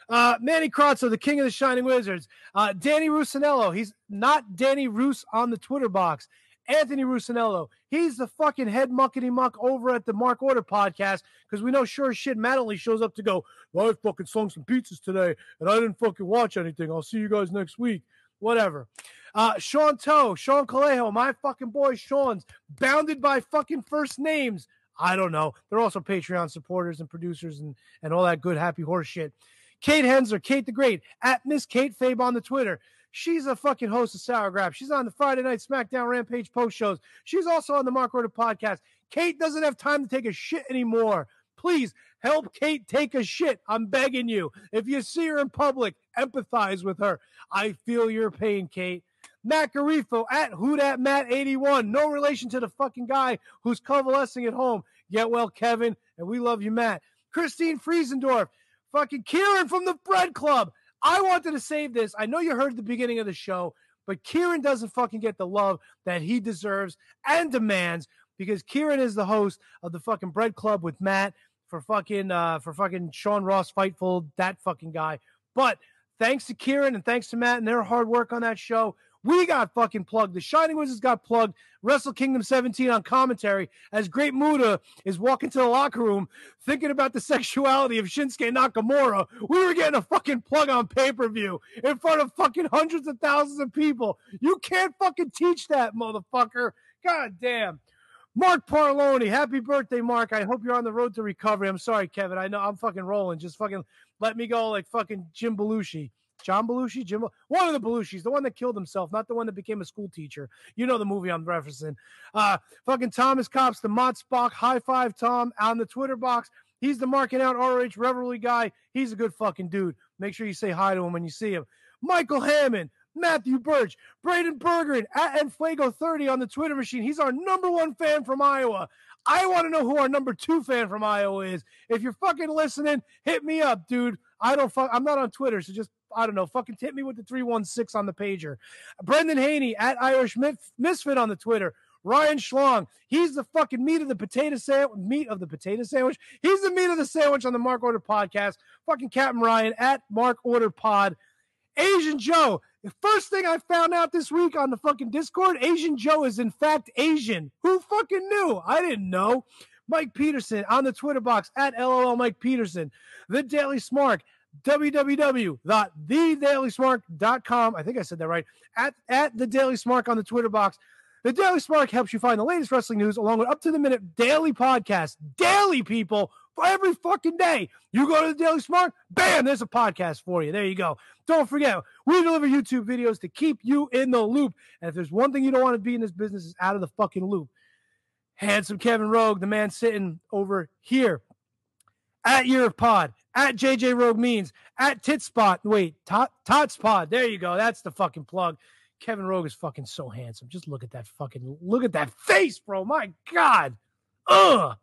Uh, Manny Crotzo, the king of the Shining Wizards. Uh, Danny Rusinello. He's not Danny Roos on the Twitter box. Anthony Rusinello. He's the fucking head muckety muck over at the Mark Order podcast because we know sure shit Matt only shows up to go, well, I fucking slung some pizzas today and I didn't fucking watch anything. I'll see you guys next week. Whatever. Uh, Sean Toe, Sean Calejo, my fucking boy Sean's bounded by fucking first names. I don't know. They're also Patreon supporters and producers and, and all that good happy horse shit. Kate Hensler, Kate the Great, at Miss Kate Fabe on the Twitter. She's a fucking host of Sour Grab. She's on the Friday Night SmackDown Rampage post shows. She's also on the Mark Order podcast. Kate doesn't have time to take a shit anymore. Please help Kate take a shit. I'm begging you. If you see her in public, empathize with her. I feel your pain, Kate. Matt Garifo at Who Dat Matt 81. No relation to the fucking guy who's convalescing at home. Get well, Kevin. And we love you, Matt. Christine Friesendorf. Fucking Kieran from the Bread Club. I wanted to save this. I know you heard the beginning of the show, but Kieran doesn't fucking get the love that he deserves and demands because Kieran is the host of the fucking Bread Club with Matt for fucking uh for fucking Sean Ross Fightful, that fucking guy. But thanks to Kieran and thanks to Matt and their hard work on that show, we got fucking plugged. The Shining Wizards got plugged. Wrestle Kingdom 17 on commentary as Great Muta is walking to the locker room thinking about the sexuality of Shinsuke Nakamura. We were getting a fucking plug on pay per view in front of fucking hundreds of thousands of people. You can't fucking teach that, motherfucker. God damn. Mark Parloni, happy birthday, Mark. I hope you're on the road to recovery. I'm sorry, Kevin. I know I'm fucking rolling. Just fucking let me go like fucking Jim Belushi. John Belushi, Jim, one of the Belushis, the one that killed himself, not the one that became a school teacher. You know the movie I'm referencing. Uh, fucking Thomas Cops, the Spock, high five Tom on the Twitter box. He's the marking out ROH Revelry guy. He's a good fucking dude. Make sure you say hi to him when you see him. Michael Hammond, Matthew Birch, Braden Bergeron at Enfuego30 on the Twitter machine. He's our number one fan from Iowa. I want to know who our number two fan from Iowa is. If you're fucking listening, hit me up, dude. I don't fuck. I'm not on Twitter, so just I don't know. Fucking hit me with the three one six on the pager. Brendan Haney at Irish Misfit on the Twitter. Ryan Schlong, he's the fucking meat of the potato sandwich. Meat of the potato sandwich. He's the meat of the sandwich on the Mark Order podcast. Fucking Captain Ryan at Mark Order Pod. Asian Joe. The first thing I found out this week on the fucking Discord, Asian Joe is in fact Asian. Who fucking knew? I didn't know. Mike Peterson on the Twitter box at LOL Mike Peterson. The Daily Smark www.thedailysmark.com. I think I said that right. At, at the Daily Smark on the Twitter box. The Daily Smark helps you find the latest wrestling news along with up to the minute daily podcast. Daily people for every fucking day. You go to the Daily Smark, bam, there's a podcast for you. There you go. Don't forget, we deliver YouTube videos to keep you in the loop. And if there's one thing you don't want to be in this business, is out of the fucking loop. Handsome Kevin Rogue, the man sitting over here at your pod, at JJ Rogue Means, at Titspot. Wait, Tot Totspot. There you go. That's the fucking plug. Kevin Rogue is fucking so handsome. Just look at that fucking look at that face, bro. My God. Ugh.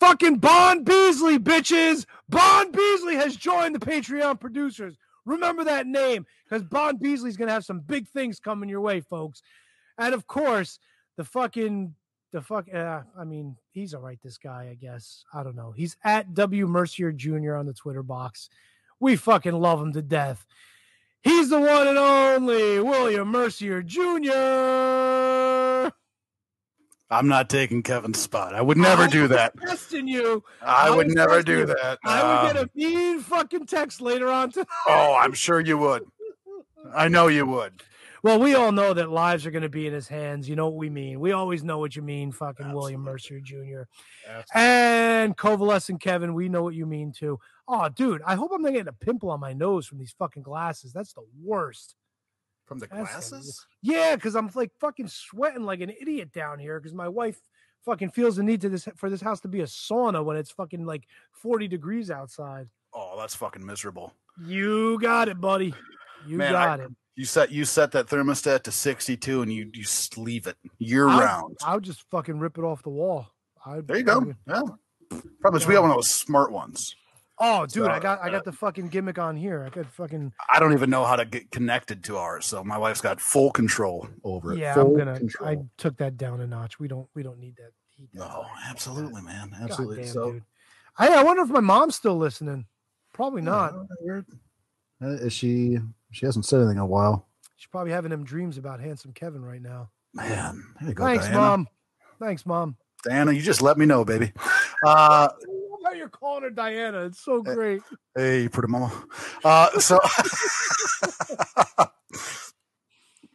Fucking Bond Beasley, bitches. Bond Beasley has joined the Patreon producers. Remember that name because Bond Beasley's gonna have some big things coming your way, folks. And of course, the fucking the fuck uh, I mean, he's all right, this guy, I guess. I don't know. He's at W Mercier Jr. on the Twitter box. We fucking love him to death. He's the one and only William Mercier Jr. I'm not taking Kevin's spot. I would never do that. Testing you. I, would never do you. that. I would get Um, a mean fucking text later on tonight. oh, I'm sure you would. I know you would. Well, we all know that lives are going to be in his hands. You know what we mean. We always know what you mean, fucking William Mercer Jr. And Convalescent Kevin, we know what you mean too. Oh, dude, I hope I'm not getting a pimple on my nose from these fucking glasses. That's the worst. From the That's the glasses? Yeah, because I'm like fucking sweating like an idiot down here because my wife fucking feels the need to this for this house to be a sauna when it's fucking like 40 degrees outside. Oh, that's fucking miserable. You got it, buddy. You Man, I- got it. You set you set that thermostat to 62 and you you just leave it year I- round. I would just fucking rip it off the wall. I, There you go. Yeah. Probably we got one of those smart ones. Oh, dude, I So, got I uh, got the fucking gimmick on here. I could fucking I don't even know how to get connected to ours, so my wife's got full control over it. yeah. Full I'm gonna. control. I took that down a notch. We don't we don't need that heat. that No, high. absolutely, man. Absolutely. damn, so, dude. I I wonder if my mom's still listening. Probably not. Uh, Is she? She hasn't said anything in a while. She's probably having them dreams about handsome Kevin right now. man, go, Thanks, Diana. mom. Thanks, mom. Diana, you just let me know, baby. Uh, how you're calling her Diana. It's so great. hey, pretty mama. Uh, so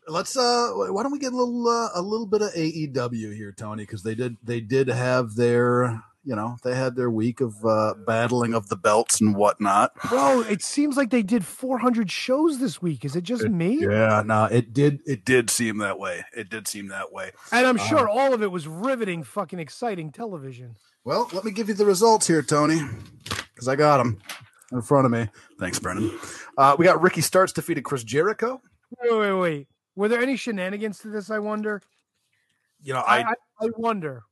let's uh, why don't we get a little uh, a little bit of AEW here, Tony? Because they did they did have their you know, they had their week of uh, battling of the belts and whatnot. Bro, it seems like they did 400 shows this week. Is it just me? Yeah, no, it did. It did seem that way. It did seem that way. And I'm sure Um, all of it was riveting, fucking exciting television. Well, let me give you the results here, Tony, because I got them in front of me. Thanks, Brennan. Uh, we got Ricky Starks defeated Chris Jericho. Wait, wait, wait. Were there any shenanigans to this? I wonder. You know, I I, I wonder.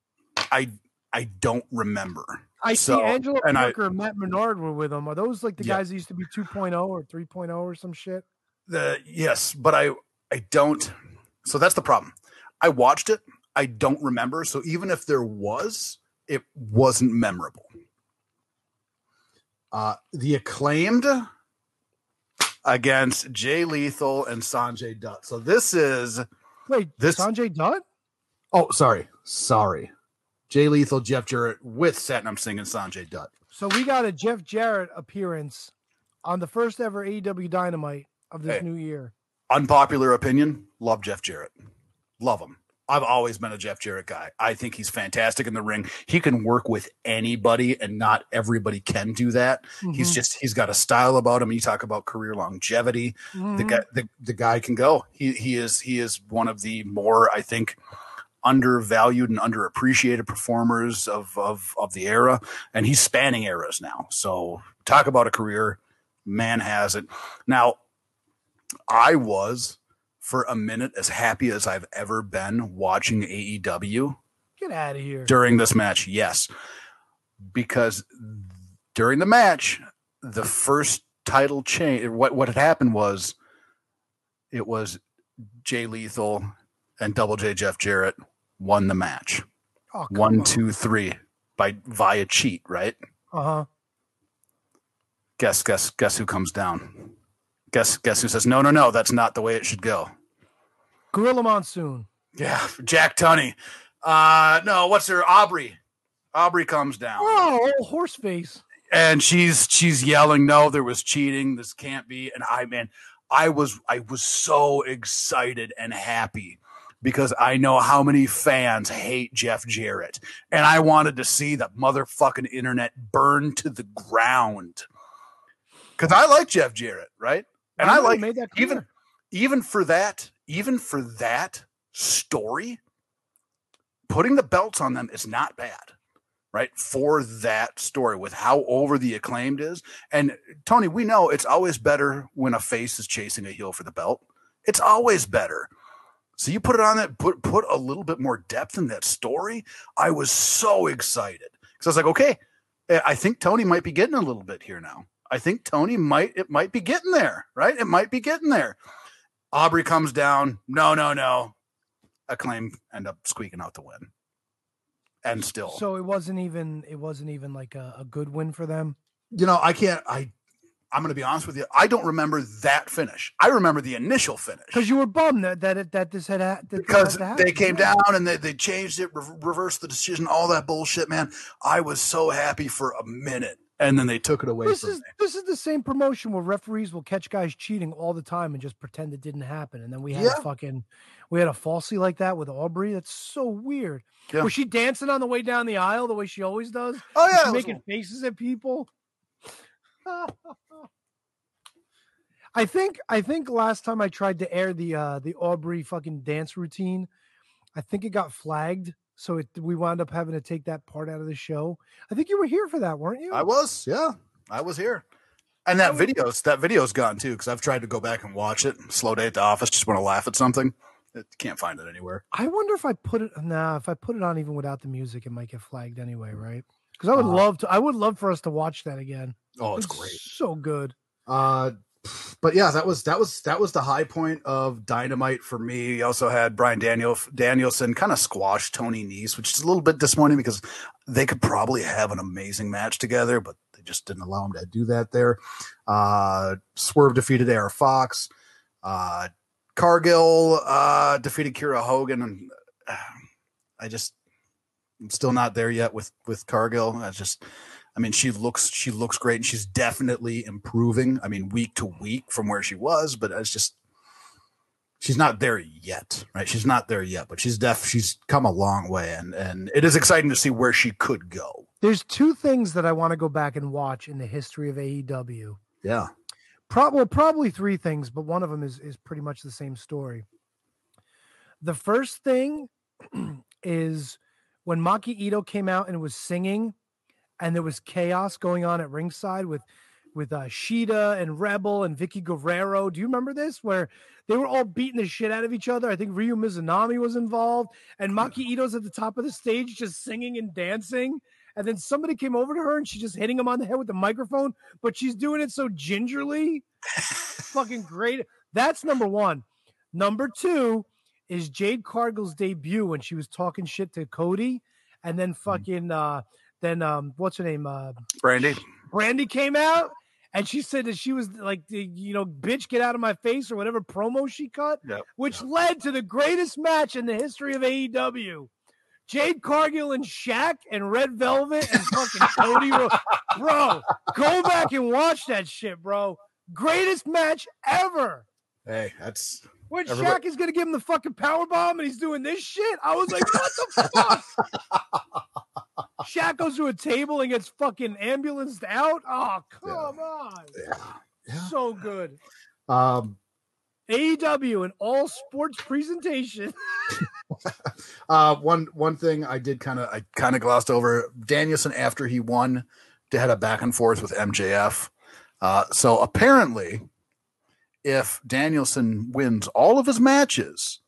I I don't remember. I So, see Angelo and I- Parker and Matt Menard were with them. Are those like the Yeah. guys that used to be 2.0 or 3.0 or some shit? The yes, but I I don't. So that's the problem. I watched it. I don't remember. So even if there was, it wasn't memorable. Uh, the acclaimed against Jay Lethal and Sanjay Dutt. So this is Wait, This- Sanjay Dutt? oh sorry sorry Jay Lethal Jeff Jarrett with Satnam Singh and Sanjay Dutt. So we got a Jeff Jarrett appearance on the first ever AEW Dynamite of this Hey. new year. Unpopular opinion: Love Jeff Jarrett. Love him. I've always been a Jeff Jarrett guy. I think he's fantastic in the ring. He can work with anybody, and not everybody can do that. He's Mhm. just he's got a style about him. You talk about career longevity. The Mhm. guy the, the guy can go. He he is he is one of the more I think undervalued and underappreciated performers of of of the era, and he's spanning eras now. So talk about a career, man has it. Now, I was for a minute as happy as I've ever been watching AEW Get out of here. during this match. Yes, because during the match, the first title change. What what had happened was, it was Jay Lethal and Double J Jeff Jarrett won the match. Oh, One, on. two, three by via cheat. Right? Uh-huh. Guess guess guess who comes down? Guess guess who says no no no that's not the way it should go. Gorilla Monsoon. Yeah, Jack Tunney. Uh no, what's her Aubrey? Aubrey comes down. Oh, old horse face. and she's she's yelling no there was cheating this can't be and i man i was i was so excited and happy because i know how many fans hate jeff jarrett. And i wanted to see the motherfucking internet burn to the ground. Because i like jeff jarrett right? And i, know, like made that even even for that even for that story putting the belts on them is not bad right? For that story with how over the acclaimed is. And tony we know it's always better when a face is chasing a heel for the belt. It's always better so you put it on that put put a little bit more depth in that story. I was so excited because i was like okay eh, i think tony might be getting a little bit here now. I think tony might it might be getting there right? It might be getting there. Aubrey comes down no no no. Acclaim end up squeaking out the win. And still. So it wasn't even it wasn't even like a, a good win for them. you know, I can't. I I'm going to be honest with you. I don't remember that finish. I remember the initial finish Because you were bummed that that, it, that this had ha- that because had they came down and they, they changed it, re- reversed the decision, all that bullshit, man. I was so happy for a minute, and then they took it away This from is me. this is the same promotion where referees will catch guys cheating all the time and just pretend it didn't happen. And then we had Yeah. a fucking we had a falsy like that with Aubrey. That's so weird. Yeah. Was she dancing on the way down the aisle the way she always does? Oh yeah, she it was- making faces at people. I think I think last time I tried to air the uh the Aubrey fucking dance routine, I think it got flagged. So it, we wound up having to take that part out of the show. I think you were here for that, weren't you? I was. Yeah, I was here. And that video's that video's gone too because I've tried to go back and watch it. Slow day at the office. Just want to laugh at something. It, can't find it anywhere. I wonder if I put it nah, if I put it on even without the music, it might get flagged anyway, right? Because I would Uh, love to I would love for us to watch that again. Oh, it's great. So good. Uh, but yeah, that was that was that was the high point of Dynamite for me. You also had Brian Daniel Danielson kind of squash Tony Nese, which is a little bit disappointing because they could probably have an amazing match together, but they just didn't allow him to do that there. Uh, Swerve defeated AR Fox. Uh, Cargill uh, defeated Kiera Hogan, and uh, I just I'm still not there yet with with Cargill. I just I mean, she looks she looks great, and she's definitely improving. I mean, week to week from where she was, but it's just she's not there yet, right? She's not there yet, but she's def she's come a long way, and and it is exciting to see where she could go. There's two things that I want to go back and watch in the history of AEW. Yeah. Pro- well, probably three things, but one of them is is pretty much the same story. The first thing is when Maki Ito came out and was singing, and there was chaos going on at ringside with with uh, Shida and Rebel and Vickie Guerrero. Do you remember this? Where they were all beating the shit out of each other. I think Ryo Mizunami was involved, and Maki Ito's at the top of the stage just singing and dancing. And then somebody came over to her and she's just hitting him on the head with the microphone, but she's doing it so gingerly. Fucking great. That's number one. Number two is Jade Cargill's debut when she was talking shit to Cody, and then fucking uh then um what's her name? Uh Brandi. Brandi came out and she said that she was like the you know bitch get out of my face or whatever promo she cut, Yep, which led to the greatest match in the history of AEW. Jade Cargill and Shaq and Red Velvet and fucking Cody, Ro- bro. Go back and watch that shit, bro. Greatest match ever. Hey, that's When Everybody- Shaq is gonna give him the fucking power bomb and he's doing this shit, I was like, what the fuck? Shaq goes to a table and gets fucking ambulanced out. Oh, come on. yeah. yeah. So good. Um, AEW an all sports presentation. uh, one one thing I did kind of I kind of glossed over Danielson after he won. They had a back and forth with MJF. Uh, so apparently, if Danielson wins all of his matches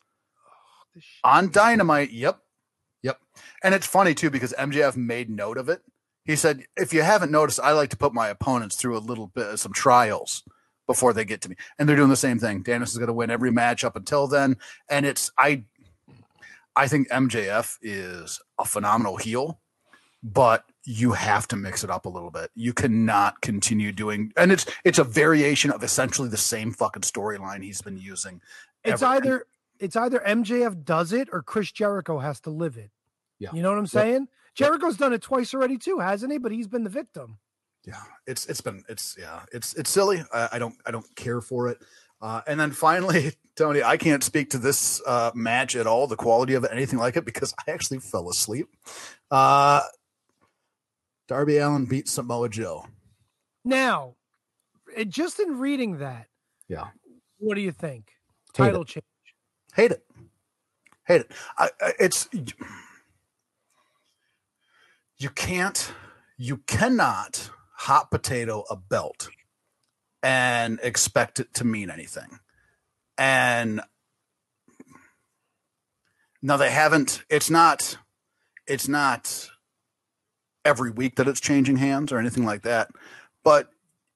on Dynamite, yep. And it's funny too because MJF made note of it. He said, "If you haven't noticed, I like to put my opponents through a little bit of some trials before they get to me." And they're doing the same thing. Danielson's going to win every match up until then, and it's I. I think MJF is a phenomenal heel, but you have to mix it up a little bit. You cannot continue doing, and it's it's a variation of essentially the same fucking storyline he's been using. It's ever. either it's either MJF does it or Chris Jericho has to live it. Yeah. You know what I'm saying? Jericho's done it twice already too, hasn't he? But he's been the victim. Yeah, it's it's been it's yeah it's it's silly. I, I don't I don't care for it. Uh, and then finally, Tony, I can't speak to this uh, match at all, the quality of it, anything like it, because I actually fell asleep. Uh, Darby Allin beat Samoa Joe. Now, it, just in reading that, Yeah. what do you think? Hate Title change. Hate it. Hate it. I, I, it's you can't, you cannot hot potato a belt and expect it to mean anything. And no, they haven't. It's not. It's not every week that it's changing hands or anything like that. But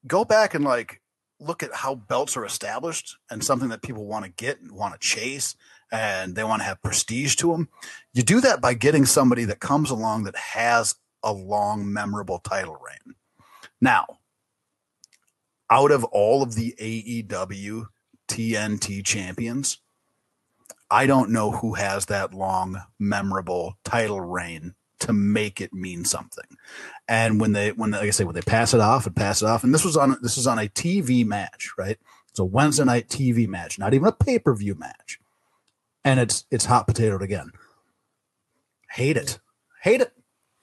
go back and like look at how belts are established and something that people want to get and want to chase and they want to have prestige to them. You do that by getting somebody that comes along that has a long, memorable title reign. Now, out of all of the AEW TNT champions, I don't know who has that long, memorable title reign to make it mean something. And when they, when like I say, when they pass it off and pass it off, and this was on this is on a TV match, right? It's a Wednesday night TV match, not even a pay per view match, and it's it's hot potatoed again. Hate it, hate it.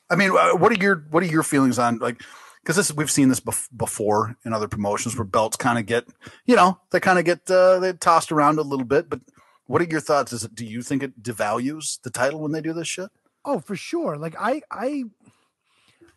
I mean, uh, what are your what are your feelings on like? Because this we've seen this bef- before in other promotions where belts kind of get, you know, they kind of get uh, they tossed around a little bit. But what are your thoughts? Is it do you think it devalues the title when they do this shit? Oh, for sure. Like I I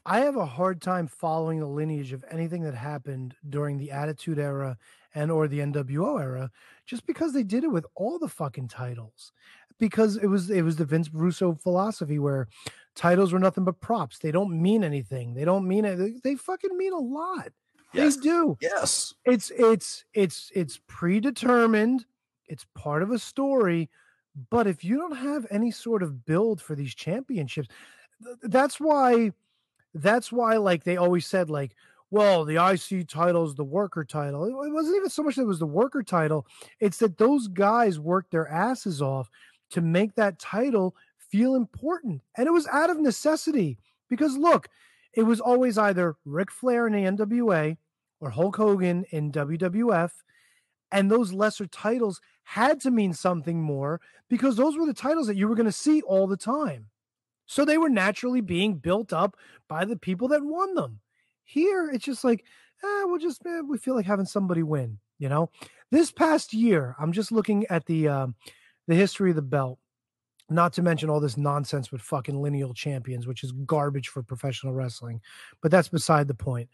I have a hard time following the lineage of anything that happened during the Attitude Era and or the NWO era just because they did it with all the fucking titles. Because it was it was the Vince Russo philosophy where titles were nothing but props. They don't mean anything. They don't mean it. They, they fucking mean a lot. Yes. They do. Yes. It's it's it's it's predetermined. It's part of a story. But if you don't have any sort of build for these championships, th- that's why that's why like they always said like well the ic title is the worker title it wasn't even so much that it was the worker title it's that those guys worked their asses off to make that title feel important and it was out of necessity because look it was always either Ric Flair in the NWA or Hulk Hogan in WWF and those lesser titles had to mean something more because those were the titles that you were going to see all the time So they were naturally being built up by the people that won them. Here, it's just like, eh, we'll just, eh, we feel like having somebody win, you know? This past year, I'm just looking at the, um, the history of the belt, not to mention all this nonsense with fucking lineal champions, which is garbage for professional wrestling, but that's beside the point.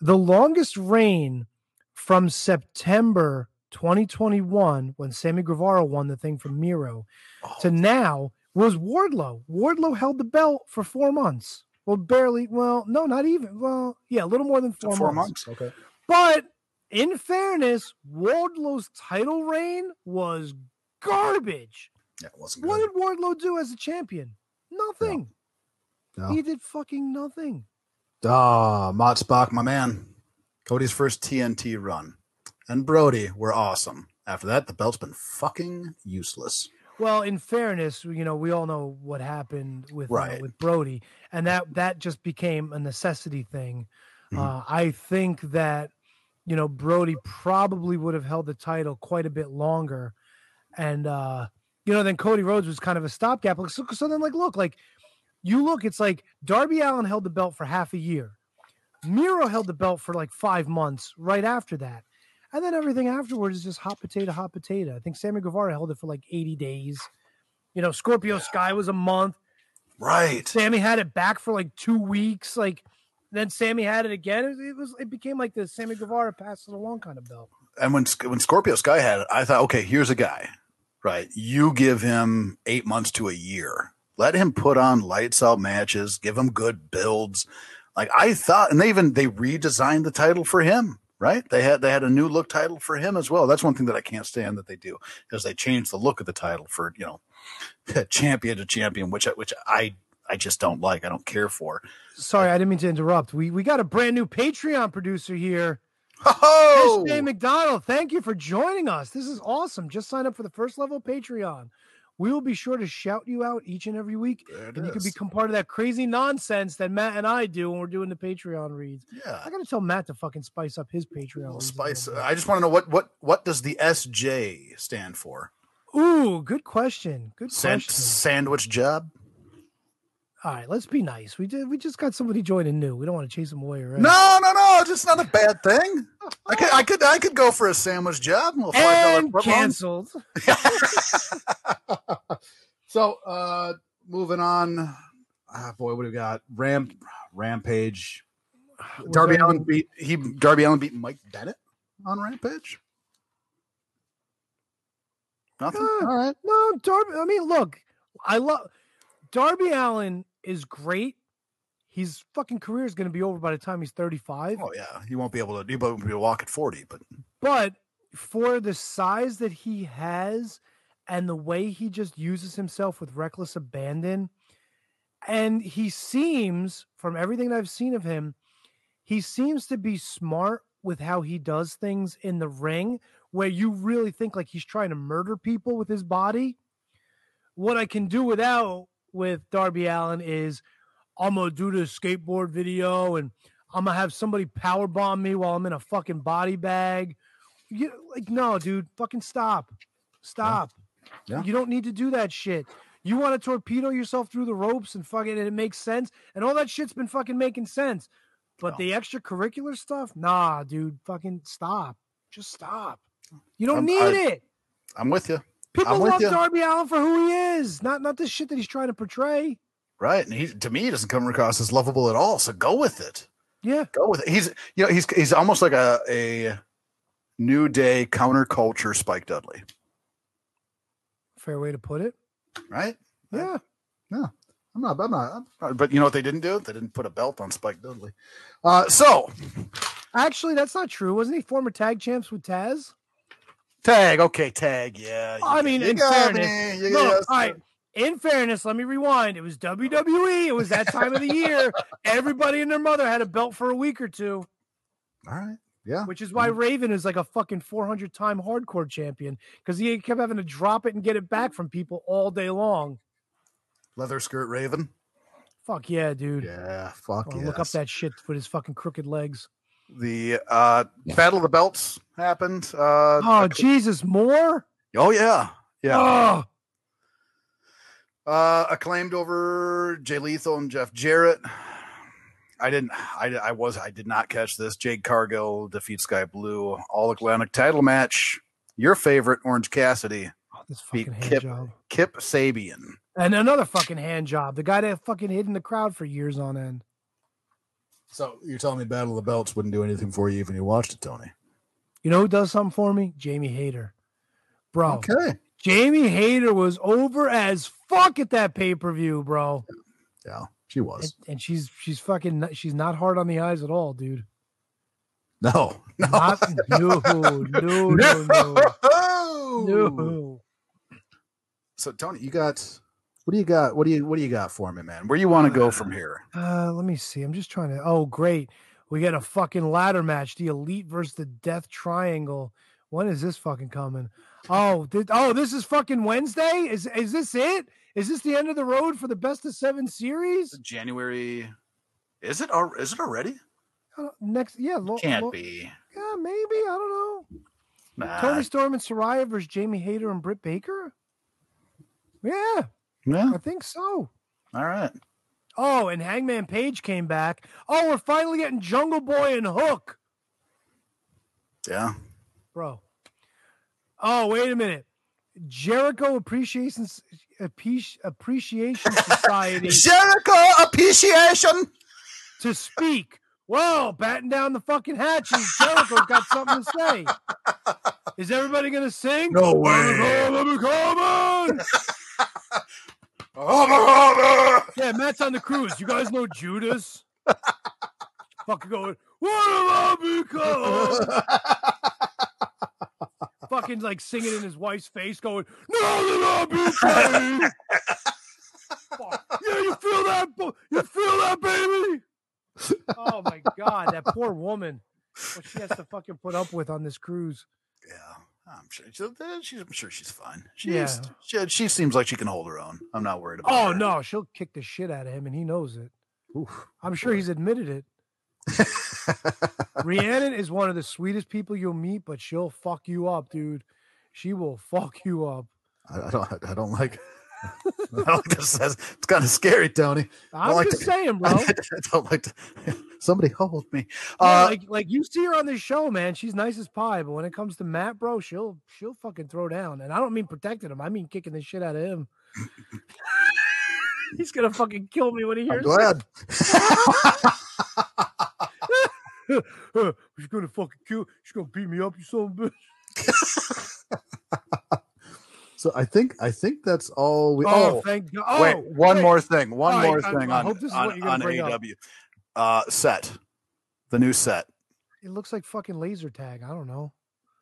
The longest reign from September 2021, when Sammy Guevara won the thing from Miro, Oh, to now was Wardlow. Wardlow held the belt for four months. Well, barely. Well, no, not even. Well, yeah, a little more than four, four months. months. Okay. But in fairness, Wardlow's title reign was garbage. Yeah, it wasn't What good. did Wardlow do as a champion? Nothing. No. He did fucking nothing. Ah, Mott Spock, my man. Cody's first TNT run. And Brodie were awesome. After that, the belt's been fucking useless. Well, in fairness, you know, we all know what happened with uh, with Brodie, and that that just became a necessity thing. Mhm. Uh, I think that you know Brodie probably would have held the title quite a bit longer, and uh, you know then Cody Rhodes was kind of a stopgap. So, so then, like, look, like you look, it's like Darby Allin held the belt for half a year, Miro held the belt for like five months right after that. And then everything afterwards is just hot potato, hot potato. I think Sammy Guevara held it for like 80 days. You know, Scorpio Sky was a month. Right. Sammy had it back for like two weeks. Like then Sammy had it again. It was, it was it became like the Sammy Guevara passed it along kind of belt. And when when Scorpio Sky had it, I thought, okay, here's a guy. Right. You give him eight months to a year. Let him put on lights out matches, give him good builds. Like I thought, and they even they redesigned the title for him, right? They had they had a new look title for him as well. That's one thing that I can't stand that they do, is they change the look of the title for, you know, champion to champion, which I- which I I just don't like. I don't care for. Sorry, I didn't mean to interrupt. We we got a brand new Patreon producer here. Oh, SJ McDonald, thank you for joining us. This is awesome. Just sign up for the first level Patreon. We will be sure to shout you out each and every week. there And you can become part of that crazy nonsense that Matt and I do when we're doing the Patreon reads. yeah. I gotta tell Matt to fucking spice up his Patreon. little reads a spice. I just want to know what what what does the SJ stand for? Ooh, good question. Good San- question. sandwich job. All right, let's be nice. We did. We just got somebody joining new. We don't want to chase them away, right? No, no, no. Just not a bad thing. I could, I could, I could go for a sandwich job. A little $5 And canceled. So, uh, moving on. Ah, boy, what do we got? Ram, Rampage. Was Darby Allin beat he. Darby Allin beat Mike Bennett on Rampage. Nothing. Uh, All right. No, Darby. I mean, look, I love Darby Allin is great. His fucking career is going to be over by the time he's 35. Oh yeah, he won't be able to. He won't be able to walk at forty. But But for the size that he has and the way he just uses himself with reckless abandon, and he seems, from everything that I've seen of him, he seems to be smart with how he does things in the ring, where you really think like he's trying to murder people with his body. What I can do without with Darby Allin is I'm gonna do the skateboard video and I'm gonna have somebody power bomb me while I'm in a fucking body bag. You like no, dude, fucking stop. Stop. Yeah. You don't need to do that shit. You want to torpedo yourself through the ropes and fucking and it makes sense. And all that shit's been fucking making sense. But the extracurricular stuff, nah, dude, fucking stop. Just stop. You don't I'm- need I- it. I'm with you. People I'm love. Darby Allin for who he is, not not the shit that he's trying to portray. Right, and he to me he doesn't come across as lovable at all. So go with it. Yeah. Go with it. He's you know he's he's almost like a a new day counterculture Spike Dudley, Fair way to put it. right? Yeah. Yeah. I'm not. I'm not. Uh, But you know what they didn't do? They didn't put a belt on Spike Dudley. Uh, so Actually, that's not true. Wasn't he former tag champs with Taz? Tag, okay, tag, yeah. I mean, in fairness, Look, got- all right. In fairness, let me rewind. It was WWE. It was that time of the year. Everybody and their mother had a belt for a week or two, all right. Yeah. which is why Raven is like a fucking 400 time hardcore champion because he kept having to drop it and get it back from people all day long. Leather skirt Raven. Fuck yeah, dude. Yeah, fuck yes. Look up that shit with his fucking crooked legs. The uh, Battle of the Belts happened. Uh, Oh, Jesus, more? oh yeah, yeah. Oh, Uh, acclaimed over Jay Lethal and Jeff Jarrett. I didn't. I, I was. I did not catch this. Jade Cargill defeats Skye Blue. All Atlantic title match. Your favorite, Orange Cassidy, Oh, this beat fucking hand Kip job. Kip Sabian. And another fucking hand job. The guy that fucking hid in the crowd for years on end. So you're telling me Battle of the Belts wouldn't do anything for you even you watched it, Tony? You know who does something for me? Jamie Hayter. Bro, Okay. Jamie Hayter was over as fuck at that pay per view, bro. Yeah, she was. And, and she's she's fucking she's not hard on the eyes at all, dude. No, no, Not, no, no, no, no, no. So Tony, you got what do you got? What do you what do you got for me, man? Where you want to go from here? Uh, let me see. I'm just trying to. Oh, great. We got a fucking ladder match. The Elite versus the Death Triangle. When is this fucking coming? Oh, th- oh, this is fucking Wednesday. Is is this it? Is this the end of the road for the best of seven series? January. Is it? al- Is it already? Uh, next, yeah, lo- Can't lo- be. Yeah, maybe. I don't know. Nah. Toni Storm and Saraya versus Jamie Hayter and Britt Baker. Yeah, Yeah. I think so. All right. Oh, and Hangman Page came back. Oh, we're finally getting Jungle Boy and Hook. Yeah. bro. Oh, wait a minute. Jericho Appreciation Appreciation Society Jericho appreciation. to speak. Whoa, batten down the fucking hatches. Jericho's got something to say. Is everybody gonna sing? No way. let me come on. Oh, Yeah, Matt's on the cruise. You guys know Judas? fucking going, what have I become? fucking like singing in his wife's face, going, "No, that I became." Fuck. Yeah, you feel that? You feel that, baby? Oh my god, that poor woman. What she has to fucking put up with on this cruise. yeah. I'm sure. She's, I'm sure she's fine. She's, Yeah. she, she seems like she can hold her own. I'm not worried about Oh her. no, she'll kick the shit out of him, and he knows it. Oof. I'm sure he's admitted it. Rhiannon is one of the sweetest people you'll meet, but she'll fuck you up, dude. She will fuck you up. I, I don't. I don't like. I don't like this. It's kind of scary, Tony. I'm like just to- saying, bro. I don't like to. Somebody hold me. Yeah, Uh, like like you see her on this show, man. She's nice as pie, but when it comes to Matt, bro, she'll she'll fucking throw down. And I don't mean protecting him. I mean kicking the shit out of him. He's gonna fucking kill me when he I'm hears it. glad. She's gonna fucking kill. She's gonna beat me up, you son of a bitch. So I think I think that's all we. Oh, Oh, thank God. Oh, Wait, one wait. more thing. One right, more I- thing I on, hope this is on, what you're on bring up. AEW. Uh, set. The new set. It looks like fucking laser tag. I don't know.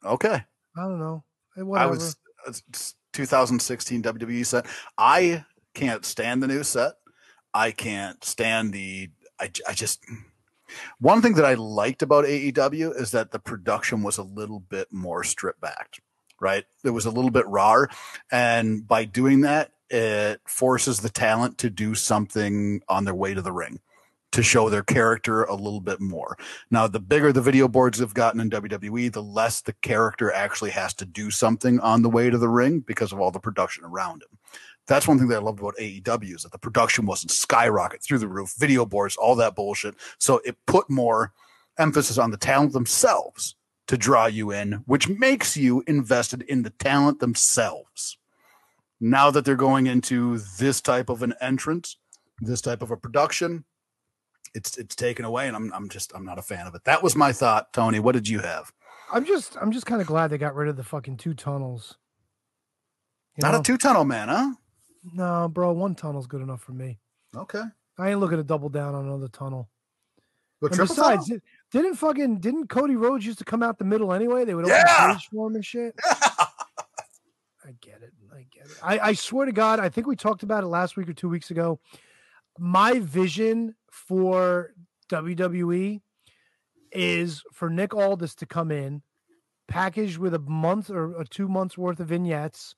Okay. I don't know. Eh, I was it's 2016 WWE set. I can't stand the new set. I can't stand the. I I just. One thing that I liked about AEW is that the production was a little bit more stripped back, right? It was a little bit raw. And by doing that, it forces the talent to do something on their way to the ring to show their character a little bit more. Now, the bigger the video boards have gotten in WWE, the less the character actually has to do something on the way to the ring because of all the production around him. That's one thing that I loved about AEW is that the production wasn't skyrocket through the roof, video boards, all that bullshit. So it put more emphasis on the talent themselves to draw you in, which makes you invested in the talent themselves. Now that they're going into this type of an entrance, this type of a production, it's it's taken away, and I'm I'm just I'm not a fan of it. That was my thought, Tony. What did you have? I'm just I'm just kind of glad they got rid of the fucking two tunnels. You Not know? a two tunnel man, huh? No, bro, one tunnel's good enough for me. Okay. I ain't looking to double down on another tunnel. Triple besides, tunnel? di- didn't fucking didn't Cody Rhodes used to come out the middle anyway? They would open Yeah. stage for him and shit. I get it. I get it. I, I swear to God, I think we talked about it last week or two weeks ago. My vision for WWE is for Nick Aldis to come in, packaged with a month or, a two months worth of vignettes,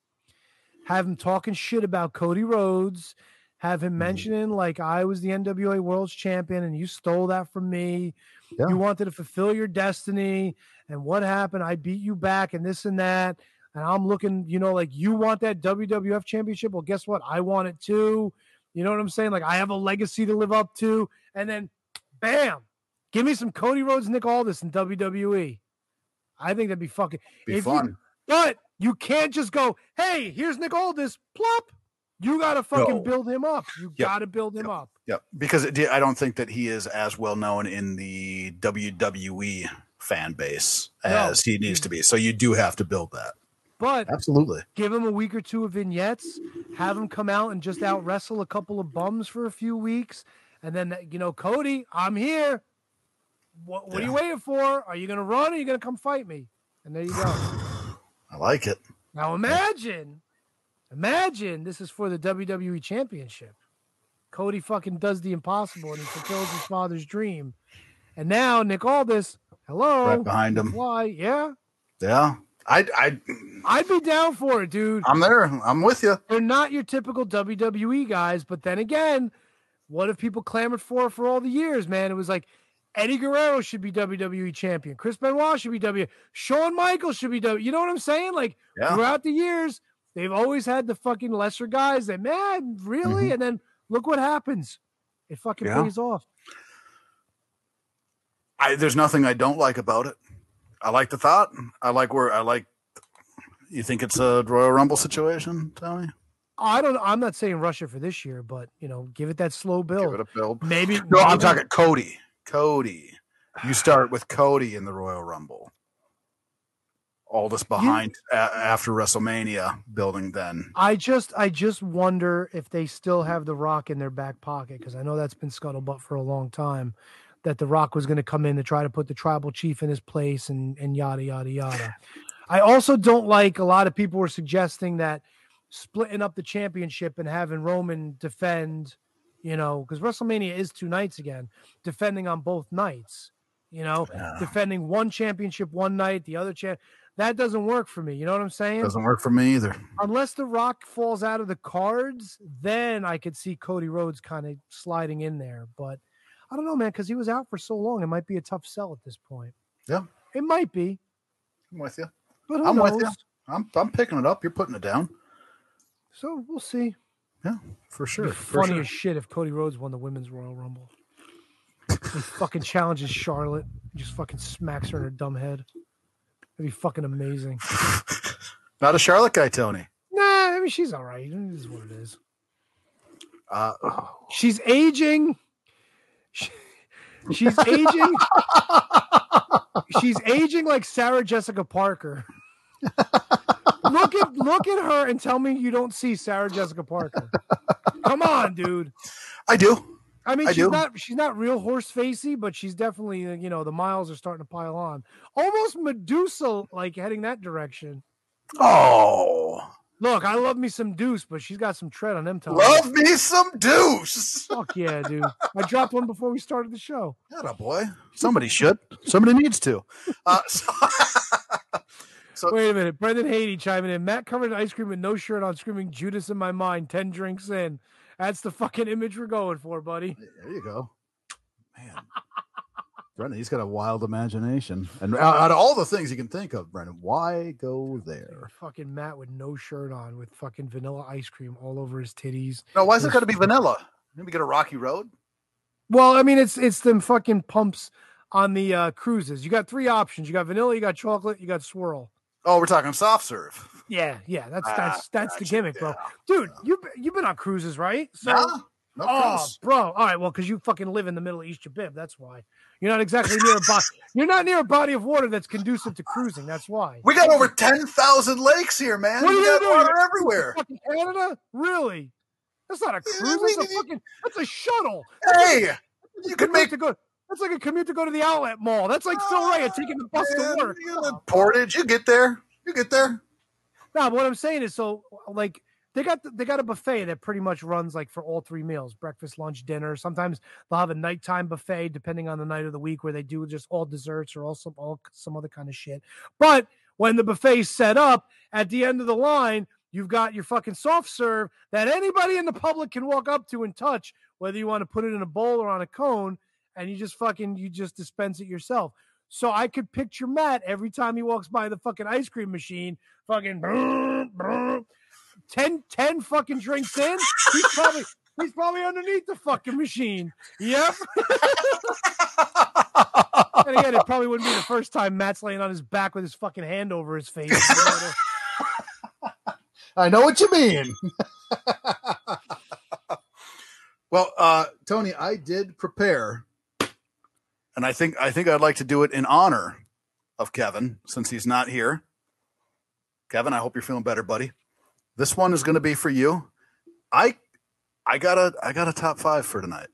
have him talking shit about Cody Rhodes, have him mm-hmm. mentioning like I was the NWA World's Champion and you stole that from me. Yeah. You wanted to fulfill your destiny, and what happened? I beat you back, and this and that. and I'm looking, you know, like you want that WWF championship. Well, guess what? I want it too. You know what I'm saying? Like I have a legacy to live up to. And then bam, give me some Cody Rhodes, Nick Aldis in WWE. I think that'd be fucking Be if you- fun. but you can't just go, hey, here's Nick Aldis, plop. You gotta fucking No. build him up. You Yep. gotta build him up. Yeah, because it, I don't think that he is as well known in the WWE fan base No. as he needs to be. So you do have to build that. But Absolutely. give him a week or two of vignettes, have him come out and just out wrestle a couple of bums for a few weeks, and then you know, Cody, I'm here. What, what are you waiting for? Are you gonna run? Or are you gonna come fight me? And there you go. I like it. Now imagine, imagine this is for the WWE Championship. Cody fucking does the impossible and he fulfills his father's dream. And now Nick Aldis, hello, Right behind him. Why? Yeah, Yeah. I I I'd be down for it, dude. I'm there. I'm with you. They're not your typical WWE guys, but then again, what have people clamored for for all the years, man? It was like Eddie Guerrero should be WWE champion, Chris Benoit should be W, Shawn Michaels should be W. You know what I'm saying? Like Yeah. throughout the years, they've always had the fucking lesser guys that, man, really? And then look what happens. It fucking Mm-hmm. Yeah. pays off. I there's nothing I don't like about it. I like the thought. I like where I like you think it's a Royal Rumble situation, Tony? I don't I'm not saying Russia for this year, but you know, give it that slow build. Give it a build. Maybe No, I'm talking Cody. Cody. You start with Cody in the Royal Rumble. All this behind a- after WrestleMania building then. I just I just wonder if they still have the Rock in their back pocket because I know that's been scuttlebutt for a long time. That the Rock was going to come in to try to put the tribal chief in his place and and yada yada yada. I also don't like a lot of people were suggesting that splitting up the championship and having Roman defend, you know, because WrestleMania is two nights again, defending on both nights. You know, Yeah. defending one championship one night, the other champ. That doesn't work for me. You know what I'm saying? Doesn't work for me either. unless the rock falls out of the cards, then I could see Cody Rhodes kind of sliding in there. But I don't know, man, because he was out for so long. It might be a tough sell at this point. Yeah. It might be, I'm with you. but I'm knows? with you. I'm I'm picking it up. You're putting it down. So we'll see. Yeah, for sure. For funny sure. as shit if Cody Rhodes won the women's Royal Rumble. he fucking challenges Charlotte, He just fucking smacks her in her dumb head. That'd be fucking amazing. Not a Charlotte guy, Tony. Nah, I mean she's all right. It is what it is. Uh, She's aging. She- She's aging. She's aging like Sarah Jessica Parker. look at look at her and tell me you don't see Sarah Jessica Parker. Come on, dude. I do. I mean, I she's do. not she's not real horse facey, but she's definitely uh, you know the miles are starting to pile on. Almost Medusa like heading that direction. Oh, Look, I love me some Deuce, but she's got some tread on them toes. love me some deuce. Fuck yeah, dude. I dropped one before we started the show. a boy. Somebody should. Somebody needs to. Uh, so, so Wait a minute. Brendan Haiti chiming in. Matt covered in ice cream with no shirt on, screaming Judas in my mind, 10 drinks in. That's the fucking image we're going for, buddy. There you go. Man. Brendan, he's got a wild imagination. And out, out of all the things you can think of, Brendan, why go there? Fucking Matt with no shirt on, with fucking vanilla ice cream all over his titties. no, why is it got to be vanilla? Maybe get a Rocky Road. Well, I mean, it's it's them fucking pumps on the uh, cruises. You got three options. You got vanilla, you got chocolate, you got swirl. Oh, we're talking soft serve. Yeah, yeah, that's Ah, that's that's the gimmick, bro. yeah. Dude, you you've been on cruises, right? So, Nah, no oh, cruise. bro. All right, well, because you fucking live in the middle East Jabib, that's why. You're not exactly near a body. You're not near a body of water that's conducive to cruising. That's why. We got over ten thousand lakes here, man. What we you got doing? water everywhere. Fucking Canada? Really? That's not a cruise. That's a fucking. That's a shuttle. Hey, you can make to go. That's like a commute to go to the outlet mall. That's like Phil Ray taking the bus to work. got portage. You get there. You get there. No, but what I'm saying is, so like they got they got a buffet that pretty much runs like for all three meals: breakfast, lunch, dinner. Sometimes they'll have a nighttime buffet depending on the night of the week, where they do just all desserts or also all some other kind of shit. But when the buffet's set up at the end of the line, you've got your fucking soft serve that anybody in the public can walk up to and touch, whether you want to put it in a bowl or on a cone, and you just fucking you just dispense it yourself. so I could picture Matt every time he walks by the fucking ice cream machine, fucking brr, brr, 10, 10 fucking drinks in. He's probably he's probably underneath the fucking machine. Yep. and again, it probably wouldn't be the first time Matt's laying on his back with his fucking hand over his face. I know what you mean. well, uh, Tony, I did prepare. And I think I think I'd like to do it in honor of Kevin since he's not here. Kevin, I hope you're feeling better, buddy. This one is going to be for you. I I got a I got a top five for tonight.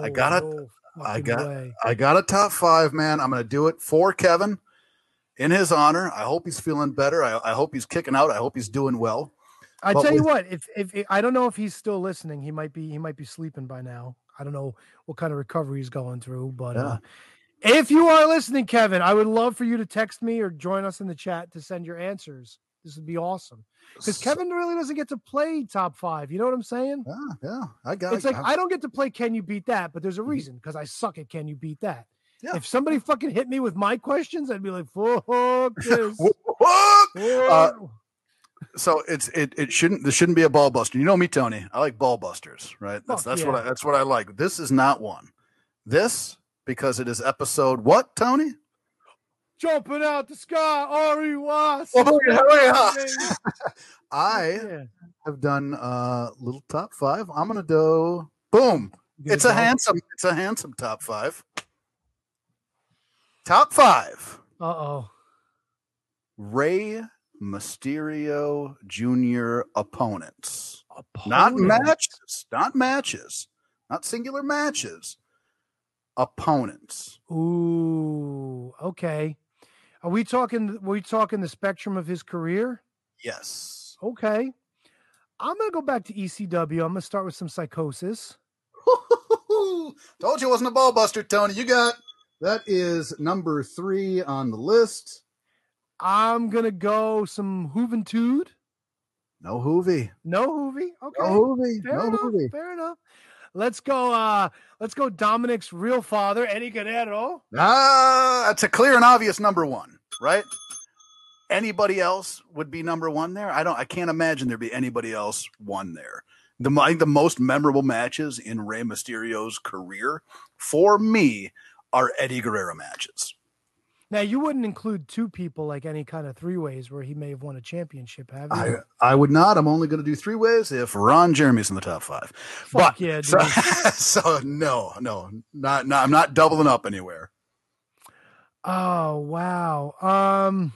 I got it. Oh, no I got- way. I got a top five, man. I'm going to do it for Kevin in his honor. I hope he's feeling better. I, I hope he's kicking out. I hope he's doing well. I But tell you with- what, if if I don't know if he's still listening, he might be he might be sleeping by now. I don't know what kind of recovery he's going through, but uh, if you are listening, Kevin, I would love for you to text me or join us in the chat to send your answers. This would be awesome because Kevin really doesn't get to play top five. You know what I'm saying? Yeah, yeah, I got it. It's like I, I don't get to play Can You Beat That, but there's a reason because I suck at Can You Beat That. Yeah. If somebody fucking hit me with my questions, I'd be like, "Fuck this." Uh, Fuck. So it's it it shouldn't this shouldn't be a ball buster. You know me, Tony. I like ball busters, right? Oh, that's Fuck that's what. I that's what I like. This is not one. This because it is episode what, Tony? Jumping out the sky, Ari. Oh, yeah. I Yeah. have done a little top five. I'm gonna do boom. It's a handsome, it's a handsome top five. Top five. Uh-oh. Rey Mysterio Jr. opponents. Not matches. Not matches. Not singular matches. Opponents. Ooh, okay. Are we talking? Are we talking the spectrum of his career? Yes. Okay. I'm gonna go back to ECW. I'm gonna start with some Psicosis. Told you it wasn't a ball buster, Tony. You got that is number three on the list. I'm gonna go some Juventud. No Juvi. No Juvi. Okay. No Juvi. Fair No enough. Juvi. Fair enough. Let's go. Uh, let's go. Dominic's real father, Eddie Guerrero. Ah, that's a clear and obvious number one, right? Anybody else would be number one there. I don't. I can't imagine there'd be anybody else one there. The I think the most memorable matches in Rey Mysterio's career for me are Eddie Guerrero matches. Now you wouldn't include two people like any kind of three ways where he may have won a championship, have you? I I would not. I'm only going to do three ways if Ron Jeremy's in the top five. Fuck but yeah, dude. so, so no, no, not, not. I'm not doubling up anywhere. Oh wow. Um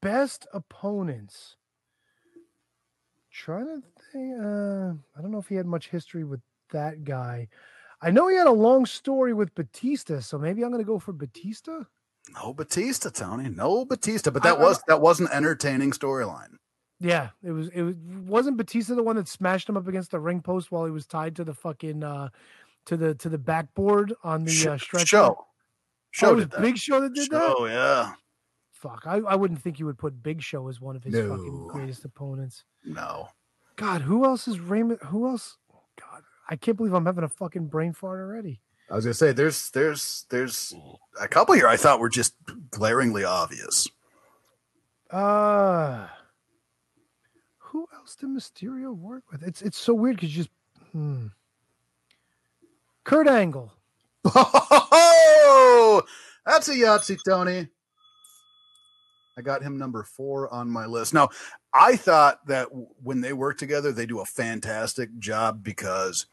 best opponents. Trying to think uh I don't know if he had much history with that guy. I know he had a long story with Batista, so maybe I'm gonna go for Batista. No Batista, Tony. No Batista. But I- that was that was an entertaining storyline. Yeah, it was it was wasn't Batista the one that smashed him up against the ring post while he was tied to the fucking uh to the to the backboard on the uh, stretcher. show. Oh, Show it was. Big Show that did that. Show, yeah. Fuck, I, I wouldn't think you would put Big Show as one of his fucking greatest opponents. No. God, who else is Raymond? Who else? God, I can't believe I'm having a fucking brain fart already. I was gonna say there's there's there's a couple here I thought were just glaringly obvious. Uh who else did Mysterio work with? It's it's so weird because you just hmm. Kurt Angle. Oh, that's a Yahtzee, Tony. I got him number four on my list. Now, I thought that when they work together, they do a fantastic job because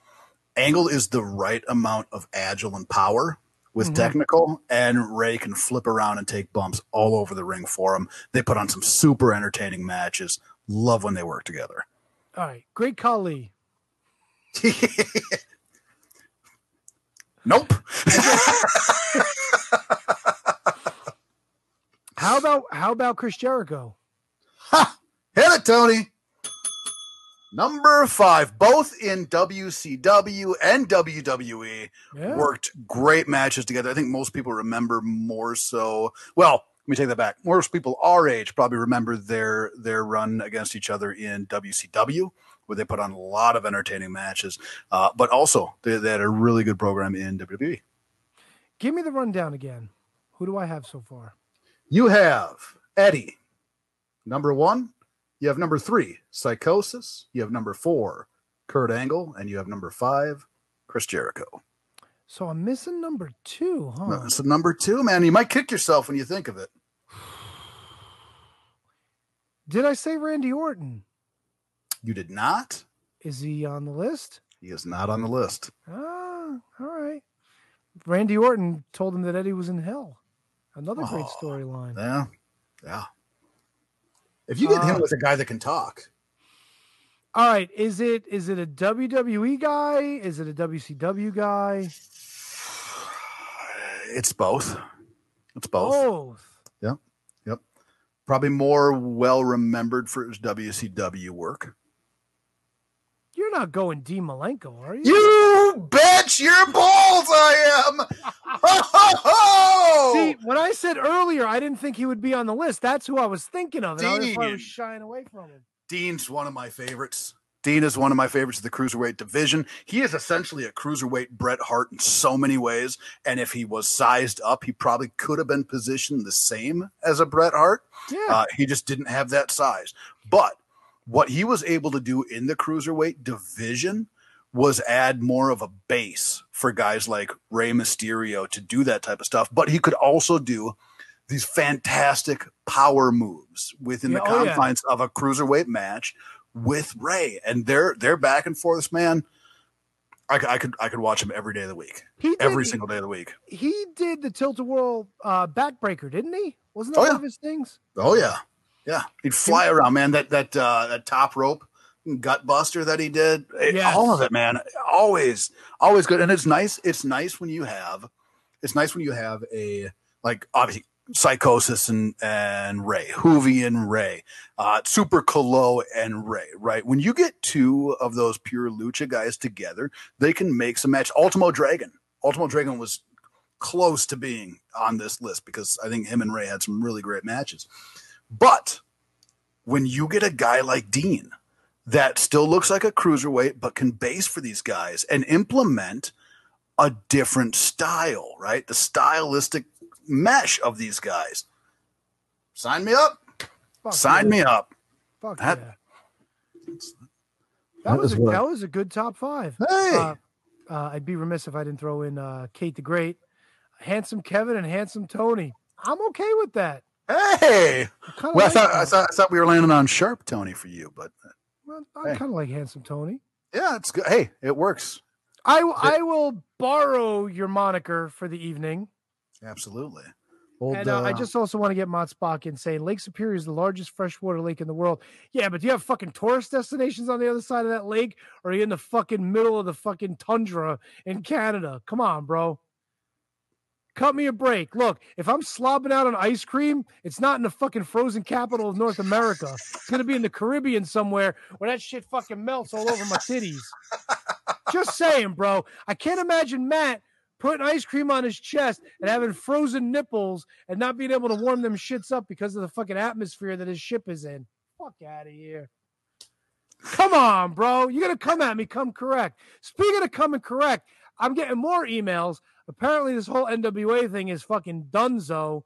Angle is the right amount of agile and power with Mhm. technical, and Rey can flip around and take bumps all over the ring for him. They put on some super entertaining matches. Love when they work together. All right, Great Khali. nope. How about how about Chris Jericho? Ha! Hit it, Tony. Number five, both in WCW and WWE, Yeah. worked great matches together. I think most people remember more so. Well, let me take that back. Most people our age probably remember their their run against each other in WCW, where they put on a lot of entertaining matches. Uh, but also, they, they had a really good program in. WWE. Give me the rundown again. Who do I have so far? You have Eddie, number one. You have number three, Psicosis. You have number four, Kurt Angle, and you have number five, Chris Jericho. So I'm missing number two, huh? So number two, man, you might kick yourself when you think of it. Did I say Randy Orton? You did not. Is he on the list? He is not on the list. Ah, all right. Randy Orton told him that Eddie was in hell. Another great Oh, storyline. Yeah, yeah. If you get him Uh, with a guy that can talk, All right, is it is it a WWE guy? Is it a WCW guy? it's both. It's both. Both. Yep. Yep. Probably more well remembered for his WCW work. You're not going D Malenko, are you? You bet your balls I am. See, when I said earlier, I didn't think he would be on the list. That's who I was thinking of, and I was shying away from him. Dean's one of my favorites. Dean is one of my favorites of the cruiserweight division. He is essentially a cruiserweight Bret Hart in so many ways. And if he was sized up, he probably could have been positioned the same as a Bret Hart. Yeah, Uh, he just didn't have that size. But what he was able to do in the cruiserweight division was add more of a base for guys like Rey Mysterio to do that type of stuff. But he could also do these fantastic power moves within the Yeah, oh, yeah. confines of a cruiserweight match with Rey. And they're they're back and forth, man. I, I could I could watch him every day of the week, did, every single day of the week. He did the tilt a whirl uh, backbreaker, didn't he? Wasn't that Oh, one yeah. of his things? Oh yeah, yeah. He'd fly around, man. That that uh, that top rope gut buster that he did, it- Yes. all of it, man. Always, always good. And it's nice. It's nice when you have. It's nice when you have a like obviously Psicosis and and Rey, Juvi and Rey, uh, Super Calo and Rey. Right when you get two of those pure lucha guys together, they can make some match. Ultimo Dragon. Ultimo Dragon was close to being on this list because I think him and Rey had some really great matches. But when you get a guy like Dean that still looks like a cruiserweight but can base for these guys and implement a different style, right? The stylistic mesh of these guys. Sign me up. Fuck Sign yeah. me up. Fuck That- yeah. That, that was a, what- that was a good top five. Hey. Uh, uh, I'd be remiss if I didn't throw in uh, Kate the Great, handsome Kevin, and handsome Tony. I'm okay with that. hey. I kind of Well, I thought, I thought, I thought we were landing on Sharp Tony for you, but uh, Well, I hey. kind of like handsome Tony. yeah, it's good. Hey, it works. I I will borrow your moniker for the evening. Absolutely. Old, and uh, I uh, just also want to get Mott Spock in saying Lake Superior is the largest freshwater lake in the world. Yeah, but do you have fucking tourist destinations on the other side of that lake, or are you in the fucking middle of the fucking tundra in Canada? Come on, bro. Cut me a break. Look, if I'm slobbing out on ice cream, it's not in the fucking frozen capital of North America. It's gonna be in the Caribbean somewhere where that shit fucking melts all over my titties. Just saying, bro. I can't imagine Matt putting ice cream on his chest and having frozen nipples and not being able to warm them shits up because of the fucking atmosphere that his ship is in. Fuck out of here. Come on, bro. You're gonna come at me. Come correct. Speaking of coming correct, I'm getting more emails. Apparently, this whole NWA thing is fucking dunzo.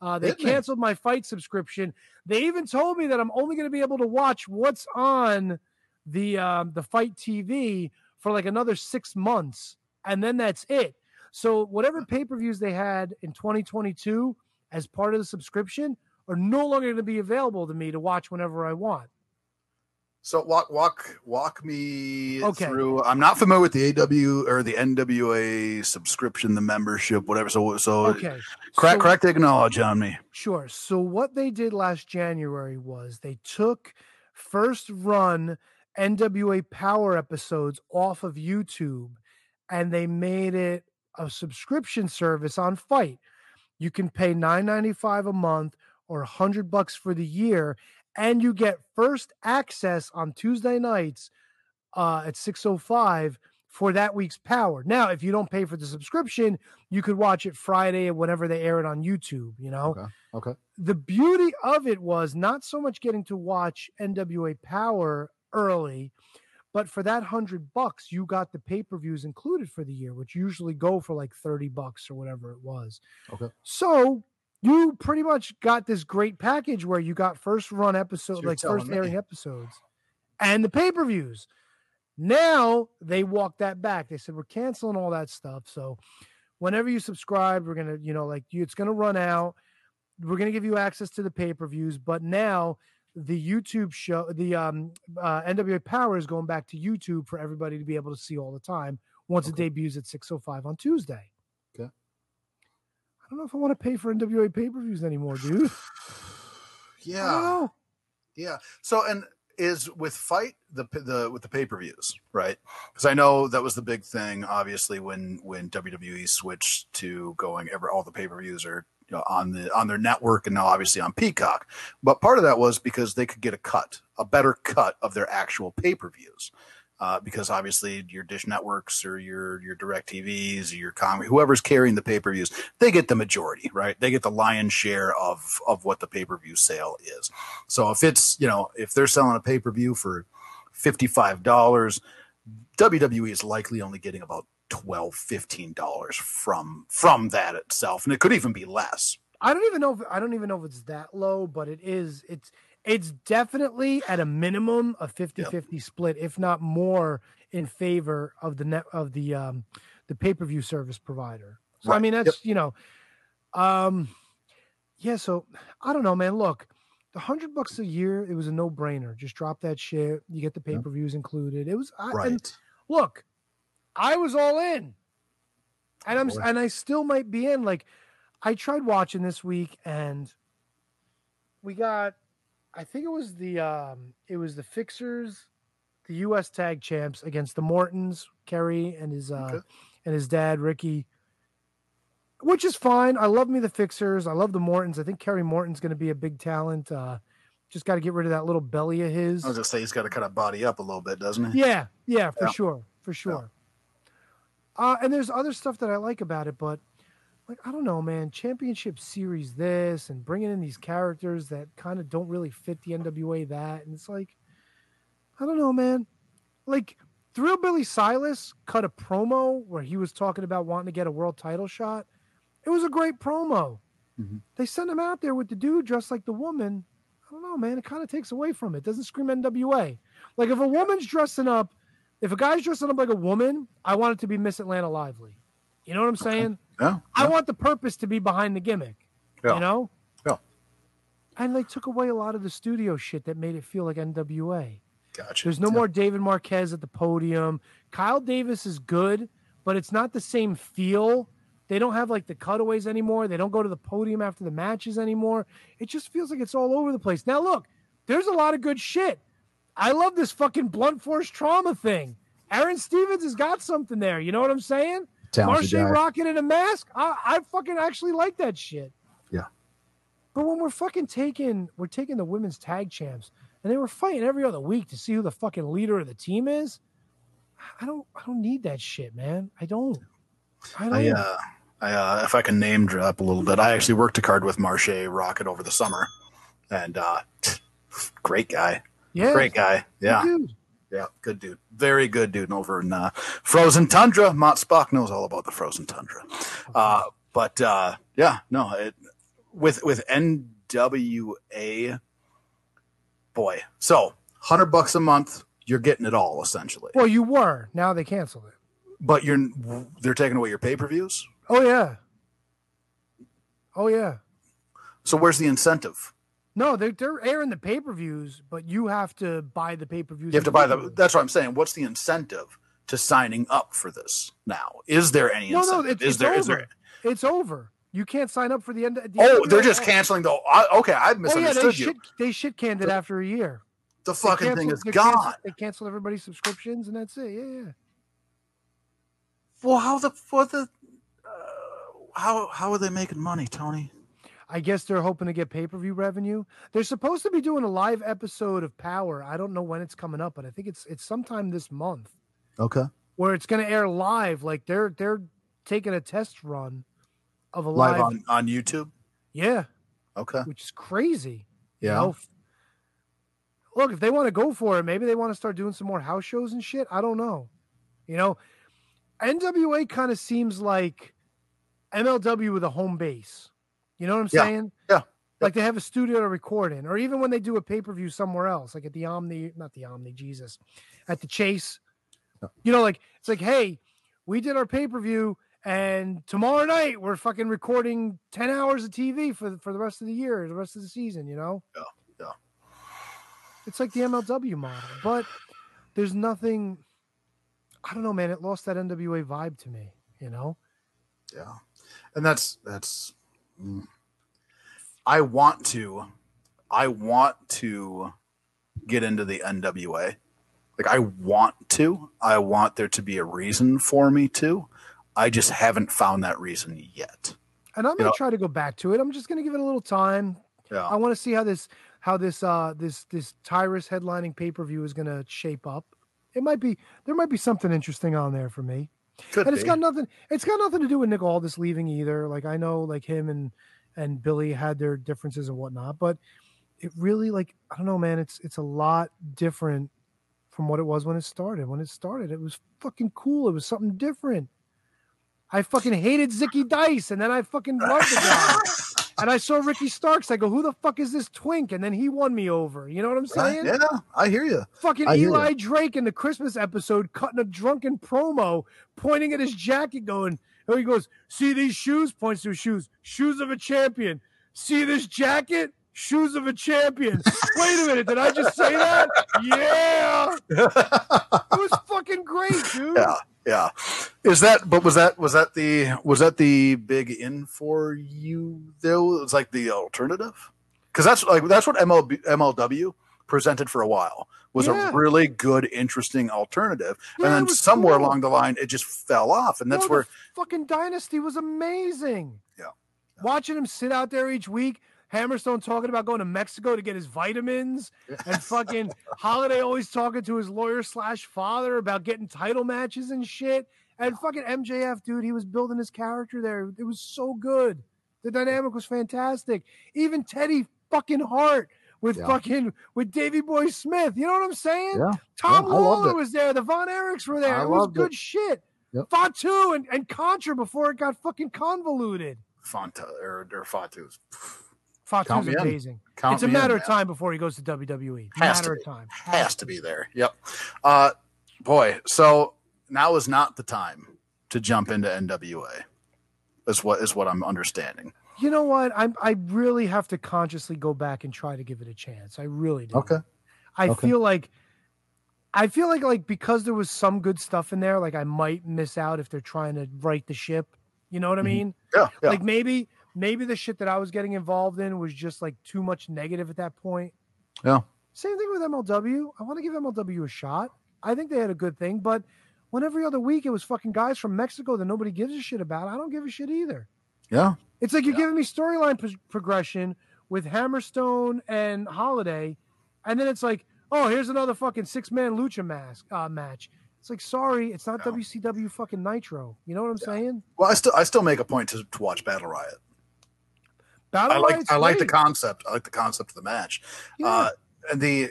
Uh, they it? canceled my FITE subscription. They even told me that I'm only going to be able to watch what's on the um, the FITE TV for like another six months, and then that's it. So whatever pay per views they had in 2022 as part of the subscription are no longer going to be available to me to watch whenever I want. So walk walk walk me Okay. through. I'm not familiar with the AW or the NWA subscription, the membership, whatever. So so Okay, crack So- crack the knowledge on me. Sure. So what they did last January was they took first run NWA Power episodes off of YouTube and they made it a subscription service on FITE. You can pay $9.95 a month or 100 bucks for the year and you get first access on Tuesday nights uh, at 605 for that week's power. Now, if you don't pay for the subscription, you could watch it Friday or whenever they air it on YouTube, you know Okay. Okay. the beauty of it was not so much getting to watch NWA Power early, But for that hundred bucks, you got the pay per views included for the year, which usually go for like 30 bucks or whatever it was. Okay. So you pretty much got this great package where you got first run episode, like first me. airing episodes and the pay per views. Now they walked that back. They said, we're canceling all that stuff. So whenever you subscribe, we're going to, you know, like you, it's going to run out. We're going to give you access to the pay per views. But now the YouTube show, the um, uh, NWA Power is going back to YouTube for everybody to be able to see all the time once it debuts at 6.05 on Tuesday. Don't know if I want to pay for NWA pay per views anymore, dude. Yeah, yeah. So and is with FITE the the with the pay per views right? Because I know that was the big thing. Obviously, when when WWE switched to going ever all the pay per views are you know, on the on their network and now obviously on Peacock. But part of that was because they could get a cut, a better cut of their actual pay per views. Uh, because obviously your dish networks or your your direct TVs or your comedy, whoever's carrying the pay per views, they get the majority, right? They get the lion's share of of what the pay per view sale is. So if it's you know if they're selling a pay per view for fifty five dollars, WWE is likely only getting about 12 15 dollars from from that itself, and it could even be less. I don't even know if I don't even know if it's that low, but it is it's it's definitely at a minimum a 50-50 split, if not more in favor of the net of the um the pay-per-view service provider. So I Right. mean Yep. that's you know um yeah, so I don't know, man. Look, the hundred bucks a year, it was a no-brainer. Just drop that shit. You get the pay-per-views included. It was I, Right. look, I was all in, and I'm Boy. and I still might be in. Like, I tried watching this week, and we got, I think it was the um, it was the Fixers, the U.S. Tag Champs against the Mortons, Kerry and his uh, Okay. and his dad Ricky. Which is fine. I love me the Fixers. I love the Mortons. I think Kerry Morton's going to be a big talent. Uh, just got to get rid of that little belly of his. I was gonna say he's got to kind of body up a little bit, doesn't he? Yeah, yeah, for Yeah. sure, for sure. Uh, and there's other stuff that I like about it, but like I don't know, man. Championship series, this and bringing in these characters that kind of don't really fit the NWA. That and it's like, I don't know, man. Like Thrill Billy Silas cut a promo where he was talking about wanting to get a world title shot. It was a great promo. Mhm. They sent him out there with the dude dressed like the woman. I don't know, man. It kind of takes away from it. Doesn't scream NWA. Like if a woman's dressing up, if a guy's dressing up like a woman, I want it to be Miss Atlanta Lively. You know what I'm saying? Yeah. I want the purpose to be behind the gimmick. You know? Yeah. And they took away a lot of the studio shit that made it feel like NWA. Gotcha. There's no more David Marquez at the podium. Kyle Davis is good, but it's not the same feel. They don't have like the cutaways anymore. They don't go to the podium after the matches anymore. It just feels like it's all over the place. Now, look, there's a lot of good shit. I love this fucking blunt force trauma thing. Aron Stevens has got something there. You know what I'm saying? Talented Marshe. Rockett in a mask. I, I fucking actually like that shit. Yeah. But when we're fucking taking, we're taking the women's tag champs, and they were fighting every other week to see who the fucking leader of the team is. I don't, I don't need that shit, man. I don't. I don't. I, uh, I, uh, if I can name drop a little bit, I actually worked a card with Marshe Rockett over the summer, and uh, great guy, yeah, great guy, yeah, dude. Yeah, good dude, very good dude. Over in uh, Frozen Tundra, Mott Spock knows all about the Frozen Tundra. Uh, but uh, yeah, no, it, with with NWA, boy, so hundred bucks a month, you're getting it all essentially. Well, you were. Now they canceled it. But you're they're taking away your pay per views. Oh yeah. Oh yeah. So where's the incentive? No, they're they're airing the pay per views, but you have to buy the pay per views. You have to buy the. That's what I'm saying. What's the incentive to signing up for this now? Is there any No, no, it's, is it's there? over. Is there? It's over. You can't sign up for the end. The Oh, they're just canceling the. I, okay, I Oh yeah, misunderstood they you. shit. They shit canned it after a year. the fucking thing is gone. They canceled everybody's subscriptions, and that's it. Yeah, yeah. Well, how the for the. Uh, how how are they making money, Tony? I guess they're hoping to get pay per view revenue. They're supposed to be doing a live episode of Power. I don't know when it's coming up, but I think it's it's sometime this month Okay. where it's going to air live. Like they're they're taking a test run of a live, Live on on YouTube. yeah, Okay. which is crazy. you Yeah. know? look, if they want to go for it, maybe they want to start doing some more house shows and shit. I don't know. You know, NWA kind of seems like MLW with a home base. You know what I'm Yeah, saying? yeah. Like they have a studio to record in, or even when they do a pay per view somewhere else, like at the Omni, not the Omni, Jesus, at the Chase. You know, like it's like, hey, we did our pay per view, and tomorrow night we're fucking recording ten hours of TV for the- for the rest of the year, the rest of the season. You know? Yeah, yeah. It's like the MLW model, but there's nothing. I don't know, man. It lost that NWA vibe to me. You know? Yeah, and that's that's. I want to, I want to get into the NWA. Like I want to. I want there to be a reason for me to. I just haven't found that reason yet. And I'm You gonna know- try to go back to it. I'm just gonna give it a little time. Yeah. I want to see how this how this uh this this Tyrus headlining pay per view is gonna shape up. It might be there might be something interesting on there for me. Could and it's got nothing it's got nothing to do with Nick Aldis leaving either. Like I know like him and and Billy had their differences and whatnot, but it really like I don't know, man, it's it's a lot different from what it was when it started. When it started, it was fucking cool. It was something different. I fucking hated Zicky Dice, and then I fucking loved the guy. and I saw Ricky Starks. I go, who the fuck is this twink? And then he won me over. You know what I'm Right, saying? Yeah, I hear you. Fucking hear Eli ya. Drake in the Christmas episode cutting a drunken promo, pointing at his jacket, going, oh, he goes, see these shoes? Points to his shoes. Shoes of a champion. See this jacket? Shoes of a champion. Wait a minute, did I just say that? Yeah. It was fucking great, dude. Yeah, yeah. Is that? But was that? Was that the? Was that the big in for you? Though it was like the alternative, because that's like that's what MLB, MLW presented for a while was Yeah. a really good, interesting alternative, Yeah, and then somewhere cool. along the line it just fell off, and that's No, where fucking dynasty was amazing. Yeah. Watching him sit out there each week, Hammerstone talking about going to Mexico to get his vitamins, and fucking Holliday always talking to his lawyer slash father about getting title matches and shit. And fucking MJF, dude, he was building his character there. It was so good. The dynamic was fantastic. Even Teddy fucking Hart with Yeah. fucking with Davey Boy Smith. You know what I'm saying? Yeah. Tom Yeah, I Lawler was there. The Von Erichs were there. I it was loved it. good shit. Yep. Fatu and, and Contra before it got fucking convoluted. Fanta or, or Fatu's. Fatu's Count in. amazing. It's a me in, matter of time before he goes to WWE. Has matter to of time. Has to be there. Yep. Uh, boy, so now is not the time to jump into NWA. Is what is what I'm understanding. You know what? I I really have to consciously go back and try to give it a chance. I really do. Okay. I okay. feel like I feel like like because there was some good stuff in there, like I might miss out if they're trying to right the ship. You know what I Mhm. mean? Yeah. Yeah. Like maybe maybe the shit that I was getting involved in was just like too much negative at that point. Yeah. Same thing with MLW. I want to give MLW a shot. I think they had a good thing, but when every other week it was fucking guys from Mexico that nobody gives a shit about, I don't give a shit either. yeah. It's like you're Yeah. giving me storyline pro- progression with Hammerstone and Holliday, and then it's like, oh, here's another fucking six man lucha mask uh, match. It's like, sorry, it's not Yeah. WCW fucking Nitro. You know what I'm saying? Well, I still I still make a point to, to watch Battle Riot. I like I like the concept. I like the concept of the match. Yeah. Uh, the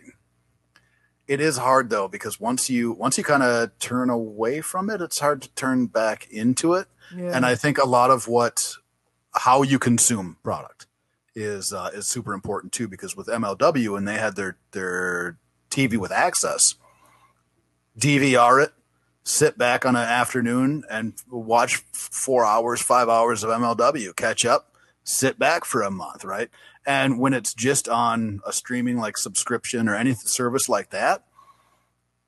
it is hard though because once you once you kind of turn away from it, it's hard to turn back into it. yeah. And I think a lot of what how you consume product is uh, is super important too because with MLW and they had their their TV with access, DVR it, sit back on an afternoon and watch four hours, five hours of MLW, catch up, sit back for a month, right? And when it's just on a streaming like subscription or any service like that,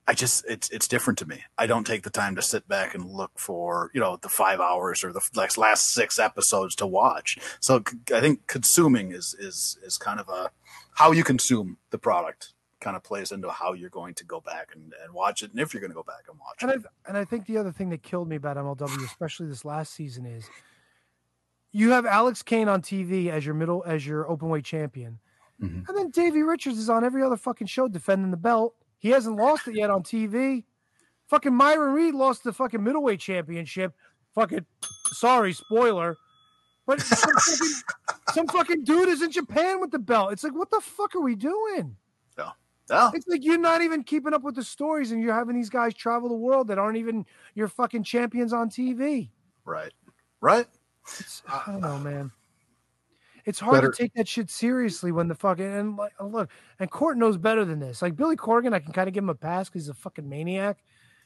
I just it's it's different to me. I don't take the time to sit back and look for you know the five hours or the like last six episodes to watch. So I think consuming is is is kind of a how you consume the product kind of plays into how you're going to go back and, and watch it and if you're going to go back and watch And it. I and I think the other thing that killed me about MLW, especially this last season, is you have Alex Kane on TV as your middle as your open weight champion, Mhm. and then Davey Richards is on every other fucking show defending the belt. He hasn't lost it yet on TV. Fucking Myron Reed lost the fucking middleweight championship. Fucking sorry, spoiler. But some fucking, some fucking dude is in Japan with the belt. It's like, what the fuck are we doing? No. No. It's like you're not even keeping up with the stories, and you're having these guys travel the world that aren't even your fucking champions on TV. Right. Right. It's, I don't know, man. It's hard Better- to take that shit seriously when the fucking and like look and Court knows better than this. Like Billy Corgan, I can kind of give him a pass because he's a fucking maniac.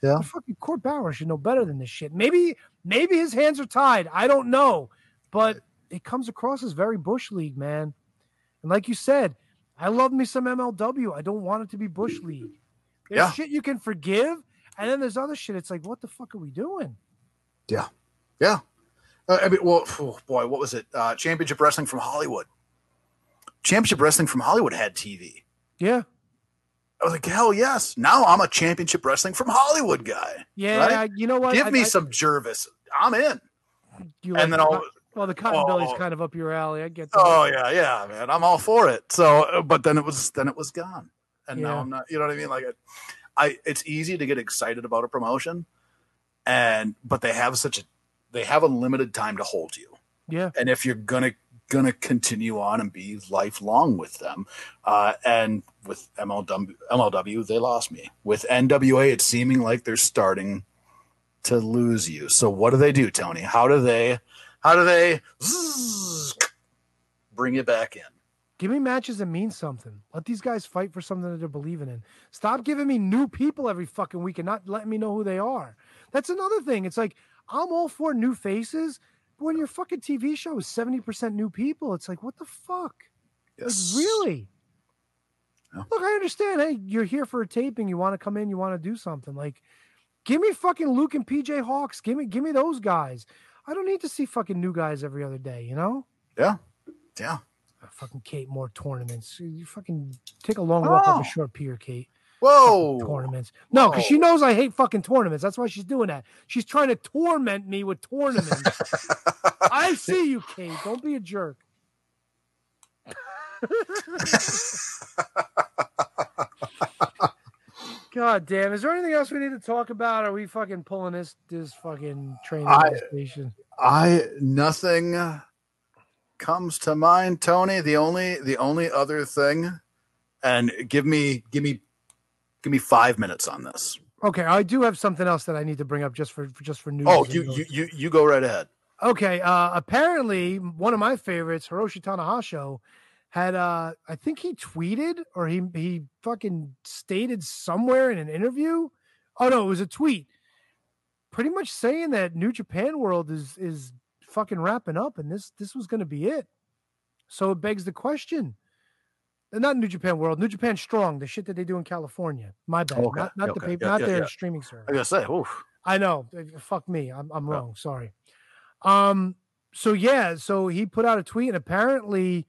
Yeah. But fucking Court Bauer should know better than this shit. Maybe maybe his hands are tied. I don't know, but it comes across as very bush league, man. And like you said, I love me some MLW. I don't want it to be bush league. There's Yeah. shit you can forgive, and then there's other shit. It's like, what the fuck are we doing? Yeah. Yeah. Uh, I mean, well, oh, boy, what was it? Uh, Championship Wrestling from Hollywood. Championship Wrestling from Hollywood had TV. Yeah. I was like, hell yes. Now I'm a Championship Wrestling from Hollywood guy. Yeah, Right? You know what? Give I- me I- some Jervis. I'm in. you and like then the I'll. well, the Cottonbelly's oh. kind of up your alley. I get that. Oh yeah, yeah, man. I'm all for it. So, uh, but then it was then it was gone, and now I'm not. You know what I mean? Like, I, I it's easy to get excited about a promotion, and but they have such a they have a limited time to hold you. yeah, and if you're gonna gonna continue on and be lifelong with them, uh, and with MLW, MLW, they lost me. With NWA, it's seeming like they're starting to lose you. So what do they do, Tony? How do they, how do they zzz, bring you back in? give me matches that mean something. Let these guys fight for something that they're believing in. Stop giving me new people every fucking week and not letting me know who they are. That's another thing. It's like I'm all for new faces, but when your fucking TV show is seventy percent new people, it's like what the fuck? Like, really? Yeah. Look, I understand. Hey, you're here for a taping. You want to come in. You want to do something. Like, give me fucking Luke and PJ Hawx. Give me, give me those guys. I don't need to see fucking new guys every other day. You know? Yeah, yeah. Uh, fucking Kate more tournaments. You fucking take a long walk off Oh. a short pier, Kate. Whoa, Tournaments. No, because she knows I hate fucking tournaments. That's why she's doing that. She's trying to torment me with tournaments. I see you, Kate. Don't be a jerk. God damn. Is there anything else we need to talk about? Are we fucking pulling this this fucking train I- station? I nothing comes to mind, Tony. The only the only other thing, and give me give me give me five minutes on this. Okay, I do have something else that I need to bring up just for for- just for news. Oh, you you you, you go right ahead. Okay, uh apparently one of my favorites, Hiroshi Tanahashi, had uh I think he tweeted or he he fucking stated somewhere in an interview. Oh no, it was a tweet. Pretty much saying that New Japan World is is fucking wrapping up and this this was gonna be it. So it begs the question. Not New Japan World, New Japan Strong, the shit that they do in California. My bad. Okay, Not, not the okay, paper, yeah, not yeah, their yeah. streaming service. I gotta say, oof. I know. uh, Fuck me. I'm I'm wrong. Sorry. Um. So yeah. So he put out a tweet, and apparently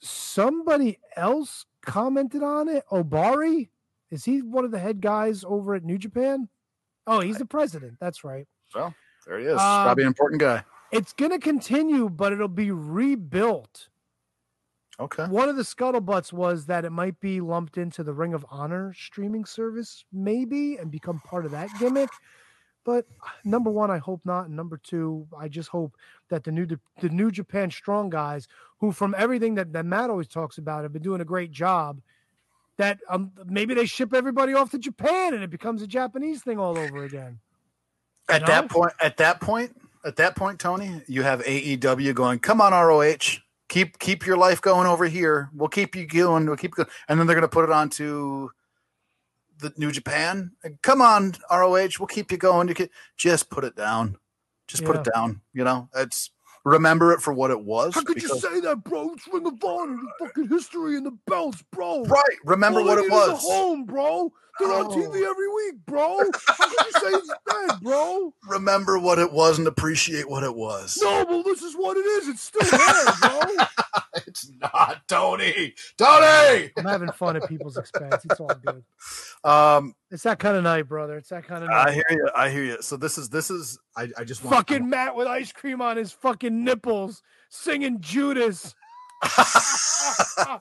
somebody else commented on it. Ohbari is he one of the head guys over at New Japan? Oh, he's the president. That's right. Well, there he is. Um, Probably an important guy. It's gonna continue, but it'll be rebuilt. Okay. One of the scuttlebutts was that it might be lumped into the Ring of Honor streaming service, maybe, and become part of that gimmick. But number one, I hope not. And number two, I just hope that the new the New Japan Strong guys, who from everything that, that Matt always talks about, have been doing a great job. That um, maybe they ship everybody off to Japan and it becomes a Japanese thing all over again. At know? that point, at that point, at that point, Tony, you have AEW going. Come on, ROH. Keep keep your life going over here. We'll keep you going. We'll keep going. And then they're going to put it on to the New Japan. Come on, ROH. We'll keep you going. You can just put it down. Just put it down. You know, it's remember it for what it was. How could you say that, bro? It's Ring of Honor, the fucking history and the belts, bro. right? Remember All what it need is a was. home, bro. They're on Oh. TV every week, bro. How could you say it's dead, bro? Remember what it was and appreciate what it was. No, but this is what it is. It's still there, bro. it's not Tony. Tony. I'm having fun at people's expense. It's all good. Um, It's that kind of night, brother. It's that kind of night. I hear you. I hear you. So this is this is. I, I just want fucking Matt with ice cream on his fucking nipples, singing Judas. oh,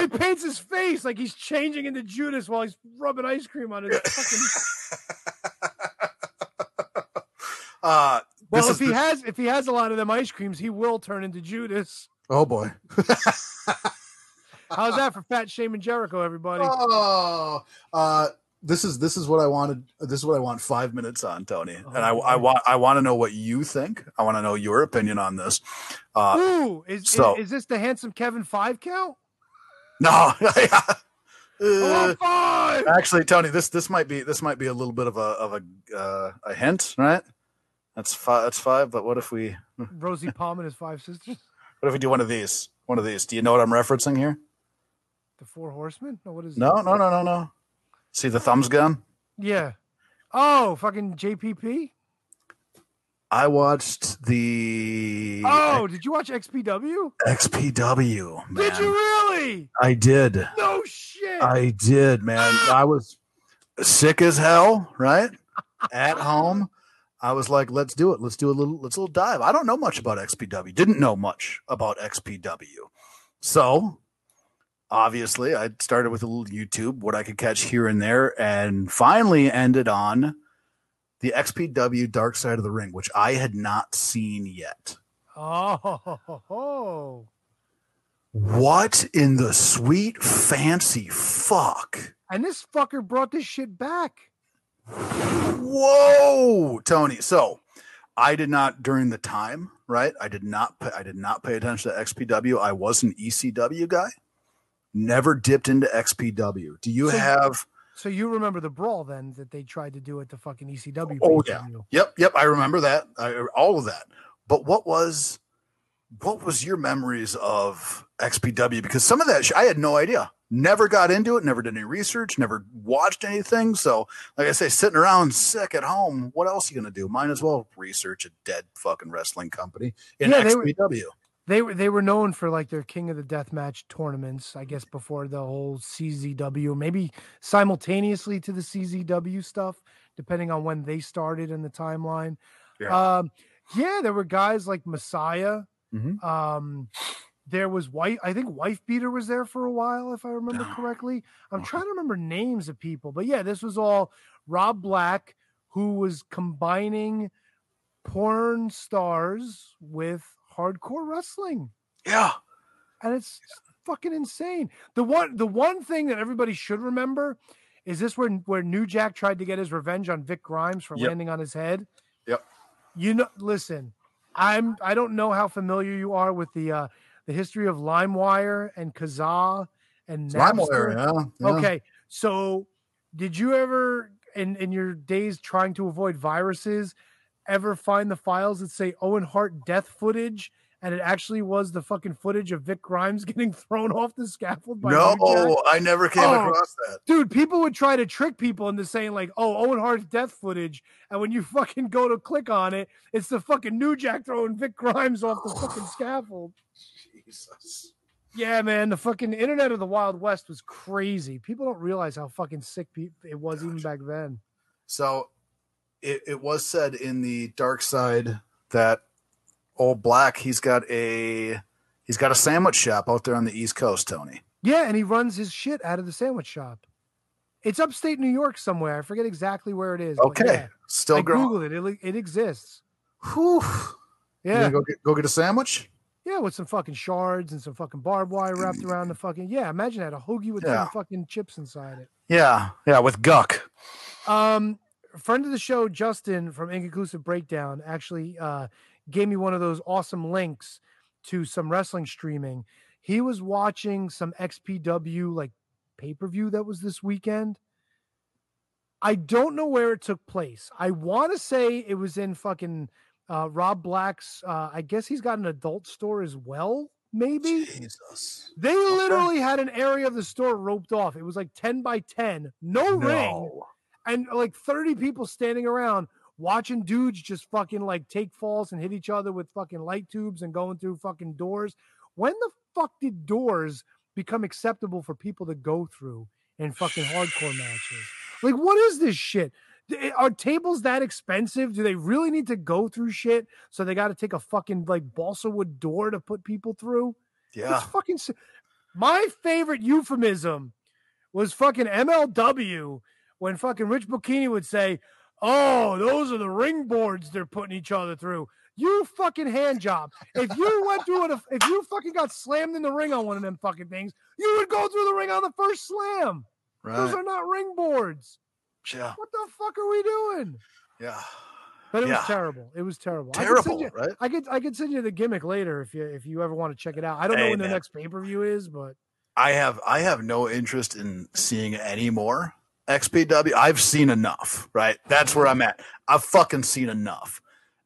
he paints his face like he's changing into Judas while he's rubbing ice cream on his fucking. uh, Well, if he the- has if he has a lot of them ice creams, he will turn into Judas. Oh boy. How's that for Fat Shaman Jericho, everybody? Oh, uh, this is this is what I wanted. This is what I want five minutes on, Tony. And I, Oh, I want I want to know what you think. I want to know your opinion on this. Uh, Ooh, is, so- is is this the handsome Kevin five count? no, Oh, Uh, actually, Tony, this this might be this might be a little bit of a of a uh, a hint, right? That's five. That's five. But what if we Rosie Palm and his five sisters, what if we do one of these? One of these. Do you know what I'm referencing here? the four horsemen. No, what is No, no, no, no, no. See the thumbs gun? Yeah. Oh, fucking JPP. I watched the Oh, did you watch XPW? XPW. Man. Did you really? I did. No shit. I did, man. I was sick as hell, right? At home. I was like, let's do it. Let's do a little let's a little dive. I don't know much about XPW. Didn't know much about XPW. So obviously I started with a little YouTube, what I could catch here and there, and finally ended on the XPW Dark Side of the Ring, which I had not seen yet. oh, What in the sweet fancy fuck? and this fucker brought this shit back. Whoa, Tony. So I did not during the time, right? I did not pay, I did not pay attention to XPW. I was an ECW guy. Never dipped into XPW. Do you So- have So you remember the brawl then that they tried to do at the fucking ECW? Oh, pay-per-view. Yep, yep, I remember that. I, all of that. But what was what was your memories of XPW? Because some of that sh- I had no idea. Never got into it. Never did any research. Never watched anything. So, like I say, sitting around sick at home. What else are you gonna do? Might as well research a dead fucking wrestling company in Yeah, they were- They were they were known for like their King of the Death Match tournaments, I guess before the whole CZW, maybe simultaneously to the CZW stuff, depending on when they started in the timeline. Yeah. Um, yeah, there were guys like Messiah. Mhm. Um, there was White. I think Wife Beater was there for a while, if I remember Oh. correctly. I'm trying to remember names of people, but yeah, this was all Rob Black, who was combining porn stars with hardcore wrestling yeah. and it's fucking insane. The one the one thing that everybody should remember is this where where New Jack tried to get his revenge on Vic Grimes for Yep. landing on his head. Yep. You know, listen, I'm I don't know how familiar you are with the uh the history of LimeWire and Kazaa and LimeWire, yeah, yeah. Okay, so did you ever in in your days trying to avoid viruses ever find the files that say Owen Hart death footage and it actually was the fucking footage of Vic Grimes getting thrown off the scaffold by No? I never came Oh, across that. Dude, people would try to trick people into saying like, "Oh, Owen Hart's death footage," and when you fucking go to click on it, it's the fucking New Jack throwing Vic Grimes off the fucking scaffold. Jesus. Yeah, man, the fucking internet of the Wild West was crazy. People don't realize how fucking sick pe- it was even back then. So it, it was said in the dark side that old black he's got a he's got a sandwich shop out there on the east coast tony Yeah, and he runs his shit out of the sandwich shop. It's upstate New York somewhere. I forget exactly where it is. okay yeah. still I growing googled it. It, it exists. Whew. Yeah, go get, go get a sandwich yeah, with some fucking shards and some fucking barbed wire wrapped around the fucking. Yeah, imagine that a hoagie with Yeah. some fucking chips inside it. yeah yeah with guck Um, friend of the show, Justin from Inconclusive Breakdown, actually uh, gave me one of those awesome links to some wrestling streaming. He was watching some XPW like pay per view that was this weekend. I don't know where it took place. I want to say it was in fucking uh, Rob Black's. Uh, I guess he's got an adult store as well. Maybe jesus they literally had an area of the store roped off. It was like ten by ten, no ring and like 30 people standing around watching dudes just fucking like take falls and hit each other with fucking light tubes and going through fucking doors. When the fuck did doors become acceptable for people to go through in fucking hardcore matches? Like, what is this shit? Eh, are tables that expensive? Do they really need to go through shit? So they got to take a fucking like balsa wood door to put people through? yeah It's fucking. My favorite euphemism was fucking MLW when fucking Rich Bocchini would say, "Oh, those are the ring boards they're putting each other through." You fucking hand job. If you went through it, if you fucking got slammed in the ring on one of them fucking things, you would go through the ring on the first slam. Right. Those are not ring boards. Yeah. What the fuck are we doing? Yeah. But it Yeah. was terrible. It was terrible. I Terrible, you- right? I could I could send you the gimmick later if you if you ever want to check it out. I don't know Hey, when the next pay per view is, but I have I have no interest in seeing any more XPW. I've seen enough, right? That's where I'm at. I've fucking seen enough.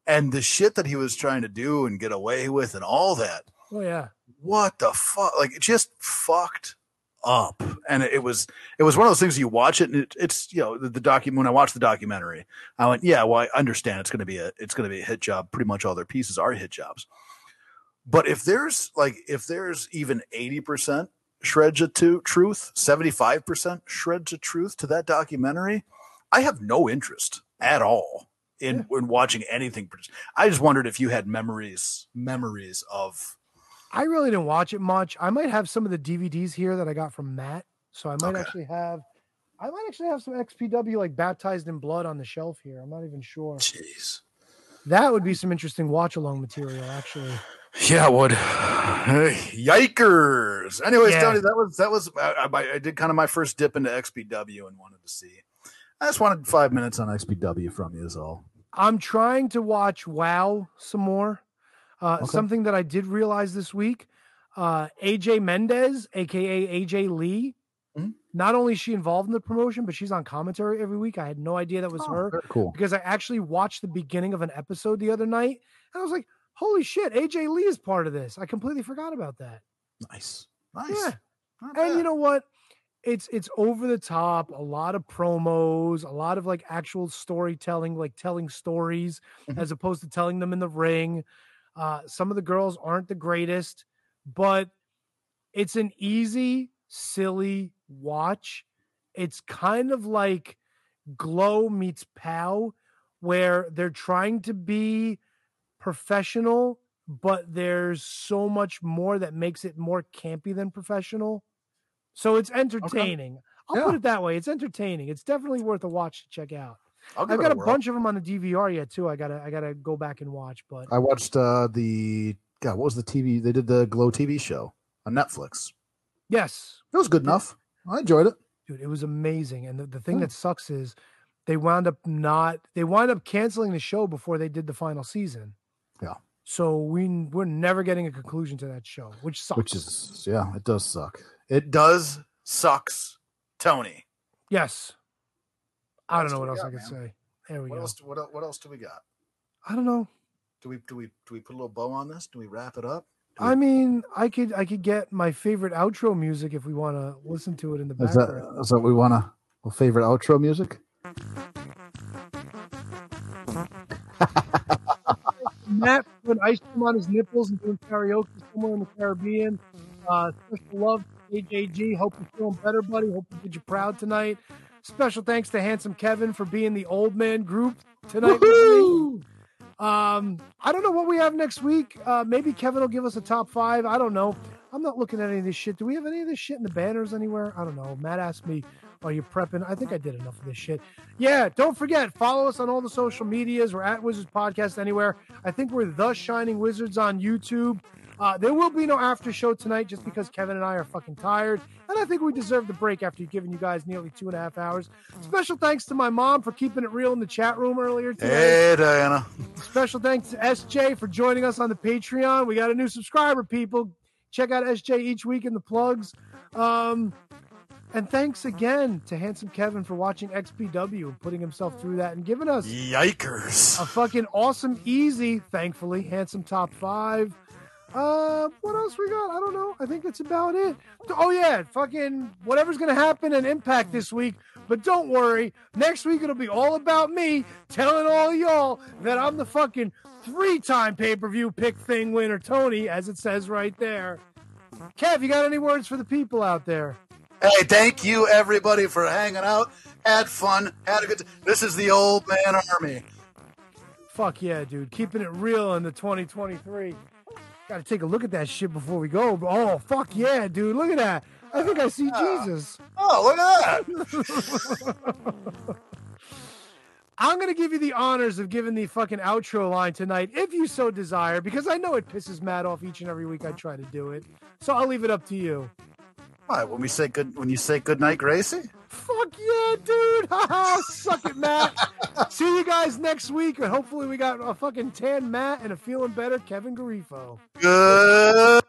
And the shit that he was trying to do and get away with and all that, oh yeah, what the fuck? Like it just fucked up. And it was it was one of those things you watch it and it, it's you know the, the document when I watched the documentary, I went, yeah, well, I understand it's gonna be a it's gonna be a hit job. Pretty much all their pieces are hit jobs. But if there's like if there's even 80% shreds of to- truth, 75% shreds of truth to that documentary, I have no interest at all in, in watching anything. produced. I just wondered if you had memories memories of I really didn't watch it much. I might have some of the DVDs here that I got from Matt, so I might Okay. actually have. I might actually have some XPW like baptized in blood on the shelf here. I'm not even sure. jeez. That would be some interesting watch along material, actually. Yeah, it would. Yikers. Anyways, Yeah. Tony, that was that was I, I, I did kind of my first dip into XPW and wanted to see. I just wanted five minutes on XPW from you is all. I'm trying to watch WoW some more. Uh, Okay. Something that I did realize this week uh, AJ Mendez, aka AJ Lee, Mhm. not only is she involved in the promotion, but she's on commentary every week. I had no idea that was Oh, her cool. because I actually watched the beginning of an episode the other night and I was like, holy shit, AJ Lee is part of this. I completely forgot about that. Nice. Nice. Yeah. Not And you know what? It's it's over the top, a lot of promos, a lot of like actual storytelling, like telling stories Mhm. as opposed to telling them in the ring. Uh, some of the girls aren't the greatest, but it's an easy, silly watch. It's kind of like Glow meets Pow, where they're trying to be professional, but there's so much more that makes it more campy than professional. So it's entertaining. I'll put it that way. It's entertaining. It's definitely worth a watch to check out. I've got a whirl. bunch of them on the DVR yet too. I gotta I gotta go back and watch. But I watched uh the God, what was the TV? They did the Glow TV show on Netflix. yes, It was good enough. I enjoyed it. dude, it was amazing. And the, the thing Yeah. that sucks is they wound up not they wound up canceling the show before they did the final season. Yeah. So we we're never getting a conclusion to that show, which sucks. Which is yeah, it does suck. It does sucks, Tony. yes. I don't know do what we else I got, could man? say. There we What go. else what, el- what else do we got? I don't know. Do we do we do we put a little bow on this? Do we wrap it up? I mean, I could I could get my favorite outro music if we want to listen to it in the Is that background. is that what we want to well, favorite outro music? Matt put ice cream on his nipples and doing karaoke somewhere in the Caribbean. Uh, special love to KJG. Hope you're feeling better, buddy. Hope we did you proud tonight. Special thanks to Handsome Kevin for being the old man group tonight. Um, I don't know what we have next week. Uh, maybe Kevin will give us a top five. I don't know. I'm not looking at any of this shit. Do we have any of this shit in the banners anywhere? I don't know. Matt asked me, "Are you prepping?" I think I did enough of this shit. Yeah, don't forget follow us on all the social medias. We're at Wizards Podcast anywhere. I think we're the Shining Wizards on YouTube. Uh, there will be no after show tonight just because Kevin and I are fucking tired. And I think we deserve the break after giving you guys nearly two and a half hours. Special thanks to my mom for keeping it real in the chat room earlier today. Hey Diana. Special thanks to SJ for joining us on the Patreon. We got a new subscriber, people. Check out SJ each week in the plugs. Um, and thanks again to Handsome Kevin for watching XPW and putting himself through that and giving us Yikers. a fucking awesome, easy, thankfully, handsome top five. Uh, what else we got? I don't know. I think that's about it. Oh yeah, fucking whatever's gonna happen and impact this week. But don't worry, next week it'll be all about me telling all y'all that I'm the fucking three-time pay-per-view pick thing winner, Tony, as it says right there. Kev, you got any words for the people out there? Hey, thank you everybody for hanging out. Had fun. Had a good. This is the old man army. Fuck yeah, dude. Keeping it real in the 2023. Got to take a look at that shit before we go. Oh, fuck yeah, dude. Look at that. I think I see Jesus. Oh, look at that. I'm gonna give you the honors of giving the fucking outro line tonight, if you so desire, because I know it pisses Matt off each and every week I try to do it. So I'll leave it up to you. All right, when we say good, when you say good night, Gracie. Fuck yeah, dude! Haha, Suck it, Matt. See you guys next week, and hopefully we got a fucking tan Matt and a feeling better Kevin Garifo. Good.